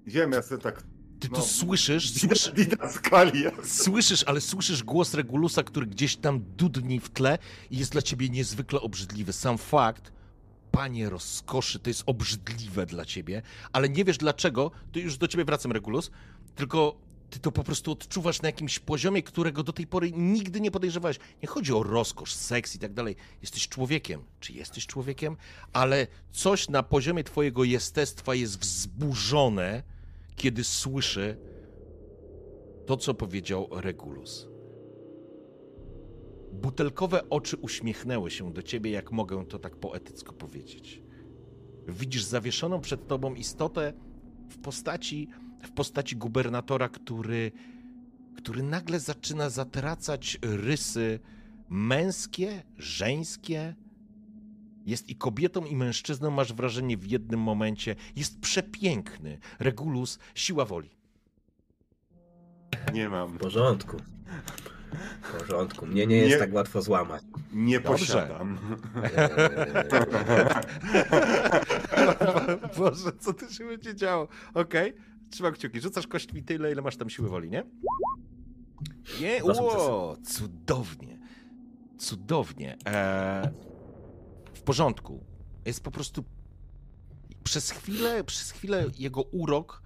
Wiem, ja sobie tak... Ty to No. słyszysz, *laughs* słyszysz, Didaskalia. słyszysz, ale słyszysz głos Regulusa, który gdzieś tam dudni w tle i jest dla ciebie niezwykle obrzydliwy. Sam fakt, panie rozkoszy, to jest obrzydliwe dla ciebie, ale nie wiesz dlaczego, to już do ciebie wracam, Regulus, tylko ty to po prostu odczuwasz na jakimś poziomie, którego do tej pory nigdy nie podejrzewałeś. Nie chodzi o rozkosz, seks i tak dalej. Jesteś człowiekiem. Czy jesteś człowiekiem? Ale coś na poziomie twojego jestestwa jest wzburzone, kiedy słyszy to, co powiedział Regulus. Butelkowe oczy uśmiechnęły się do ciebie, jak mogę to tak poetycko powiedzieć. Widzisz zawieszoną przed tobą istotę w postaci, w postaci gubernatora, który, który nagle zaczyna zatracać rysy męskie, żeńskie. Jest i kobietą, i mężczyzną, masz wrażenie w jednym momencie. Jest przepiękny. Regulus, siła woli. Nie mam. W porządku. W porządku. Mnie nie jest Nie. tak łatwo złamać. Nie Dobrze. posiadam. *laughs* Boże, co tu się będzie działo? Okej, trzymam kciuki. Rzucasz kośćmi tyle, ile masz tam siły woli, nie? Nie, o, cudownie. Cudownie. Eee, w porządku. Jest po prostu... Przez chwilę, przez chwilę jego urok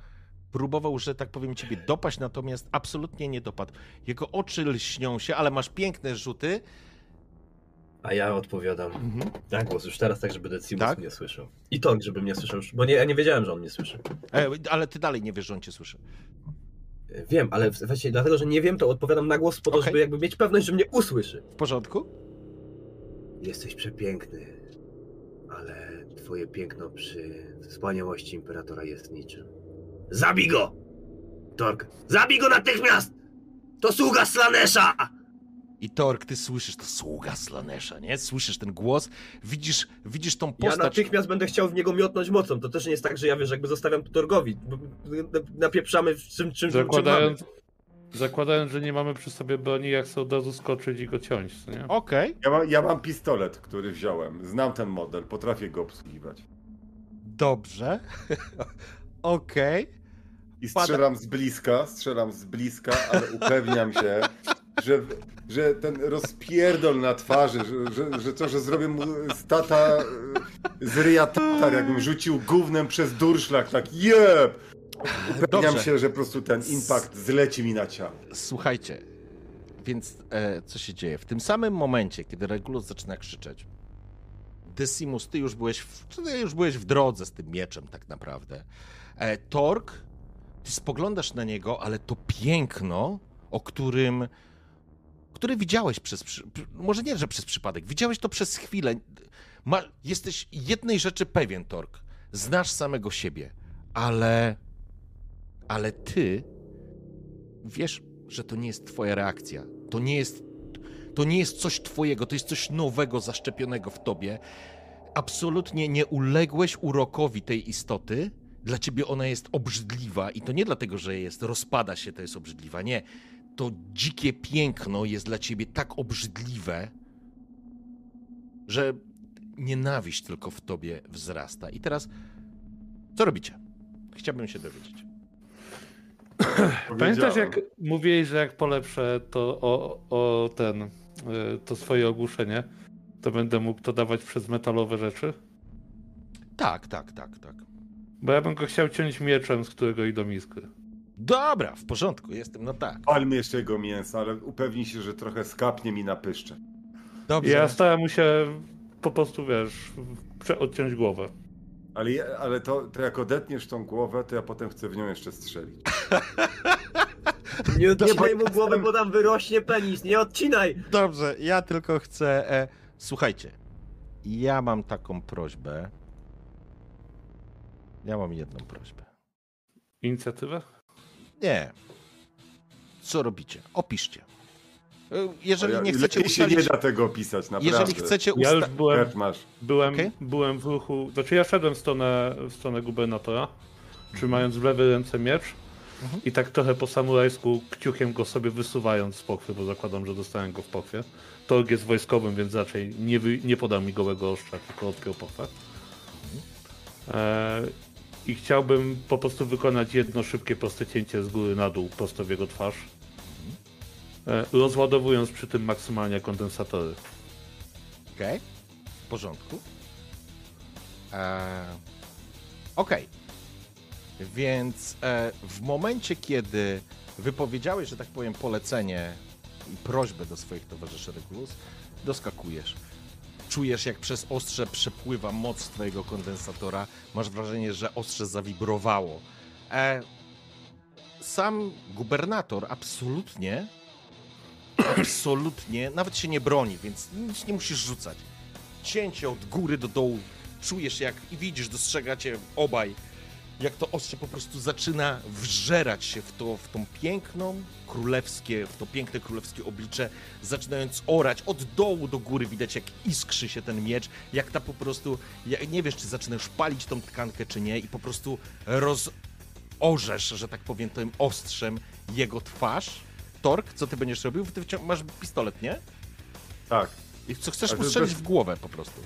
próbował, że tak powiem, ciebie dopaść, natomiast absolutnie nie dopadł. Jego oczy lśnią się, ale masz piękne rzuty. A ja odpowiadam Mhm. na głos już teraz, tak żeby Decimus Tak? mnie słyszał. I Torg, żeby mnie słyszał, bo nie, ja nie wiedziałem, że on mnie słyszy. E, ale ty dalej nie wiesz, że on cię słyszy. Wiem, ale właśnie dlatego, że nie wiem, to odpowiadam na głos po to, Okej. żeby jakby mieć pewność, że mnie usłyszy. W porządku? Jesteś przepiękny, ale twoje piękno przy wspaniałości Imperatora jest niczym. Zabij go! Torg, zabij go natychmiast! To sługa Slanesza! I Tork, ty słyszysz, to sługa Slanesza, nie? Słyszysz ten głos, widzisz, widzisz tą Ja postać. natychmiast będę chciał w niego miotnąć mocą. To też nie jest tak, że ja wiesz, jakby zostawiam to Torgowi. Napieprzamy w czym, czym, czym, czym mamy. Zakładając, zakładając, że nie mamy przy sobie broni, jak chcę od razu skoczyć i go ciąć, nie? Okej, Ja mam, ja mam pistolet, który wziąłem. Znam ten model, potrafię go obsługiwać. Dobrze. *laughs* Okej. I Pada- strzelam z bliska, strzelam z bliska, ale upewniam się, *laughs* że, że ten rozpierdol na twarzy, że, że, że to, że zrobię mu z tata, z ryja tatar, jakbym rzucił gównem przez durszlak, tak jeb! Upewniam Dobrze. się, że po prostu ten impact zleci mi na ciało. Słuchajcie, więc e, co się dzieje? W tym samym momencie, kiedy Regulus zaczyna krzyczeć, Decimus, ty już byłeś w, ty już byłeś w drodze z tym mieczem tak naprawdę. E, Tork, ty spoglądasz na niego, ale to piękno, o którym które widziałeś przez, może nie, że przez przypadek, widziałeś to przez chwilę. Ma, jesteś jednej rzeczy pewien, Tork. Znasz samego siebie, ale, ale ty wiesz, że to nie jest twoja reakcja. To nie jest, to nie jest coś twojego, to jest coś nowego, zaszczepionego w tobie. absolutnie nie uległeś urokowi tej istoty. Dla ciebie ona jest obrzydliwa i to nie dlatego, że jest, rozpada się, to jest obrzydliwa. Nie. To dzikie piękno jest dla ciebie tak obrzydliwe, że nienawiść tylko w tobie wzrasta. I teraz, co robicie? Chciałbym się dowiedzieć. Pamiętasz jak mówiłeś, że jak polepszę to o, o ten, y, to swoje ogłuszenie, to będę mógł to dawać przez metalowe rzeczy? Tak, tak, tak, tak. Bo ja bym go chciał ciąć mieczem, z którego idą iskry. Dobra, w porządku, jestem, no tak. Palmy jeszcze jego mięso, ale upewnij się, że trochę skapnie mi na pyszcze. Dobrze. Ja starałem mu się po prostu, wiesz, odciąć głowę. Ale, ja- ale to, to jak odetniesz tą głowę, to ja potem chcę w nią jeszcze strzelić. *laughs* Nie odcinaj mu głowy, bo tam wyrośnie penis, nie odcinaj! Dobrze, ja tylko chcę. E, słuchajcie, ja mam taką prośbę. Ja mam jedną prośbę. Inicjatywę? Nie. Co robicie? Opiszcie. E, Jeżeli Ale nie ja- chcecie lepiej się nie ustalić. da tego opisać, naprawdę. Jeżeli chcecie Ja już ustalić. byłem, byłem, Okej. byłem w ruchu, znaczy ja szedłem w stronę, w stronę gubernatora, trzymając w lewej ręce miecz Mhm. i tak trochę po samurajsku kciukiem go sobie wysuwając z pochwy, bo zakładam, że dostałem go w pochwie. Torg jest wojskowym, więc raczej nie, wy, nie podał mi gołego ostrza, tylko odpiął pochwę. E, I chciałbym po prostu wykonać jedno szybkie, proste cięcie z góry na dół, prosto w jego twarz. E, rozładowując przy tym maksymalnie kondensatory. Okej. W porządku. E, Okej. Więc e, w momencie, kiedy wypowiedziałeś, że tak powiem, polecenie i prośbę do swoich towarzyszy Regulus, doskakujesz. Czujesz, jak przez ostrze przepływa moc twojego kondensatora. Masz wrażenie, że ostrze zawibrowało. E, sam gubernator absolutnie absolutnie, nawet się nie broni, więc nic nie musisz rzucać. Cięcie od góry do dołu, czujesz jak i widzisz, dostrzegacie obaj, jak to ostrze po prostu zaczyna wżerać się w to, w tą piękną królewskie, w to piękne królewskie oblicze, zaczynając orać od dołu do góry, widać jak iskrzy się ten miecz, jak ta po prostu, nie wiesz, czy zaczynasz palić tą tkankę, czy nie i po prostu rozorzesz, że tak powiem, tym ostrzem jego twarz. Tork, co ty będziesz robił? Ty masz pistolet, nie? Tak. I co chcesz Ale mu strzelić bez- w głowę po prostu.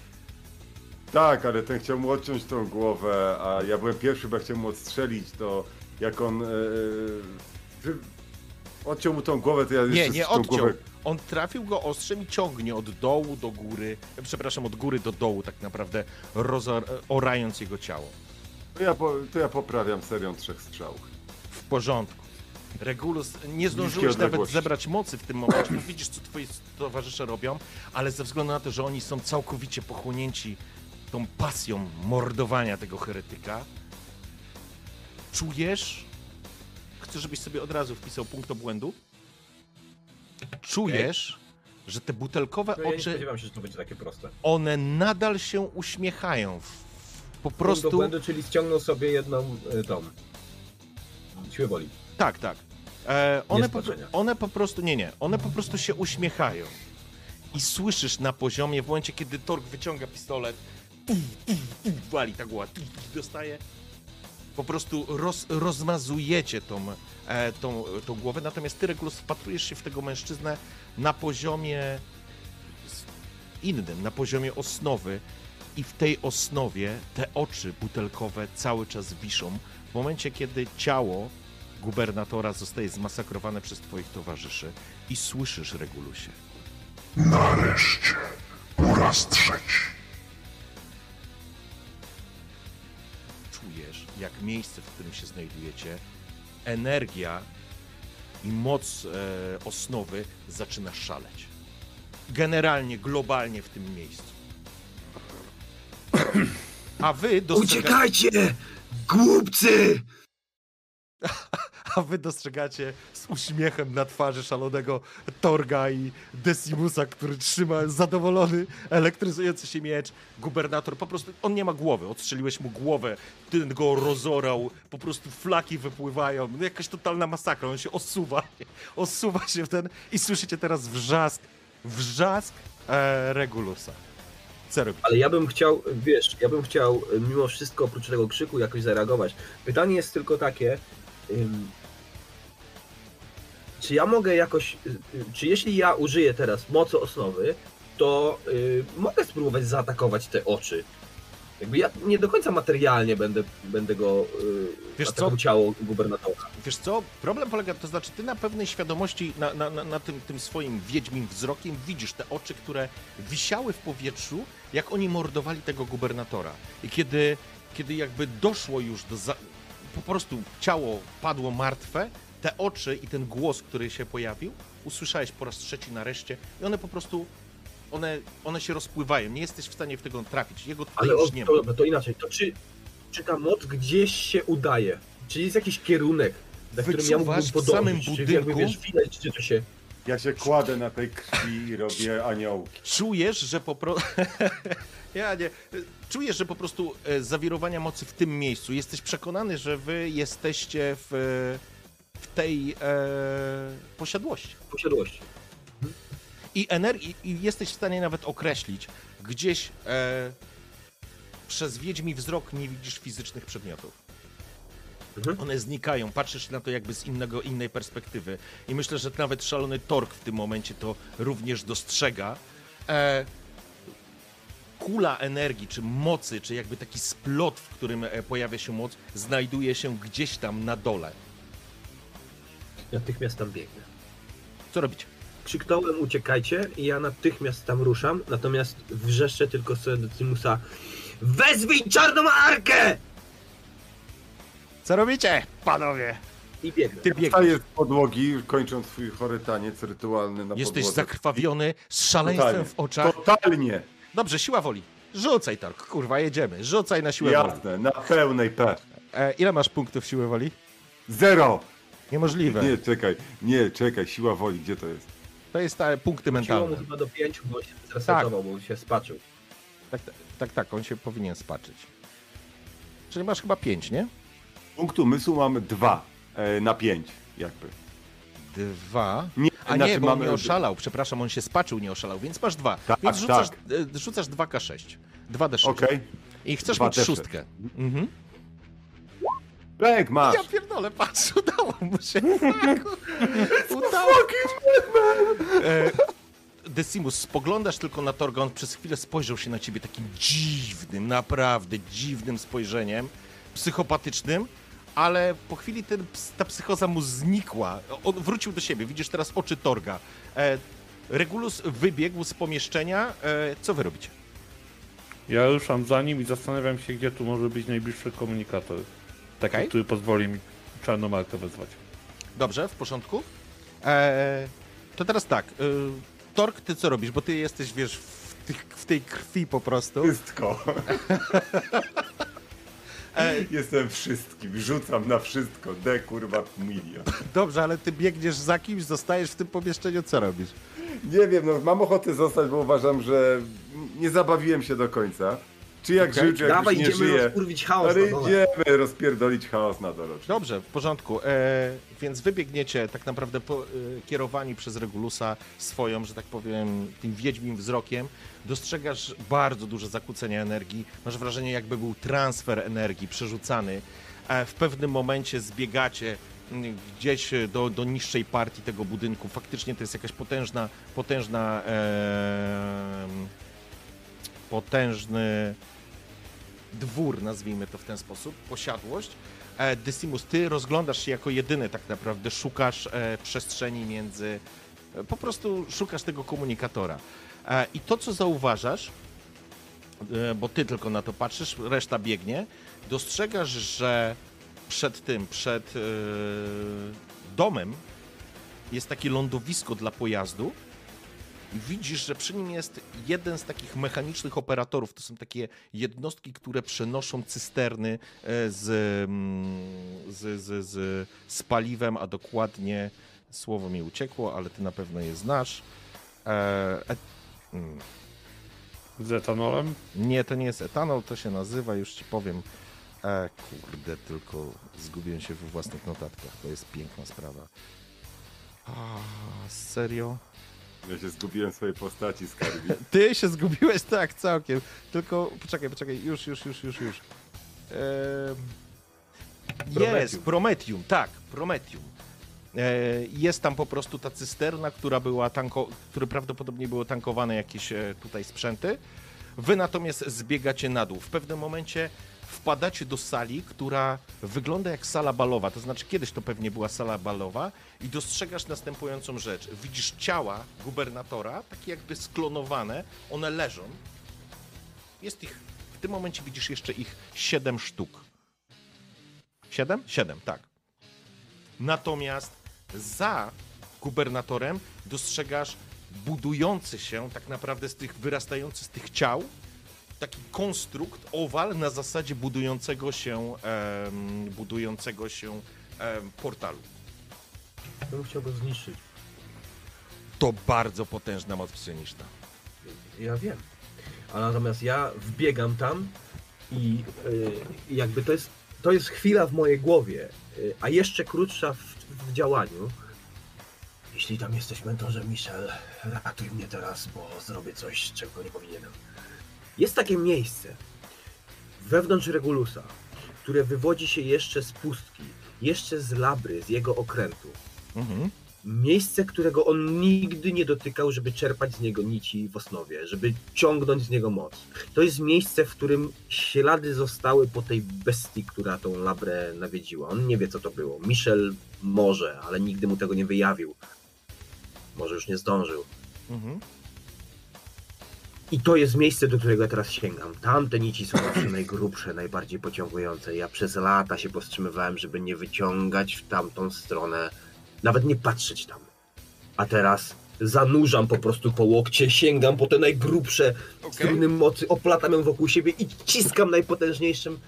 Tak, ale ten chciał mu odciąć tą głowę, a ja byłem pierwszy, bo ja chciałem mu odstrzelić, to jak on... Yy, odciął mu tą głowę, to ja Nie, jeszcze nie tą odciął. głowę... On trafił go ostrzem i ciągnie od dołu do góry, e, przepraszam, od góry do dołu tak naprawdę, rozorając jego ciało. To ja, po, to ja poprawiam serią trzech strzałów. W porządku. Regulus, nie zdążyłeś nawet zebrać mocy w tym momencie, bo widzisz, co twoi towarzysze robią, ale ze względu na to, że oni są całkowicie pochłonięci tą pasją mordowania tego heretyka, czujesz, chcę, żebyś sobie od razu wpisał punkt obłędu, czujesz, że te butelkowe No ja nie oczy, spodziewam się, że to będzie takie proste. one nadal się uśmiechają. Po Punkt prostu... obłędu, czyli ściągnął sobie jedną y, tą... Siłę woli. Tak, tak. E, one, po, one po prostu, nie, nie, one po prostu się uśmiechają. I słyszysz na poziomie, w momencie, kiedy Tork wyciąga pistolet, wali ta głowa, dostaje. Po prostu roz, rozmazujecie tą, e, tą, tą głowę, natomiast ty, Regulus, wpatrujesz się w tego mężczyznę na poziomie innym, na poziomie osnowy i w tej osnowie te oczy butelkowe cały czas wiszą. W momencie, kiedy ciało gubernatora zostaje zmasakrowane przez twoich towarzyszy i słyszysz, Regulusie. Nareszcie, po raz trzeci. Jak miejsce, w którym się znajdujecie, energia i moc e, osnowy zaczyna szaleć. Generalnie, globalnie w tym miejscu. A wy dostrzegacie... Uciekajcie! Głupcy! *laughs* A wy dostrzegacie z uśmiechem na twarzy szalonego Torga i Decimusa, który trzyma zadowolony, elektryzujący się miecz. Gubernator po prostu, on nie ma głowy, odstrzeliłeś mu głowę, ty go rozorał, po prostu flaki wypływają, no jakaś totalna masakra, on się osuwa, osuwa się w ten i słyszycie teraz wrzask, wrzask e, Regulusa. Ale ja bym chciał, wiesz, ja bym chciał y, mimo wszystko oprócz tego krzyku jakoś zareagować. Pytanie jest tylko takie, czy ja mogę jakoś, y, y, czy jeśli ja użyję teraz mocy osnowy, to y, mogę spróbować zaatakować te oczy. Jakby ja nie do końca materialnie będę, będę go y, Wiesz co? ciało gubernatora. Wiesz co, problem polega, to znaczy ty na pewnej świadomości, na, na, na, na tym, tym swoim wiedźmim wzrokiem widzisz te oczy, które wisiały w powietrzu, jak oni mordowali tego gubernatora. I kiedy, kiedy jakby doszło już do... Za... Po prostu ciało padło martwe, te oczy i ten głos, który się pojawił, usłyszałeś po raz trzeci nareszcie i one po prostu, one, one się rozpływają, nie jesteś w stanie w tego trafić, jego tutaj Ale o, już nie ma. to, dobra, to inaczej, to czy, czy ta moc gdzieś się udaje? Czy jest jakiś kierunek, na którym ja mógłbym w podążyć? samym Czy jakby, budynku- wiesz, widać, gdzie to się... Ja się kładę na tej krwi i robię aniołki. czujesz, że po prostu. *laughs* ja nie. Czujesz, że po prostu e, zawirowania mocy w tym miejscu. Jesteś przekonany, że wy jesteście w, w tej e, posiadłości. posiadłości. I energii, i jesteś w stanie nawet określić, gdzieś e, przez wiedźmi wzrok nie widzisz fizycznych przedmiotów. Mhm. One znikają, patrzysz na to jakby z innego, innej perspektywy. I myślę, że nawet szalony Tork w tym momencie to również dostrzega. E, kula energii, czy mocy, czy jakby taki splot, w którym e, pojawia się moc, znajduje się gdzieś tam na dole. Natychmiast tam biegnę. Co robicie? Krzyknąłem uciekajcie i ja natychmiast tam ruszam, natomiast wrzeszczę tylko sobie do Timusa Wezwij czarną arkę! Co robicie, panowie? I biegnę. Ty biegniesz. Wstaję z podłogi, kończąc swój chory taniec rytualny na Jesteś podłodze. zakrwawiony, z szaleństwem Totalnie. w oczach. Totalnie. Dobrze, siła woli. Rzucaj, Tork, kurwa, jedziemy. Rzucaj na siłę woli. Jasne, na pełnej P. E, ile masz punktów siły woli? Zero. Niemożliwe. Nie, czekaj, nie, czekaj, siła woli, gdzie to jest? To jest ta, punkty Siło mu mentalne. chyba do pięciu, bo się zresetował, bo się spaczył. Tak, tak, tak, on się powinien spaczyć. Czyli masz chyba pięć, nie? Punktu umysłu mamy dwa e, na pięć, jakby. Dwa. Nie, A znaczy nie, bo mamy- on nie oszalał. Przepraszam, on się spaczył, nie oszalał, więc masz dwa. Tak, więc rzucasz, tak. e, rzucasz 2K6. 2D6. Okej. I chcesz Dwa mieć D6. szóstkę. Mhm. Lek, masz. Ja pierdolę, patrz, *laughs* udało mu się. *laughs* udało. E, Decimus, spoglądasz tylko na Torga, on przez chwilę spojrzał się na ciebie takim dziwnym, naprawdę dziwnym spojrzeniem, psychopatycznym, ale po chwili ten, ta psychoza mu znikła. On wrócił do siebie, widzisz teraz oczy Torga. E, Regulus wybiegł z pomieszczenia. E, co wy robicie? Ja ruszam za nim i zastanawiam się, gdzie tu może być najbliższy komunikator. Taki, Okej. który pozwoli mi czarną markę wezwać. Dobrze, w porządku. E, to teraz tak. E, Torg, ty co robisz? Bo ty jesteś, wiesz, w, tych, w tej krwi po prostu. Wszystko. E, Jestem wszystkim, rzucam na wszystko. D kurwa milion. dobrze, ale ty biegniesz za kimś, zostajesz w tym pomieszczeniu, co robisz? Nie wiem, no mam ochotę zostać, bo uważam, że nie zabawiłem się do końca. Czy jak Okej. żył, czy jak Dawaj, już nie idziemy żyję. rozkurwić chaos Ale na dole. idziemy rozpierdolić chaos na dole. Dobrze, w porządku. E, więc wybiegniecie tak naprawdę po, e, kierowani przez Regulusa swoją, że tak powiem, tym wiedźmim wzrokiem. Dostrzegasz bardzo duże zakłócenia energii. Masz wrażenie, jakby był transfer energii przerzucany. E, w pewnym momencie zbiegacie mm, gdzieś do, do niższej partii tego budynku. Faktycznie to jest jakaś potężna, potężna, em, potężny dwór, nazwijmy to w ten sposób, posiadłość. E, Decimus, ty rozglądasz się jako jedyny tak naprawdę, szukasz e, przestrzeni między, e, po prostu szukasz tego komunikatora. I to, co zauważasz, bo ty tylko na to patrzysz, reszta biegnie, dostrzegasz, że przed tym, przed domem jest takie lądowisko dla pojazdu, widzisz, że przy nim jest jeden z takich mechanicznych operatorów. To są takie jednostki, które przenoszą cysterny e, z, mm, z, z, z, z paliwem, a dokładnie słowo mi uciekło, ale ty na pewno je znasz. E, e, mm, Z etanolem? nie, to nie jest etanol, to się nazywa, już ci powiem. E, kurde, tylko zgubiłem się we własnych notatkach. To jest piękna sprawa. A, serio? Ja się zgubiłem w swojej postaci, skarbie. *laughs* Ty się zgubiłeś tak całkiem. Tylko poczekaj, poczekaj, już, już, już, już, już. Ehm... Jest, Prometium, tak, Prometium. E, Jest tam po prostu ta cysterna, która była tanko, które prawdopodobnie było tankowane jakieś e, tutaj sprzęty. Wy natomiast zbiegacie na dół. W pewnym momencie wpadacie do sali, która wygląda jak sala balowa. To znaczy, kiedyś to pewnie była sala balowa i dostrzegasz następującą rzecz. Widzisz ciała gubernatora, takie jakby sklonowane. One leżą. Jest ich, w tym momencie widzisz jeszcze ich siedem sztuk. Siedem? Siedem, tak. Natomiast za gubernatorem dostrzegasz budujący się tak naprawdę z tych, wyrastający z tych ciał, taki konstrukt, owal na zasadzie budującego się, em, budującego się em, portalu. Ja bym chciał go zniszczyć. To bardzo potężna moc psioniczna. Ja wiem. A natomiast ja wbiegam tam i y, jakby to jest, to jest chwila w mojej głowie, y, a jeszcze krótsza w, w działaniu. Jeśli tam jesteś mentorze Michel, ratuj mnie teraz, bo zrobię coś, czego nie powinienem. Jest takie miejsce wewnątrz Regulusa, które wywodzi się jeszcze z pustki, jeszcze z labry, z jego okrętu. Mhm. Miejsce, którego on nigdy nie dotykał, żeby czerpać z niego nici w osnowie, żeby ciągnąć z niego moc. To jest miejsce, w którym ślady zostały po tej bestii, która tą labrę nawiedziła. On nie wie, co to było. Michel może, ale nigdy mu tego nie wyjawił. Może już nie zdążył. Mhm. I to jest miejsce, do którego ja teraz sięgam. Tamte nici są zawsze najgrubsze, najbardziej pociągujące. Ja przez lata się powstrzymywałem, żeby nie wyciągać w tamtą stronę, nawet nie patrzeć tam. A teraz zanurzam po prostu po łokcie, sięgam po te najgrubsze struny mocy, oplatam ją wokół siebie i ciskam najpotężniejszym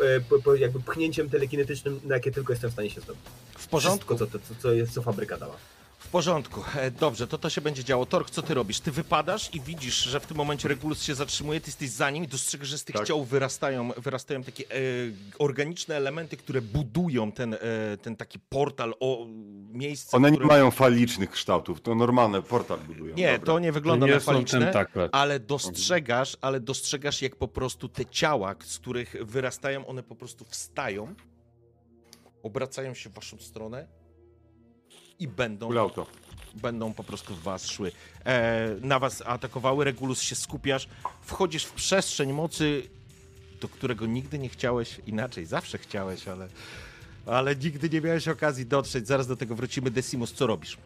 e, jakby pchnięciem telekinetycznym, na jakie tylko jestem w stanie się zdobyć. W porządku. Wszystko, co, co, co, co fabryka dała. W porządku. E, Dobrze, to to się będzie działo. Tork, co ty robisz? Ty wypadasz i widzisz, że w tym momencie Regulus się zatrzymuje, ty jesteś za nim i dostrzegasz, że z tych Tak. ciał wyrastają, wyrastają takie e, organiczne elementy, które budują ten, e, ten taki portal, o miejsce, One nie mają falicznych kształtów, to normalne portal budują. Nie, Dobra. to nie wygląda nie na faliczne, tentakle. ale dostrzegasz, ale dostrzegasz, jak po prostu te ciała, z których wyrastają, one po prostu wstają, obracają się w waszą stronę i będą będą po prostu w was szły. E, na was atakowały, Regulus się skupiasz, wchodzisz w przestrzeń mocy, do którego nigdy nie chciałeś, inaczej, zawsze chciałeś, ale, ale nigdy nie miałeś okazji dotrzeć. Zaraz do tego wrócimy. Decimus, co robisz?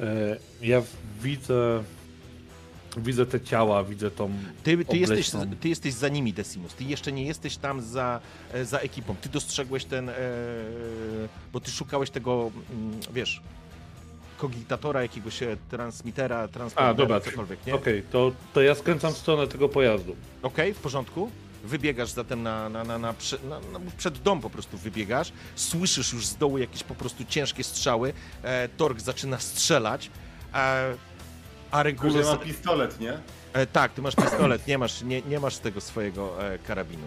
E, Ja widzę. Widzę te ciała, widzę tą. Ty, ty, jesteś, ty jesteś za nimi, Decimus. Ty jeszcze nie jesteś tam za, e, za ekipą. Ty dostrzegłeś ten, e, bo ty szukałeś tego, mm, wiesz, kogitatora, jakiegoś e, transmitera, transportera, A, dobra. cokolwiek, nie? Okej, to, to ja skręcam w stronę tego pojazdu. Okej, w porządku. Wybiegasz zatem na, na, na, na, prze, na, na przed dom po prostu wybiegasz. Słyszysz już z dołu jakieś po prostu ciężkie strzały. E, Tork zaczyna strzelać. E, a Tylko, Regulus... że mam pistolet, nie? E, tak, ty masz pistolet, nie masz, nie, nie masz tego swojego e, karabinu.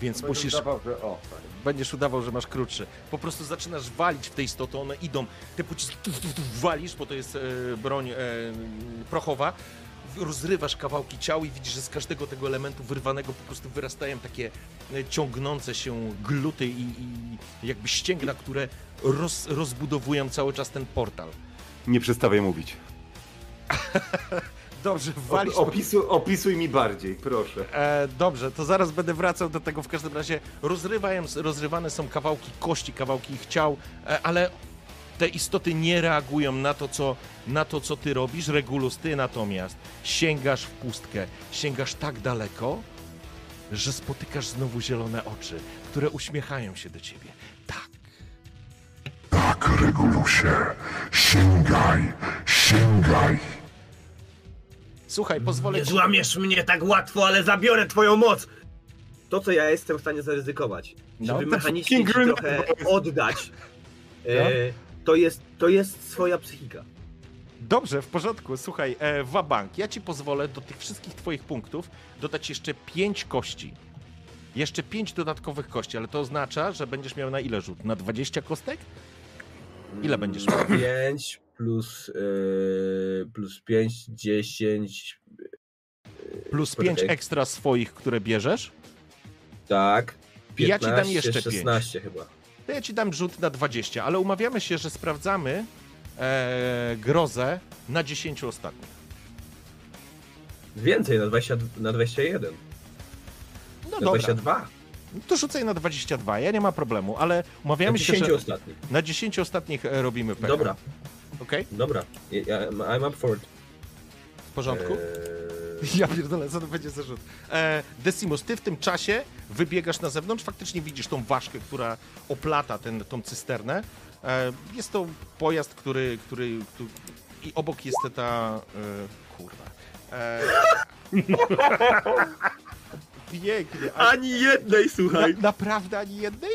Więc Będę musisz, udawał, że- O, tak. będziesz udawał, że masz krótszy. Po prostu zaczynasz walić w tej istoty, one idą, te pociski tu, tu, tu, walisz, bo to jest e, broń e, prochowa, rozrywasz kawałki ciał i widzisz, że z każdego tego elementu wyrwanego po prostu wyrastają takie e, ciągnące się gluty i, i jakby ścięgna, które roz, rozbudowują cały czas ten portal. Nie przestawiaj mówić. *laughs* Dobrze, walisz... O, opisuj, opisuj mi bardziej, proszę. E, dobrze, to zaraz będę wracał do tego. W każdym razie rozrywają, rozrywane są kawałki kości, kawałki ich ciał, e, ale te istoty nie reagują na to, co, na to, co ty robisz. Regulus, ty natomiast sięgasz w pustkę, sięgasz tak daleko, że spotykasz znowu zielone oczy, które uśmiechają się do ciebie. Tak. Tak, Regulusie, sięgaj, sięgaj. Słuchaj, pozwolę Nie ci... złamiesz mnie tak łatwo, ale zabiorę twoją moc! To, co ja jestem w stanie zaryzykować, No, żeby mechanicznie trochę oddać, *laughs* e, to, jest, to jest swoja psychika. Dobrze, w porządku. Słuchaj, e, Wabank, ja ci pozwolę do tych wszystkich twoich punktów dodać jeszcze pięć kości. Jeszcze pięć dodatkowych kości, ale to oznacza, że będziesz miał na ile rzut? Na 20 kostek? Ile będziesz miał? 5 plus, yy, plus 5, 10. Plus Poczekaj. 5 ekstra swoich, które bierzesz. Tak. I ja ci dam 15, jeszcze pięć. 16 chyba. To ja ci dam rzut na 20, ale umawiamy się, że sprawdzamy e, grozę na 10 ostatnich. Więcej, na, 20, na 21. No Na dobra, 22. to rzucaj na 22, ja nie ma problemu, ale Na umawiamy się, 10 że ostatnich. na 10 ostatnich e, robimy pecha. Dobra, Okej? dobra. Ja, I'm up for it. W porządku? Eee, *laughs* Ja pierdolę, co to będzie za rzut. E, Decimus, ty w tym czasie wybiegasz na zewnątrz, faktycznie widzisz tą ważkę, która oplata ten, tą cysternę. E, jest to pojazd, który, który. I obok jest ta... E, kurwa. E, *laughs* pięknie. A, Ani jednej, na, słuchaj. naprawdę ani jednej?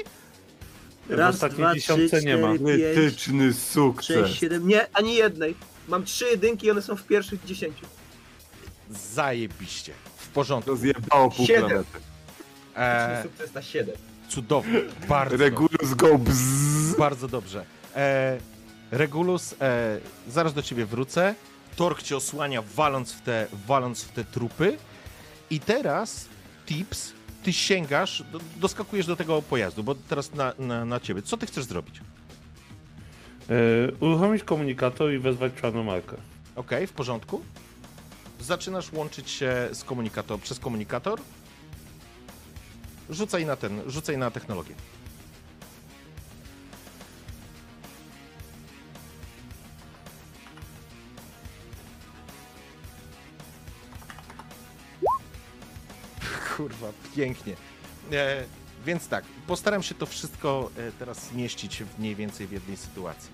W Raz, ostatniej dwa, trzy, dziesiątce nie ma. cztery, pięć, Wytyczny sukces. sześć, siedem. Nie, ani jednej. Mam trzy jedynki i one są w pierwszych 10. Zajebiście. W porządku. To zjebało pół Siedem. planety. E, Sukces na 7. cudownie. *laughs* Bardzo dobrze. Regulus go bzzz. Bardzo dobrze. E, Regulus, e, zaraz do ciebie wrócę. Tork cię osłania, waląc w, te, waląc w te trupy. I teraz, Tips, ty sięgasz, do, doskakujesz do tego pojazdu, bo teraz na, na, na ciebie. Co ty chcesz zrobić? E, uruchomić komunikator i wezwać czarną markę. Okej, w porządku. Zaczynasz łączyć się z komunikator, przez komunikator. Rzucaj na ten, rzucaj na technologię. Kurwa, pięknie. E, więc tak, postaram się to wszystko e, teraz zmieścić w mniej więcej w jednej sytuacji.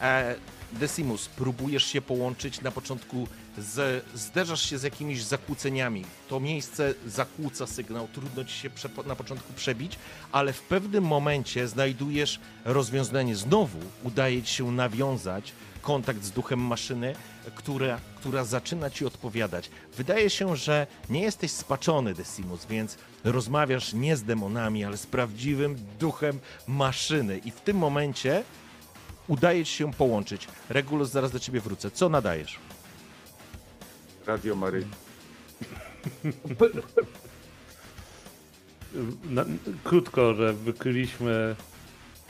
E, Decimus, próbujesz się połączyć na początku, z, zderzasz się z jakimiś zakłóceniami. To miejsce zakłóca sygnał, trudno ci się prze, na początku przebić, ale w pewnym momencie znajdujesz rozwiązanie. Znowu udaje ci się nawiązać kontakt z duchem maszyny, która, która zaczyna ci odpowiadać. Wydaje się, że nie jesteś spaczony, Decimus, więc rozmawiasz nie z demonami, ale z prawdziwym duchem maszyny. I w tym momencie udaje ci się połączyć. Regulus, zaraz do ciebie wrócę. Co nadajesz? Radio Mary. Na, krótko, że wykryliśmy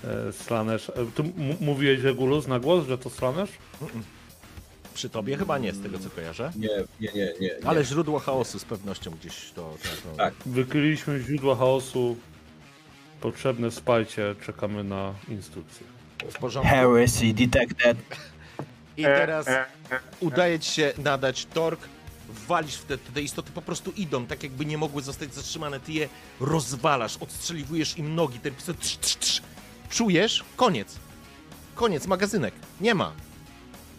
e, Slanesh. E, tu m- mówiłeś Regulus na głos, że to Slanesh? Przy tobie chyba nie, z tego co kojarzę. Nie, nie, nie, nie. nie. Ale źródło chaosu z pewnością gdzieś to... to, to... Tak. Wykryliśmy źródła chaosu. Potrzebne wsparcie, czekamy na instrukcje. W porządku. Heresy detected. I teraz udaje ci się nadać tork, walisz w te, te istoty, po prostu idą, tak jakby nie mogły zostać zatrzymane. Ty je rozwalasz, odstrzeliwujesz im nogi, ten pistolet trz, trz, trz. czujesz? Koniec. Koniec, magazynek. Nie ma.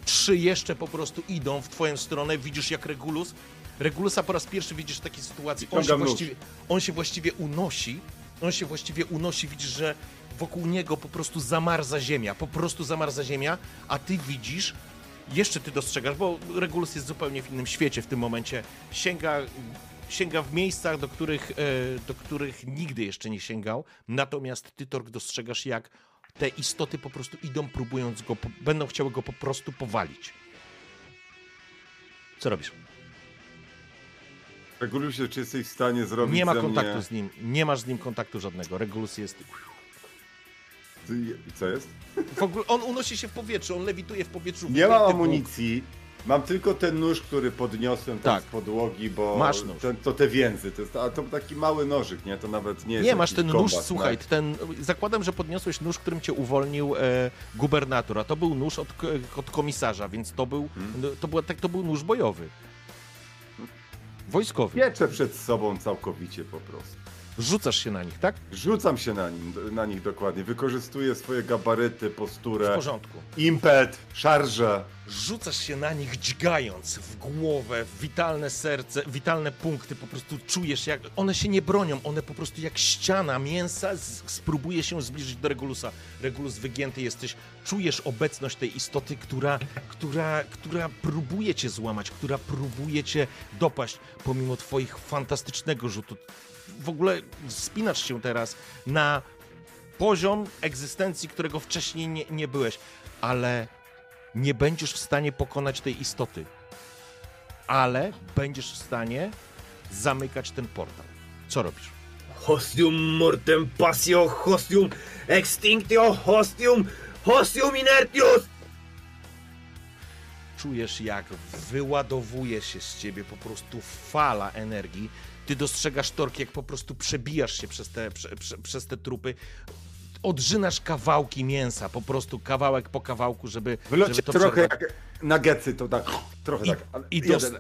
Trzy jeszcze po prostu idą w twoją stronę, widzisz jak Regulus. Regulusa po raz pierwszy widzisz w takiej sytuacji. On się, właściwie, on się właściwie unosi. On się właściwie unosi, widzisz, że wokół niego po prostu zamarza ziemia. Po prostu zamarza ziemia, a ty widzisz, jeszcze ty dostrzegasz, bo Regulus jest zupełnie w innym świecie w tym momencie. Sięga, sięga w miejscach, do których, e, do których nigdy jeszcze nie sięgał. Natomiast ty, Tork, dostrzegasz, jak te istoty po prostu idą, próbując go, będą chciały go po prostu powalić. Co robisz? Regulusie, czy jesteś w stanie zrobić Nie ma kontaktu mnie... z nim. Nie masz z nim kontaktu żadnego. Regulus jest. I co jest? W ogóle on unosi się w powietrzu, on lewituje w powietrzu. Nie mam Typu- amunicji. Mam tylko ten nóż, który podniosłem tam Tak. z podłogi, bo Masz nóż. Ten, to te więzy, to jest, a to taki mały nożyk, nie? To nawet nie jest Nie, masz ten nóż, kombat, słuchaj, tak? ten, zakładam, że podniosłeś nóż, którym cię uwolnił e, gubernator, a to był nóż od, od komisarza, więc to był, Hmm. no, to, była, tak, to był nóż bojowy. Wojskowy. Pieczę przed sobą całkowicie po prostu. Rzucasz się na nich, tak? Rzucam się na, nim, na nich dokładnie. Wykorzystuję swoje gabaryty, W posturę, porządku. impet, szarżę. Rzucasz się na nich dźgając w głowę, w witalne serce, witalne punkty, po prostu czujesz jak, one się nie bronią, one po prostu jak ściana mięsa z, spróbuje się zbliżyć do Regulusa. Regulus wygięty jesteś, czujesz obecność tej istoty, która, która, która próbuje cię złamać, która próbuje cię dopaść, pomimo twoich fantastycznego rzutu. W ogóle spinasz się teraz na poziom egzystencji, którego wcześniej nie, nie byłeś, ale Nie będziesz w stanie pokonać tej istoty, ale będziesz w stanie zamykać ten portal. Co robisz? Hostium mortem passio, hostium extinctio, hostium, hostium inertius! czujesz, jak wyładowuje się z ciebie po prostu fala energii. Ty dostrzegasz torki, jak po prostu przebijasz się przez te, prze, prze, przez te trupy. Odżynasz kawałki mięsa, po prostu kawałek po kawałku, żeby, Wylocie żeby to trochę przerwać. jak nagecy, to tak, trochę I, tak. i dos,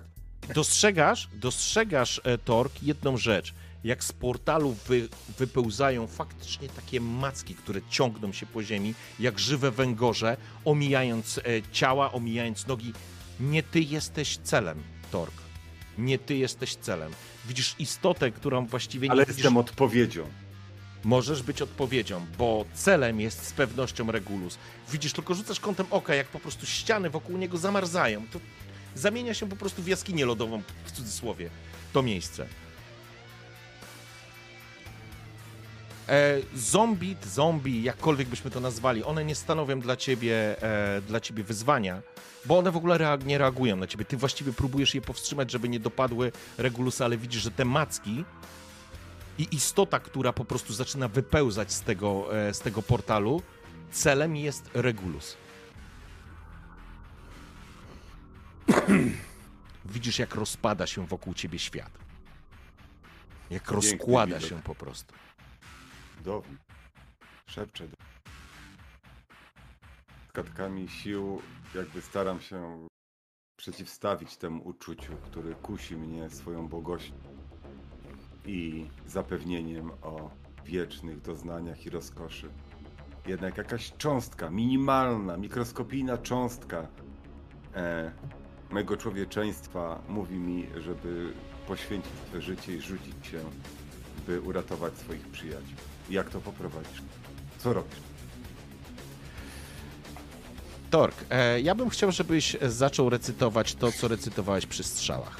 dostrzegasz, dostrzegasz, e, Tork, jedną rzecz. Jak z portalu wy, wypełzają faktycznie takie macki, które ciągną się po ziemi, jak żywe węgorze, omijając e, ciała, omijając nogi. Nie ty jesteś celem, Tork. Nie ty jesteś celem. Widzisz istotę, którą właściwie nie Ale widzisz. jestem odpowiedzią. Możesz być odpowiedzią, bo celem jest z pewnością Regulus. Widzisz, tylko rzucasz kątem oka, jak po prostu ściany wokół niego zamarzają. To zamienia się po prostu w jaskinię lodową, w cudzysłowie, to miejsce. E, zombie, zombie, jakkolwiek byśmy to nazwali, one nie stanowią dla ciebie, e, dla ciebie wyzwania, bo one w ogóle reag- nie reagują na ciebie. Ty właściwie próbujesz je powstrzymać, żeby nie dopadły Regulusa, ale widzisz, że te macki i istota, która po prostu zaczyna wypełzać z tego, e, z tego portalu, celem jest Regulus. *clears throat* Widzisz, jak rozpada się wokół ciebie świat. Jak Piękny rozkłada widok. się po prostu. Cudowny. Szepcze. do- Skatkami sił jakby staram się przeciwstawić temu uczuciu, które kusi mnie swoją błogością i zapewnieniem o wiecznych doznaniach i rozkoszy. Jednak jakaś cząstka, minimalna, mikroskopijna cząstka e, człowieczeństwa mówi mi, żeby poświęcić swe życie i rzucić się, by uratować swoich przyjaciół. Jak to poprowadzisz? Co robisz? Tork, e, ja bym chciał, żebyś zaczął recytować to, co recytowałeś przy strzałach.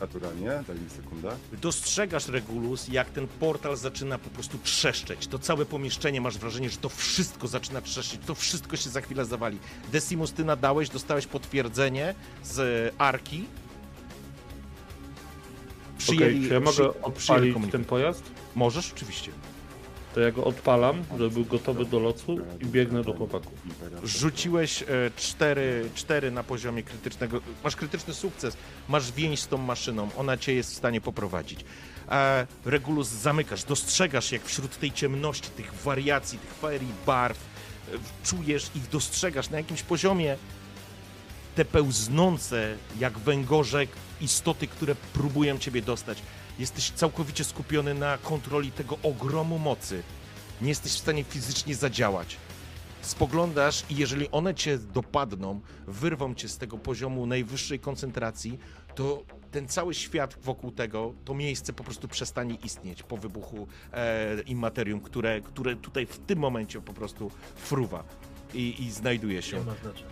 Naturalnie? Daj mi sekundę. Dostrzegasz, Regulus, jak ten portal zaczyna po prostu trzeszczeć. To całe pomieszczenie, masz wrażenie, że to wszystko zaczyna trzeszczeć, to wszystko się za chwilę zawali. Decimus, ty nadałeś, dostałeś potwierdzenie z Arki. Okej, czy ja mogę przy- przyjęli odpalić ten pojazd? Możesz, oczywiście. To ja go odpalam, żeby był gotowy do lotu i biegnę do chłopaków. Rzuciłeś e, cztery, cztery na poziomie krytycznego. Masz krytyczny sukces, masz więź z tą maszyną, ona cię jest w stanie poprowadzić. Regulus zamykasz, dostrzegasz jak wśród tej ciemności, tych wariacji, tych ferii, barw, e, czujesz ich, dostrzegasz na jakimś poziomie te pełznące jak węgorze istoty, które próbują ciebie dostać. Jesteś całkowicie skupiony na kontroli tego ogromu mocy. Nie jesteś w stanie fizycznie zadziałać spoglądasz i jeżeli one cię dopadną, wyrwą cię z tego poziomu najwyższej koncentracji, to ten cały świat wokół tego, to miejsce po prostu przestanie istnieć po wybuchu e, immaterium, które, które tutaj w tym momencie po prostu fruwa i, i znajduje się. Nie ma znaczenia.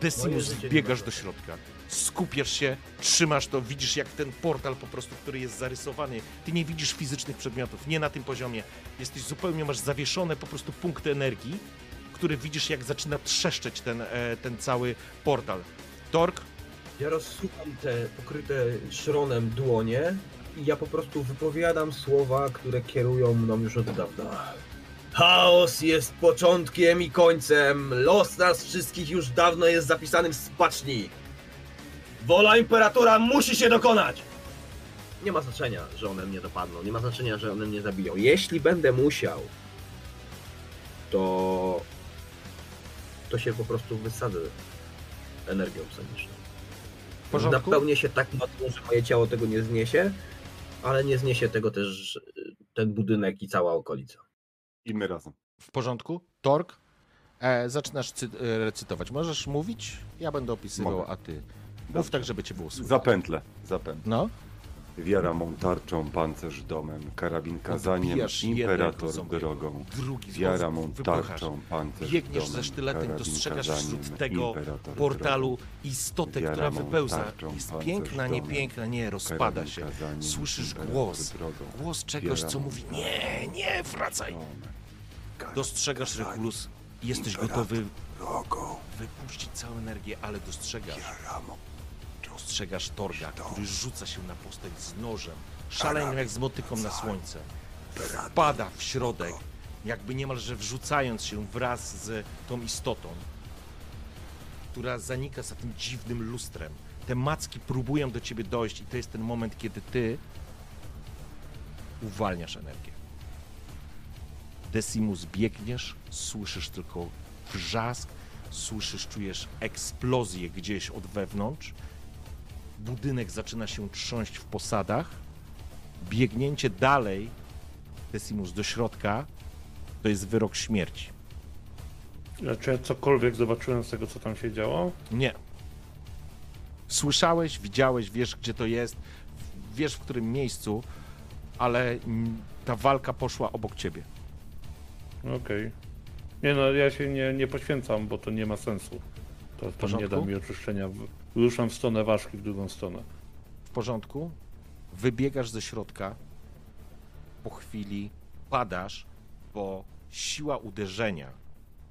Decimus, nie biegasz do środka. Skupiasz się, trzymasz to, widzisz jak ten portal po prostu, który jest zarysowany. Ty nie widzisz fizycznych przedmiotów, nie na tym poziomie. Jesteś zupełnie, masz zawieszone po prostu punkty energii, które widzisz jak zaczyna trzeszczeć ten, e, ten cały portal. Tork, Ja rozsuwam te pokryte szronem dłonie i ja po prostu wypowiadam słowa, które kierują mną już od dawna. Chaos jest początkiem i końcem. Los nas wszystkich już dawno jest zapisany w spaczni. Wola imperatora musi się dokonać! Nie ma znaczenia, że one mnie dopadną. Nie ma znaczenia, że one mnie zabiją. Jeśli będę musiał, to to się po prostu wysadzę energią porządku? Napełnię się tak mocno, że moje ciało tego nie zniesie, ale nie zniesie tego też ten budynek i cała okolica. I my razem. W porządku? Tork, e, zaczynasz cy- e, recytować. Możesz mówić? Ja będę opisywał, Mogę. a ty mów tak, żeby cię było słychać. Zapętlę, zapętlę. No, Wiara mą tarczą, pancerz domem, karabin kazaniem, Odbijasz jednego imperator drogą. drugi Wiara mą tarczą, pancerz Biegniesz domem, ze sztyletem, karabin dostrzegasz kazaniem, wśród tego imperator portalu drogą. istotę, Wiara która mą wypełza. tarczą, Jest pancerz piękna, nie domem, piękna, nie, rozpada Karabin się. kazaniem, Słyszysz imperator głos, drogą. głos czegoś, Wiara co mą mówi nie, nie, wracaj. Dostrzegasz Regulus i jesteś gotowy wypuścić całą energię, ale dostrzegasz, dostrzegasz Torga, który rzuca się na postać z nożem, szaleńnym jak z motyką na słońce. Wpada w środek, jakby niemalże wrzucając się wraz z tą istotą, która zanika za tym dziwnym lustrem. Te macki próbują do ciebie dojść i to jest ten moment, kiedy ty uwalniasz energię. Decimus biegniesz, słyszysz tylko wrzask, słyszysz, czujesz eksplozję gdzieś od wewnątrz. Budynek zaczyna się trząść w posadach. Biegnięcie dalej, Decimus, do środka, to jest wyrok śmierci. A Czy ja cokolwiek zobaczyłem z tego, co tam się działo? Nie. Słyszałeś, widziałeś, wiesz gdzie to jest, wiesz w którym miejscu, ale mm, ta walka poszła obok ciebie. Okej. Nie no, ja się nie, nie poświęcam, bo to nie ma sensu. To, to nie da mi oczyszczenia. Ruszam w stronę ważki, w drugą stronę. W porządku? Wybiegasz ze środka. Po chwili padasz, bo siła uderzenia,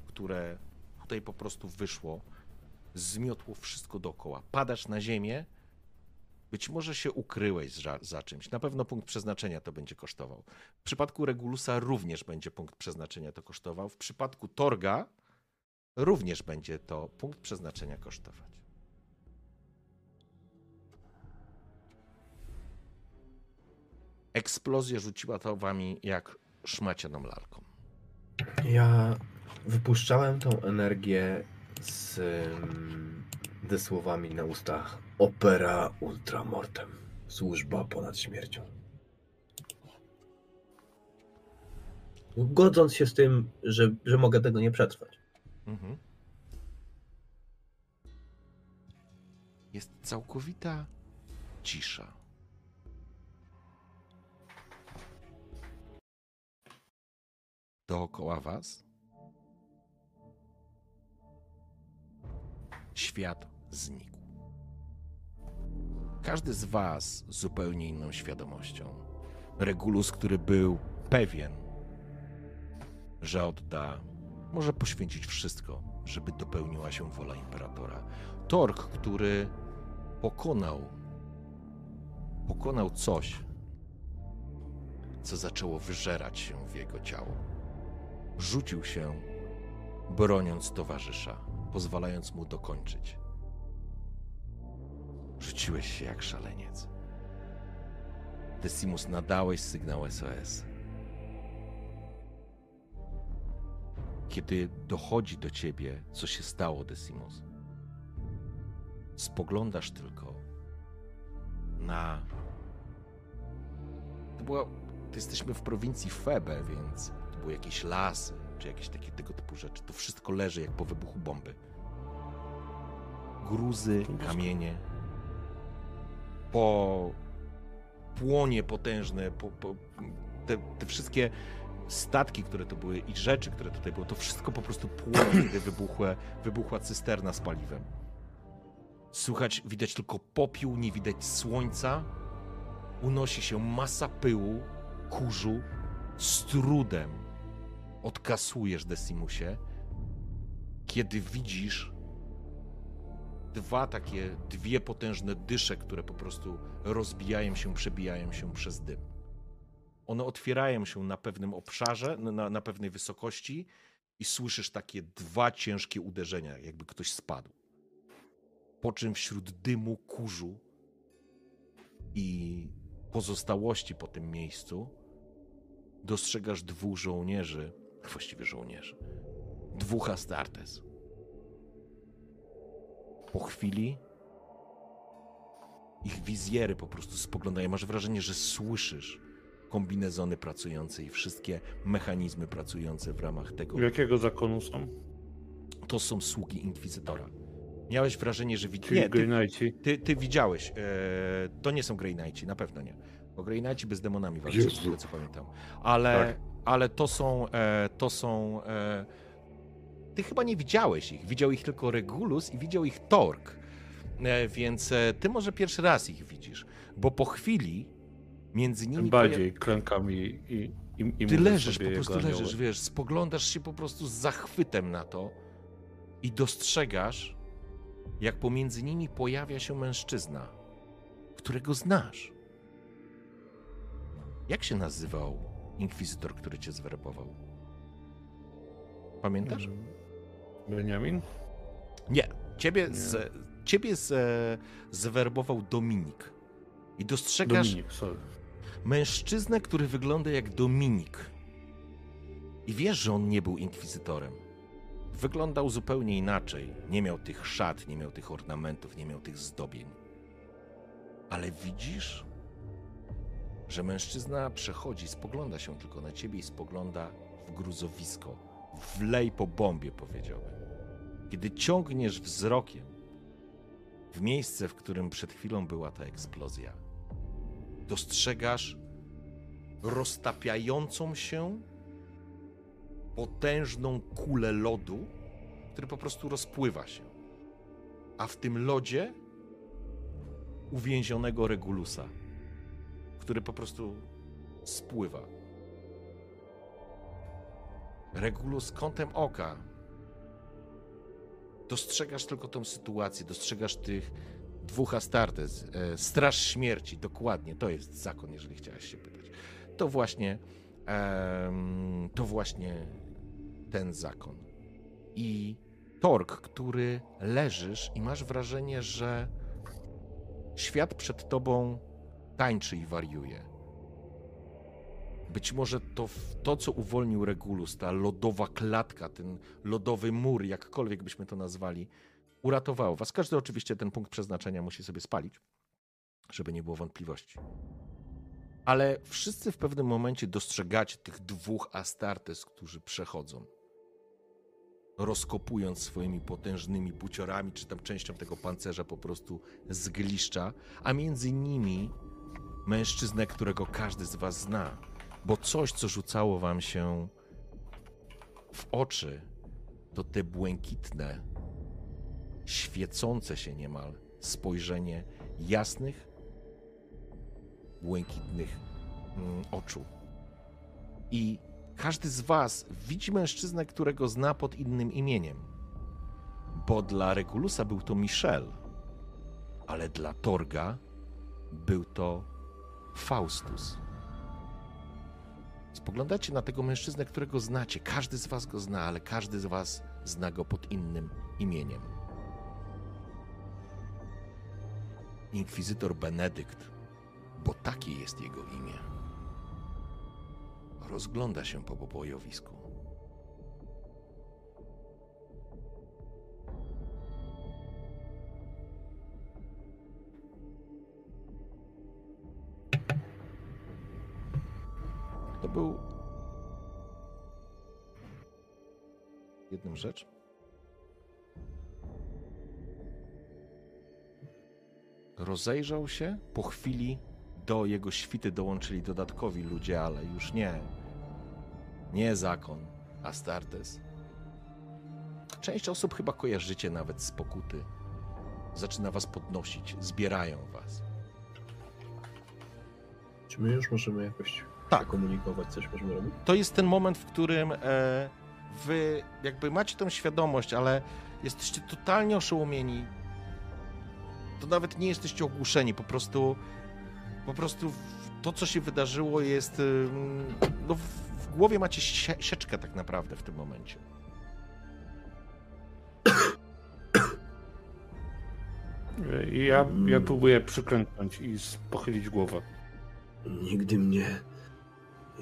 które tutaj po prostu wyszło, zmiotło wszystko dookoła. Padasz na ziemię. Być może się ukryłeś za, za czymś. Na pewno punkt przeznaczenia to będzie kosztował. W przypadku Regulusa również będzie punkt przeznaczenia to kosztował. W przypadku Torga również będzie to punkt przeznaczenia kosztować. Eksplozja rzuciła to wami jak szmacianą lalką. Ja wypuszczałem tą energię z mm, ze słowami na ustach. Opera ultramortem. Służba ponad śmiercią. Godząc się z tym, że, że mogę tego nie przetrwać. Mhm. Jest całkowita cisza. Dookoła was świat znikł. Każdy z was zupełnie inną świadomością. Regulus, który był pewien, że odda, może poświęcić wszystko, żeby dopełniła się wola imperatora. Tork, który pokonał, pokonał coś, co zaczęło wyżerać się w jego ciało. Rzucił się, broniąc towarzysza, pozwalając mu dokończyć. Rzuciłeś się jak szaleniec. Decimus, nadałeś sygnał SOS. Kiedy dochodzi do ciebie, co się stało, Decimus, spoglądasz tylko na. To była. To jesteśmy w prowincji Febe, więc były jakieś lasy, czy jakieś takie tego typu rzeczy. To wszystko leży jak po wybuchu bomby. Gruzy, kamienie. Po płonie potężne, po, po, te, te wszystkie statki, które to były i rzeczy, które tutaj były, to wszystko po prostu płonie, *clears throat* kiedy wybuchła, wybuchła cysterna z paliwem. Słychać, widać tylko popiół, nie widać słońca. Unosi się masa pyłu, kurzu. Z trudem odkasujesz Decimusie, kiedy widzisz dwa takie, dwie potężne dysze, które po prostu rozbijają się, przebijają się przez dym. One otwierają się na pewnym obszarze, na, na pewnej wysokości i słyszysz takie dwa ciężkie uderzenia, jakby ktoś spadł. Po czym wśród dymu, kurzu i pozostałości po tym miejscu dostrzegasz dwóch żołnierzy, właściwie żołnierzy, dwóch Astartes. Po chwili ich wizjery po prostu spoglądają. Masz wrażenie, że słyszysz kombinezony pracujące i wszystkie mechanizmy pracujące w ramach tego. Jakiego zakonu są? To są sługi Inkwizytora. Miałeś wrażenie, że Nie, ty, ty, ty widziałeś. E, to nie są Grey Knighti, na pewno nie. Bo Grey Knighti bez demonami walczą, Jezu. z tego co pamiętam. Ale, Tak. Ale to są. E, to są. E, ty chyba nie widziałeś ich. Widział ich tylko Regulus i widział ich Tork. E, więc ty może pierwszy raz ich widzisz. Bo po chwili między nimi. Tym bardziej klękam i, i, i, i Ty leżysz, po prostu anioły. leżysz, wiesz, spoglądasz się po prostu z zachwytem na to. i dostrzegasz, jak pomiędzy nimi pojawia się mężczyzna, którego znasz. Jak się nazywał inkwizytor, który cię zwerbował? Pamiętasz? Benjamin? Nie. Ciebie, z, ciebie z, zwerbował Dominik. I dostrzegasz Dominik, sorry. mężczyznę, który wygląda jak Dominik. I wiesz, że on nie był inkwizytorem. Wyglądał zupełnie inaczej. Nie miał tych szat, nie miał tych ornamentów, nie miał tych zdobień. Ale widzisz, że mężczyzna przechodzi, spogląda się tylko na ciebie i spogląda w gruzowisko. Wlej po bombie, powiedziałbym. Kiedy ciągniesz wzrokiem w miejsce, w którym przed chwilą była ta eksplozja, dostrzegasz roztapiającą się potężną kulę lodu, który po prostu rozpływa się. A w tym lodzie uwięzionego Regulusa, który po prostu spływa. Regulus kątem oka dostrzegasz tylko tę sytuację, dostrzegasz tych dwóch Astartes. E, Straż śmierci, dokładnie, to jest zakon, jeżeli chciałeś się pytać. To właśnie, em, to właśnie ten zakon. I Tork, który leżysz i masz wrażenie, że świat przed tobą tańczy i wariuje. Być może to, to, co uwolnił Regulus, ta lodowa klatka, ten lodowy mur, jakkolwiek byśmy to nazwali, uratowało was. Każdy oczywiście ten punkt przeznaczenia musi sobie spalić, żeby nie było wątpliwości. Ale wszyscy w pewnym momencie dostrzegacie tych dwóch Astartes, którzy przechodzą. Rozkopując swoimi potężnymi buciorami, czy tam częścią tego pancerza po prostu zgliszcza, a między nimi mężczyznę, którego każdy z was zna, bo coś, co rzucało wam się w oczy, to te błękitne, świecące się niemal spojrzenie jasnych, błękitnych mm, oczu. I każdy z was widzi mężczyznę, którego zna pod innym imieniem. Bo dla Regulusa był to Michel, ale dla Torga był to Faustus. Spoglądacie na tego mężczyznę, którego znacie. Każdy z was go zna, ale każdy z was zna go pod innym imieniem. Inkwizytor Benedykt, bo takie jest jego imię. Rozgląda się po pobojowisku. Był jedną rzecz. Rozejrzał się po chwili do jego świty dołączyli dodatkowi ludzie, ale już nie. Nie zakon, Astartes. Część osób chyba kojarzycie nawet z pokuty. Zaczyna was podnosić, zbierają was. Czy my już możemy jakoś Tak. komunikować, coś możemy robić? to jest ten moment, w którym e, wy jakby macie tą świadomość, ale jesteście totalnie oszołomieni. To nawet nie jesteście ogłuszeni, po prostu po prostu to, co się wydarzyło jest ym, no w, w głowie macie sie, sieczkę tak naprawdę w tym momencie. I ja, ja próbuję przyklęknąć i pochylić głowę. Nigdy mnie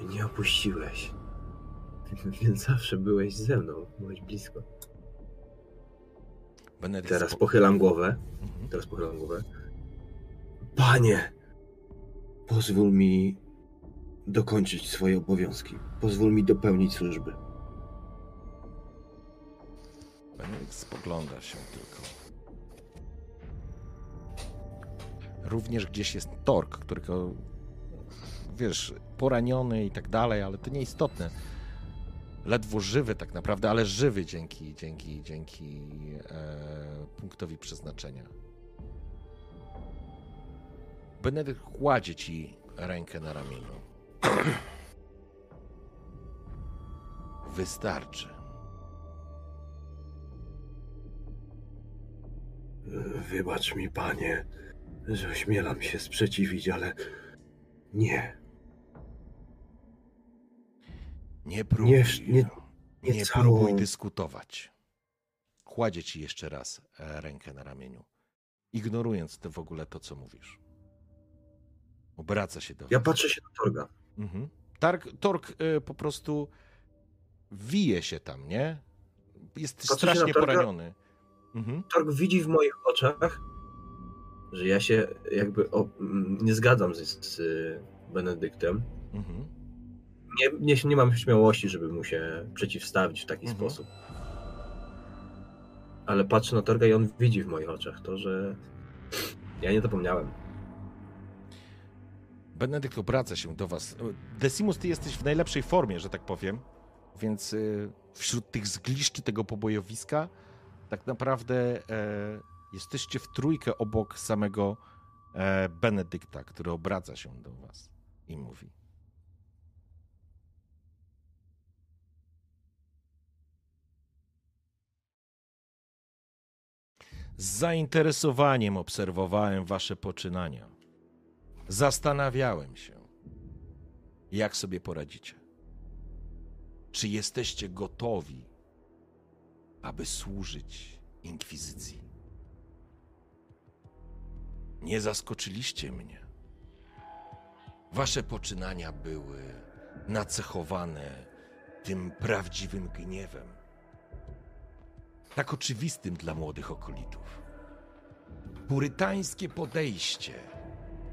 nie opuściłeś. *laughs* Więc zawsze byłeś ze mną, byłeś blisko. Benedykt Teraz pochylam głowę. Mhm. Teraz pochylam głowę. Panie! Pozwól mi dokończyć swoje obowiązki. Pozwól mi dopełnić służby. Benedykt spogląda się tylko. Również gdzieś jest Tork, którego wiesz, poraniony i tak dalej, ale to nieistotne. Ledwo żywy tak naprawdę, ale żywy dzięki, dzięki, dzięki e, punktowi przeznaczenia. Benedykt kładzie ci rękę na ramieniu. *clears throat* Wystarczy. Wybacz mi, panie, że ośmielam się sprzeciwić, ale nie. Nie próbuj, Nie, nie, nie, nie całą- próbuj dyskutować. Kładzie ci jeszcze raz e, rękę na ramieniu, ignorując to w ogóle to, co mówisz. Obraca się do Ja patrzę się na Torga. Mhm. Targ, tork y, po prostu wije się tam, nie? Jest Patrzę strasznie poraniony. Mhm. Torg widzi w moich oczach, że ja się jakby o, nie zgadzam z, z y, Benedyktem. Mhm. Nie, nie, nie mam śmiałości, żeby mu się przeciwstawić w taki Mhm. sposób. Ale patrzę na Torga i on widzi w moich oczach to, że ja nie zapomniałem. Benedykt obraca się do was. Decimus, ty jesteś w najlepszej formie, że tak powiem. Więc y, wśród tych zgliszczy tego pobojowiska tak naprawdę e, jesteście w trójkę obok samego e, Benedykta, który obraca się do was i mówi. Z zainteresowaniem obserwowałem wasze poczynania. Zastanawiałem się, jak sobie poradzicie. Czy jesteście gotowi, aby służyć inkwizycji? Nie zaskoczyliście mnie. Wasze poczynania były nacechowane tym prawdziwym gniewem, tak oczywistym dla młodych okolitów. Purytańskie podejście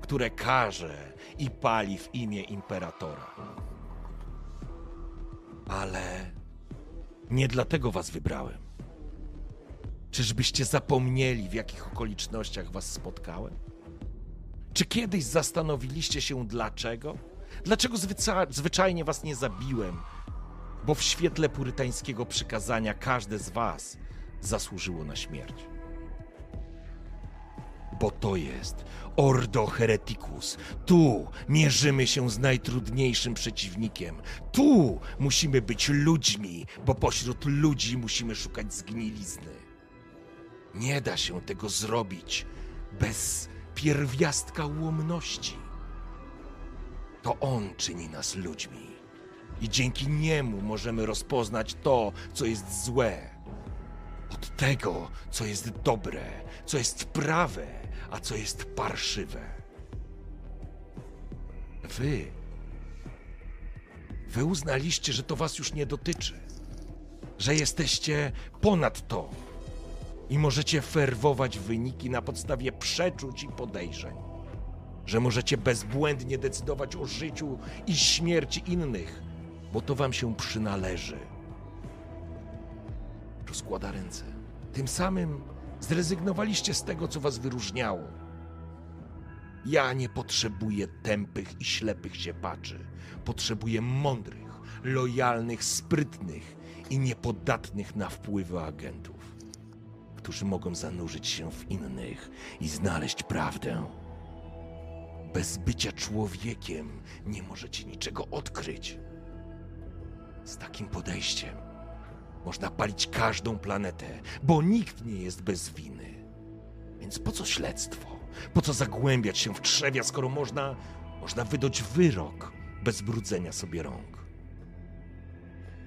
które karze i pali w imię imperatora. Ale nie dlatego was wybrałem. Czyżbyście zapomnieli, w jakich okolicznościach was spotkałem? Czy kiedyś zastanowiliście się dlaczego? Dlaczego zwyca- zwyczajnie was nie zabiłem? Bo w świetle purytańskiego przykazania każde z was zasłużyło na śmierć bo to jest Ordo Hereticus. Tu mierzymy się z najtrudniejszym przeciwnikiem. Tu musimy być ludźmi, bo pośród ludzi musimy szukać zgnilizny. Nie da się tego zrobić bez pierwiastka ułomności. To on czyni nas ludźmi. I dzięki niemu możemy rozpoznać to, co jest złe, od tego, co jest dobre, co jest prawe, a co jest parszywe. Wy. Wy uznaliście, że to was już nie dotyczy, że jesteście ponad to i możecie ferwować wyniki na podstawie przeczuć i podejrzeń, że możecie bezbłędnie decydować o życiu i śmierci innych, bo to wam się przynależy rozkłada ręce. Tym samym zrezygnowaliście z tego, co was wyróżniało. Ja nie potrzebuję tępych i ślepych siepaczy. Potrzebuję mądrych, lojalnych, sprytnych i niepodatnych na wpływy agentów, którzy mogą zanurzyć się w innych i znaleźć prawdę. Bez bycia człowiekiem nie możecie niczego odkryć. Z takim podejściem można palić każdą planetę, bo nikt nie jest bez winy. Więc po co śledztwo? Po co zagłębiać się w trzewia, skoro można, można wydać wyrok bez brudzenia sobie rąk?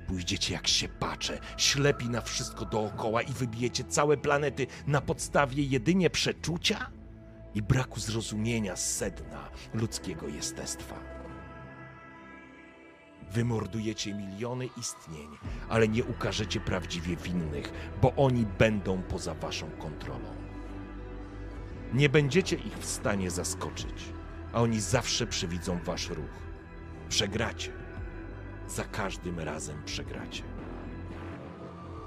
Pójdziecie jak się pacze, ślepi na wszystko dookoła i wybijecie całe planety na podstawie jedynie przeczucia i braku zrozumienia sedna ludzkiego jestestwa. Wymordujecie miliony istnień, ale nie ukażecie prawdziwie winnych, bo oni będą poza waszą kontrolą. Nie będziecie ich w stanie zaskoczyć, a oni zawsze przewidzą wasz ruch. Przegracie. Za każdym razem przegracie.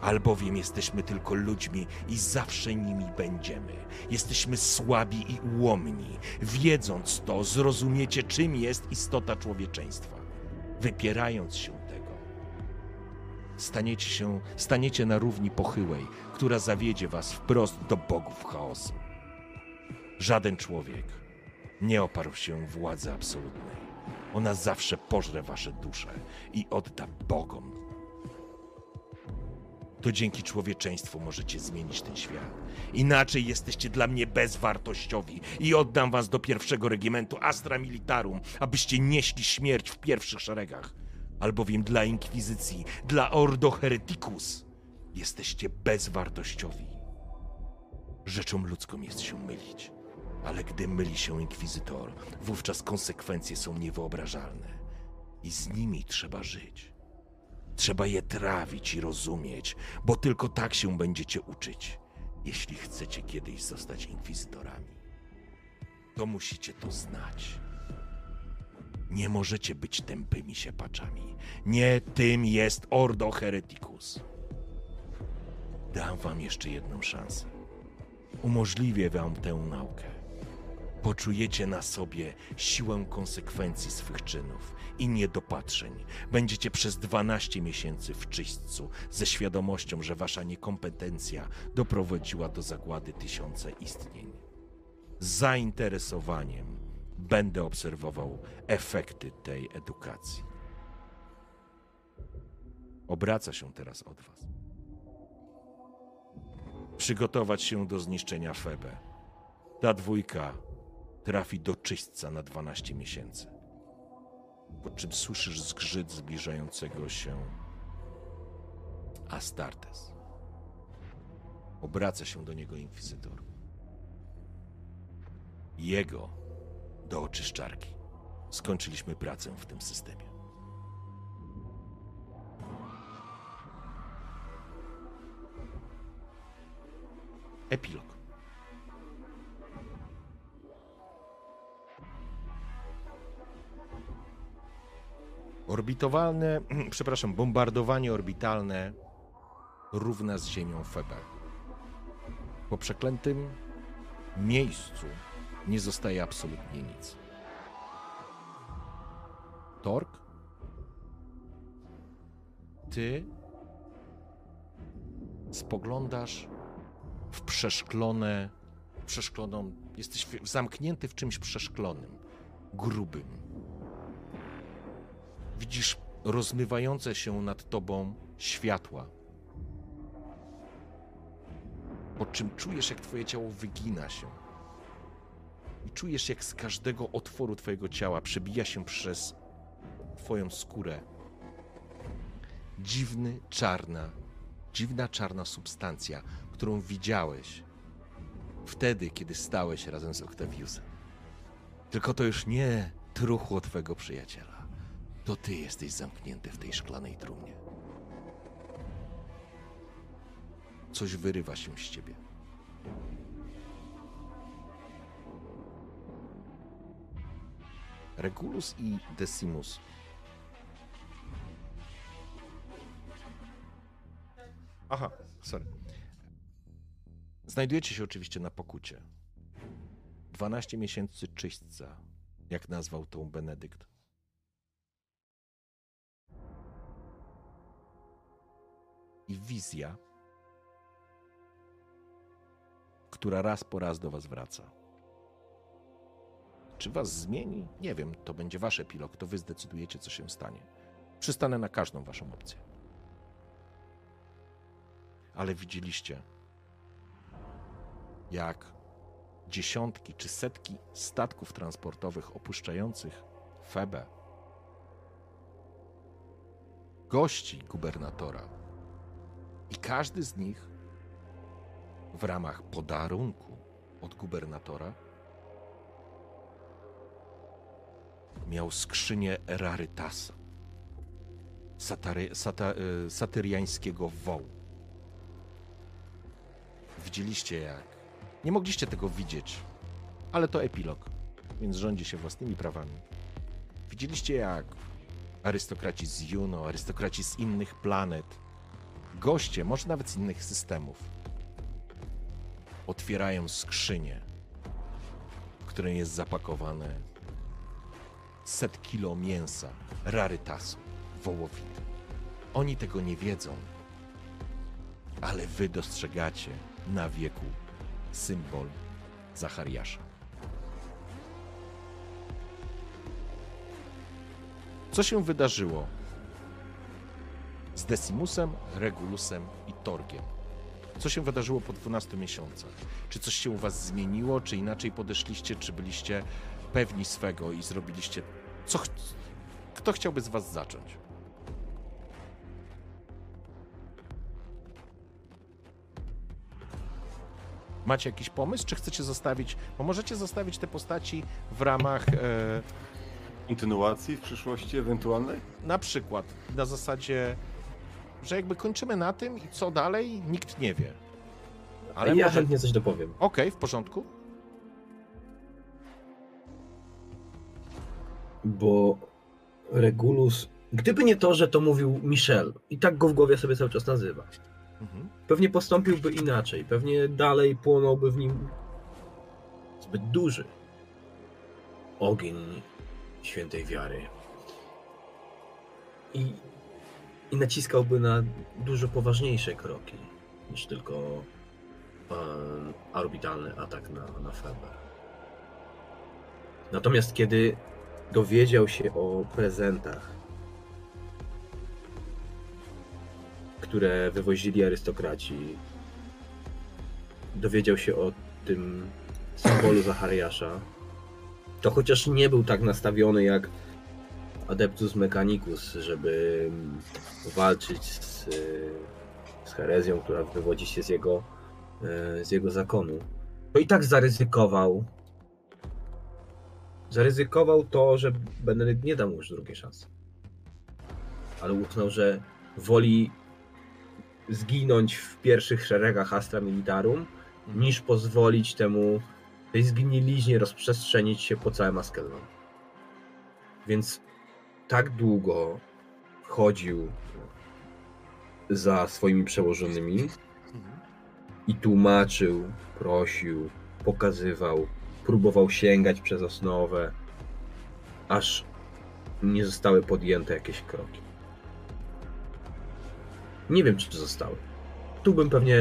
Albowiem jesteśmy tylko ludźmi i zawsze nimi będziemy. Jesteśmy słabi i ułomni. Wiedząc to, zrozumiecie, czym jest istota człowieczeństwa wypierając się tego, staniecie się, staniecie na równi pochyłej, która zawiedzie was wprost do bogów chaosu. Żaden człowiek nie oparł się władzy absolutnej. Ona zawsze pożre wasze dusze i odda bogom. To dzięki człowieczeństwu możecie zmienić ten świat. Inaczej jesteście dla mnie bezwartościowi i oddam was do pierwszego regimentu Astra Militarum, abyście nieśli śmierć w pierwszych szeregach. Albowiem dla Inkwizycji, dla Ordo Hereticus jesteście bezwartościowi. Rzeczą ludzką jest się mylić. Ale gdy myli się inkwizytor, wówczas konsekwencje są niewyobrażalne. I z nimi trzeba żyć. Trzeba je trawić i rozumieć, bo tylko tak się będziecie uczyć, jeśli chcecie kiedyś zostać inkwizytorami. To musicie to znać. Nie możecie być tępymi siepaczami. Nie tym jest Ordo Hereticus. Dam wam jeszcze jedną szansę. Umożliwię wam tę naukę. Poczujecie na sobie siłę konsekwencji swych czynów i niedopatrzeń. Będziecie przez 12 miesięcy w czyśćcu ze świadomością, że wasza niekompetencja doprowadziła do zagłady tysiące istnień. Z zainteresowaniem będę obserwował efekty tej edukacji. Obraca się teraz od was. Przygotować się do zniszczenia Febe. Ta dwójka trafi do czyśćca na 12 miesięcy. Po czym słyszysz zgrzyt zbliżającego się Astartes. Obraca się do niego inkwizytor. Jego do oczyszczarki. Skończyliśmy pracę w tym systemie. Epilog. Orbitowalne, *clears throat* przepraszam, bombardowanie orbitalne równa z Ziemią Febe. Po przeklętym miejscu nie zostaje absolutnie nic. Tork? Ty spoglądasz w przeszklone, przeszkloną, jesteś zamknięty w czymś przeszklonym, grubym. Widzisz rozmywające się nad tobą światła. Po czym czujesz, jak twoje ciało wygina się. I czujesz, jak z każdego otworu twojego ciała przebija się przez twoją skórę dziwny, czarna, dziwna czarna substancja, którą widziałeś wtedy, kiedy stałeś razem z Octaviusem. Tylko to już nie truchło twego przyjaciela. To ty jesteś zamknięty w tej szklanej trumnie. Coś wyrywa się z ciebie. Regulus i Decimus. Aha, sorry. Znajdujecie się oczywiście na pokucie. 12 miesięcy czyśćca, jak nazwał tą Benedykt. I wizja, która raz po raz do was wraca. Czy was zmieni? Nie wiem, to będzie wasz epilog, to wy zdecydujecie, co się stanie. Przystanę na każdą waszą opcję. Ale widzieliście, jak dziesiątki czy setki statków transportowych opuszczających Febę gości gubernatora. I każdy z nich w ramach podarunku od gubernatora miał skrzynię rarytasa, satary, sata, y, satyriańskiego wołu. Widzieliście jak. Nie mogliście tego widzieć, ale to epilog, więc rządzi się własnymi prawami. Widzieliście jak arystokraci z Juno, arystokraci z innych planet, goście, może nawet z innych systemów, otwierają skrzynię, w której jest zapakowane set kilo mięsa, rarytasu, wołowiny. Oni tego nie wiedzą, ale wy dostrzegacie na wieku symbol Zachariasza. Co się wydarzyło z Decimusem, Regulusem i Torgiem. Co się wydarzyło po 12 miesiącach? Czy coś się u was zmieniło, czy inaczej podeszliście, czy byliście pewni swego i zrobiliście... Co ch... Kto chciałby z was zacząć? Macie jakiś pomysł, czy chcecie zostawić... Bo możecie zostawić te postaci w ramach... E... Kontynuacji w przyszłości ewentualnej? Na przykład na zasadzie, że jakby kończymy na tym i co dalej, nikt nie wie. Ale ja chętnie coś dopowiem. Okej, w porządku. Bo Regulus, gdyby nie to, że to mówił Michel, i tak go w głowie sobie cały czas nazywa, Mhm. pewnie postąpiłby inaczej, pewnie dalej płonąłby w nim zbyt duży ogień świętej wiary. I, i naciskałby na dużo poważniejsze kroki niż tylko um, orbitalny atak na, na Feber. Natomiast kiedy dowiedział się o prezentach, które wywozili arystokraci, dowiedział się o tym symbolu Zachariasza, to chociaż nie był tak nastawiony jak Adeptus Mechanicus, żeby walczyć z, z herezją, która wywodzi się z jego, e, z jego zakonu, to i tak zaryzykował zaryzykował to, że Benedykt nie da mu już drugiej szansy. Ale uznał, że woli zginąć w pierwszych szeregach Astra Militarum, niż pozwolić temu tej zgniliźnie rozprzestrzenić się po całym Askelon. Więc tak długo chodził za swoimi przełożonymi i tłumaczył, prosił, pokazywał, próbował sięgać przez osnowę, aż nie zostały podjęte jakieś kroki. Nie wiem, czy zostały. Tu bym pewnie,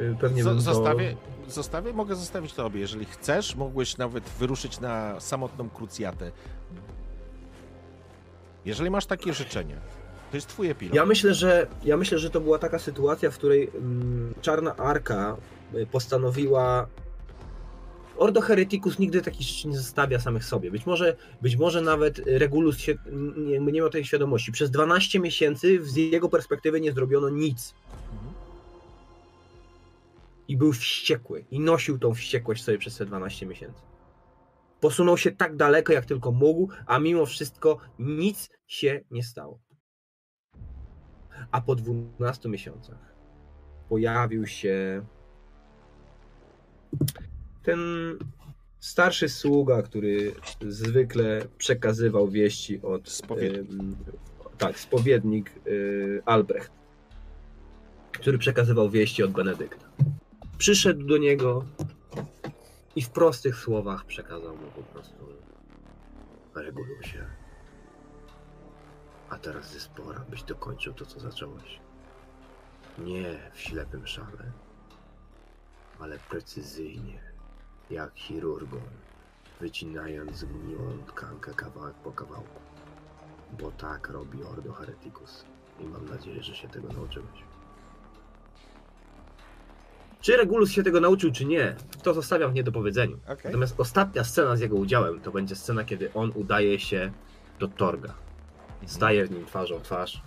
y, pewnie bym Z- to- zostawię, zostawię, mogę zostawić to obie. Jeżeli chcesz, mógłbyś nawet wyruszyć na samotną krucjatę. Jeżeli masz takie życzenie, to jest twój epilog. Ja myślę, że ja myślę, że to była taka sytuacja, w której mm, Czarna Arka y, postanowiła Ordo Hereticus nigdy takich rzeczy nie zostawia samych sobie. Być może, być może nawet Regulus się, nie, nie miał tej świadomości. Przez 12 miesięcy z jego perspektywy nie zrobiono nic. I był wściekły. I nosił tą wściekłość sobie przez te 12 miesięcy. Posunął się tak daleko, jak tylko mógł, a mimo wszystko nic się nie stało. A po 12 miesiącach pojawił się ten starszy sługa, który zwykle przekazywał wieści od. Spowiednik. em, tak, spowiednik y, Albrecht, który przekazywał wieści od Benedykta. Przyszedł do niego i w prostych słowach przekazał mu po prostu reguluj się. A teraz jest pora, byś dokończył to, co zacząłeś. Nie w ślepym szale, ale precyzyjnie, jak chirurgon, wycinając zgniłą tkankę kawałek po kawałku. Bo tak robi Ordo Hereticus. I mam nadzieję, że się tego nauczyłeś. Czy Regulus się tego nauczył, czy nie, to zostawiam w niedopowiedzeniu. Okej. Natomiast ostatnia scena z jego udziałem to będzie scena, kiedy on udaje się do Torga. Staje w nim twarzą twarz.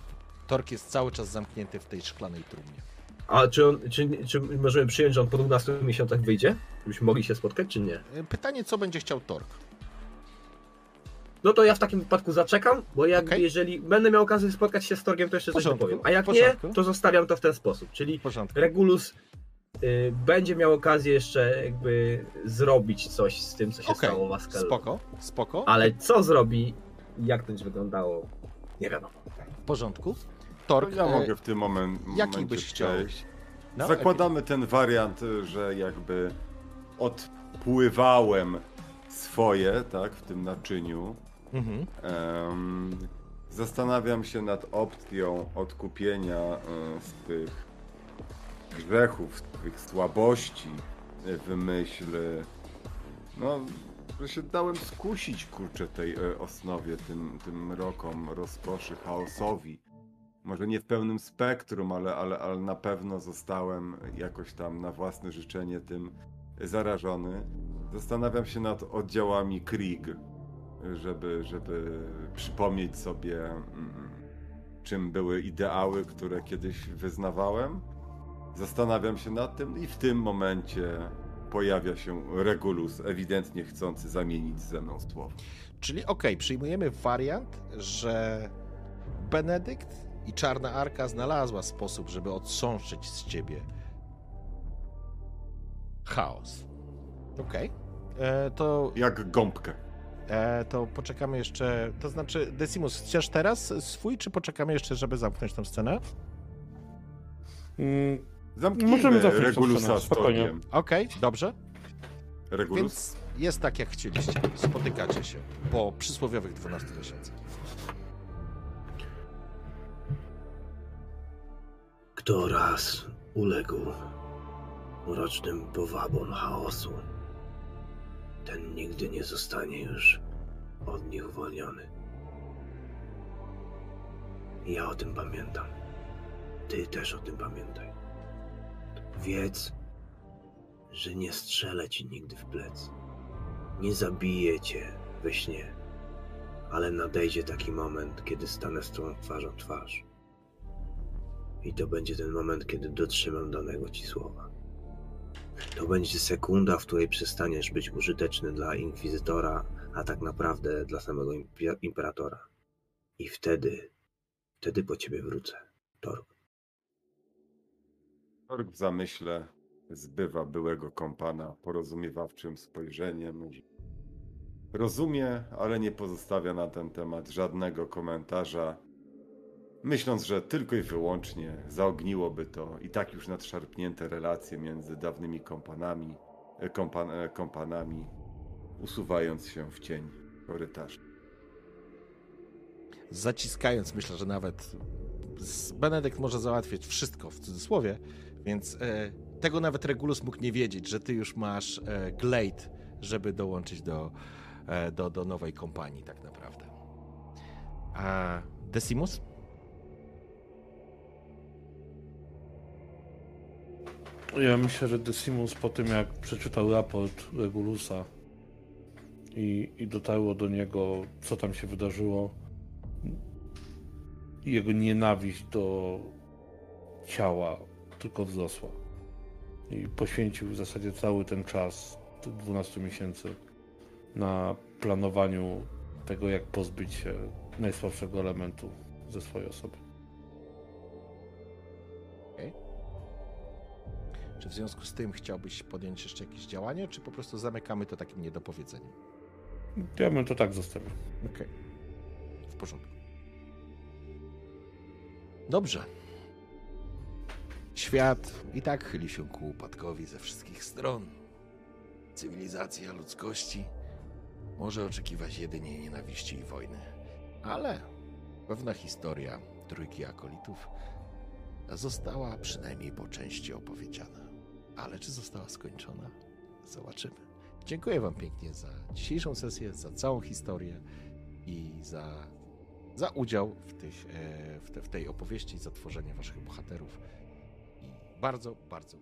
Tork jest cały czas zamknięty w tej szklanej trumnie. A czy, on, czy, czy możemy przyjąć, że on po 12 miesiącach wyjdzie? Żebyśmy mogli się spotkać, czy nie? E, Pytanie, co będzie chciał Tork? No to ja w takim wypadku zaczekam, bo jak, Okej. jeżeli będę miał okazję spotkać się z Torgiem, to jeszcze coś dopowiem. A jak nie, to zostawiam to w ten sposób. Czyli. Regulus będzie miał okazję jeszcze jakby zrobić coś z tym, co się Okej, stało w Askel. Spoko, spoko. Ale co zrobi, jak to będzie wyglądało, nie wiadomo. W porządku. Tork, To ja e, mogę w tym moment, jaki byś chciał? no, Zakładamy ten wariant, że jakby odpływałem swoje, tak, w tym naczyniu. Mhm. Em, zastanawiam się nad opcją odkupienia e, z tych grzechów, tych słabości w myśl, no, że się dałem skusić, kurczę, tej e, osnowie, tym, tym rokom rozkoszy, chaosowi. może nie w pełnym spektrum, ale, ale, ale na pewno zostałem jakoś tam na własne życzenie tym zarażony. Zastanawiam się nad oddziałami Krieg, żeby, żeby przypomnieć sobie, mm, czym były ideały, które kiedyś wyznawałem. Zastanawiam się nad tym i w tym momencie pojawia się Regulus, ewidentnie chcący zamienić ze mną słowo. Czyli okej, przyjmujemy wariant, że Benedykt i Czarna Arka znalazła sposób, żeby odsączyć z ciebie chaos. Okej. E, To, Jak gąbkę. e, to poczekamy jeszcze. To znaczy, Decimus, chcesz teraz swój, czy poczekamy jeszcze, żeby zamknąć tę scenę? Mm, Zamknijmy Możemy tą Regulusa z spokojnie. Okej, dobrze. Regulus? Więc jest tak, jak chcieliście. Spotykacie się po przysłowiowych 12 miesiącach. Kto raz uległ mrocznym powabom chaosu, ten nigdy nie zostanie już od nich uwolniony. Ja o tym pamiętam. Ty też o tym pamiętaj. Wiedz, że nie strzelę ci nigdy w plec. Nie zabiję cię we śnie. Ale nadejdzie taki moment, kiedy stanę z tą twarzą twarz. I to będzie ten moment, kiedy dotrzymam danego ci słowa. To będzie sekunda, w której przestaniesz być użyteczny dla inkwizytora, a tak naprawdę dla samego imperatora. I wtedy, wtedy po ciebie wrócę. Torg. Torg w zamyśle zbywa byłego kompana porozumiewawczym spojrzeniem. Rozumie, ale nie pozostawia na ten temat żadnego komentarza, myśląc, że tylko i wyłącznie zaogniłoby to i tak już nadszarpnięte relacje między dawnymi kompanami, kompan, kompanami, usuwając się w cień korytarza. Zaciskając, myślę, że nawet Benedykt może załatwić wszystko w cudzysłowie, więc e, tego nawet Regulus mógł nie wiedzieć, że ty już masz e, Glade, żeby dołączyć do, e, do, do nowej kompanii tak naprawdę. A Decimus? Ja myślę, że Decimus po tym jak przeczytał raport Regulusa i, i dotarło do niego, co tam się wydarzyło, jego nienawiść do ciała tylko wzrosła. I poświęcił w zasadzie cały ten czas, tych 12 miesięcy, na planowaniu tego, jak pozbyć się najsłabszego elementu ze swojej osoby. Czy w związku z tym chciałbyś podjąć jeszcze jakieś działanie, czy po prostu zamykamy to takim niedopowiedzeniem? Ja bym to tak zostawił. Okej. W porządku. Dobrze. Świat i tak chyli się ku upadkowi ze wszystkich stron. Cywilizacja ludzkości może oczekiwać jedynie nienawiści i wojny. Ale pewna historia trójki akolitów została przynajmniej po części opowiedziana. Ale czy została skończona? Zobaczymy. Dziękuję Wam pięknie za dzisiejszą sesję, za całą historię i za, za udział w, tych, e, w, te, w tej opowieści, za tworzenie Waszych bohaterów. Bardzo, bardzo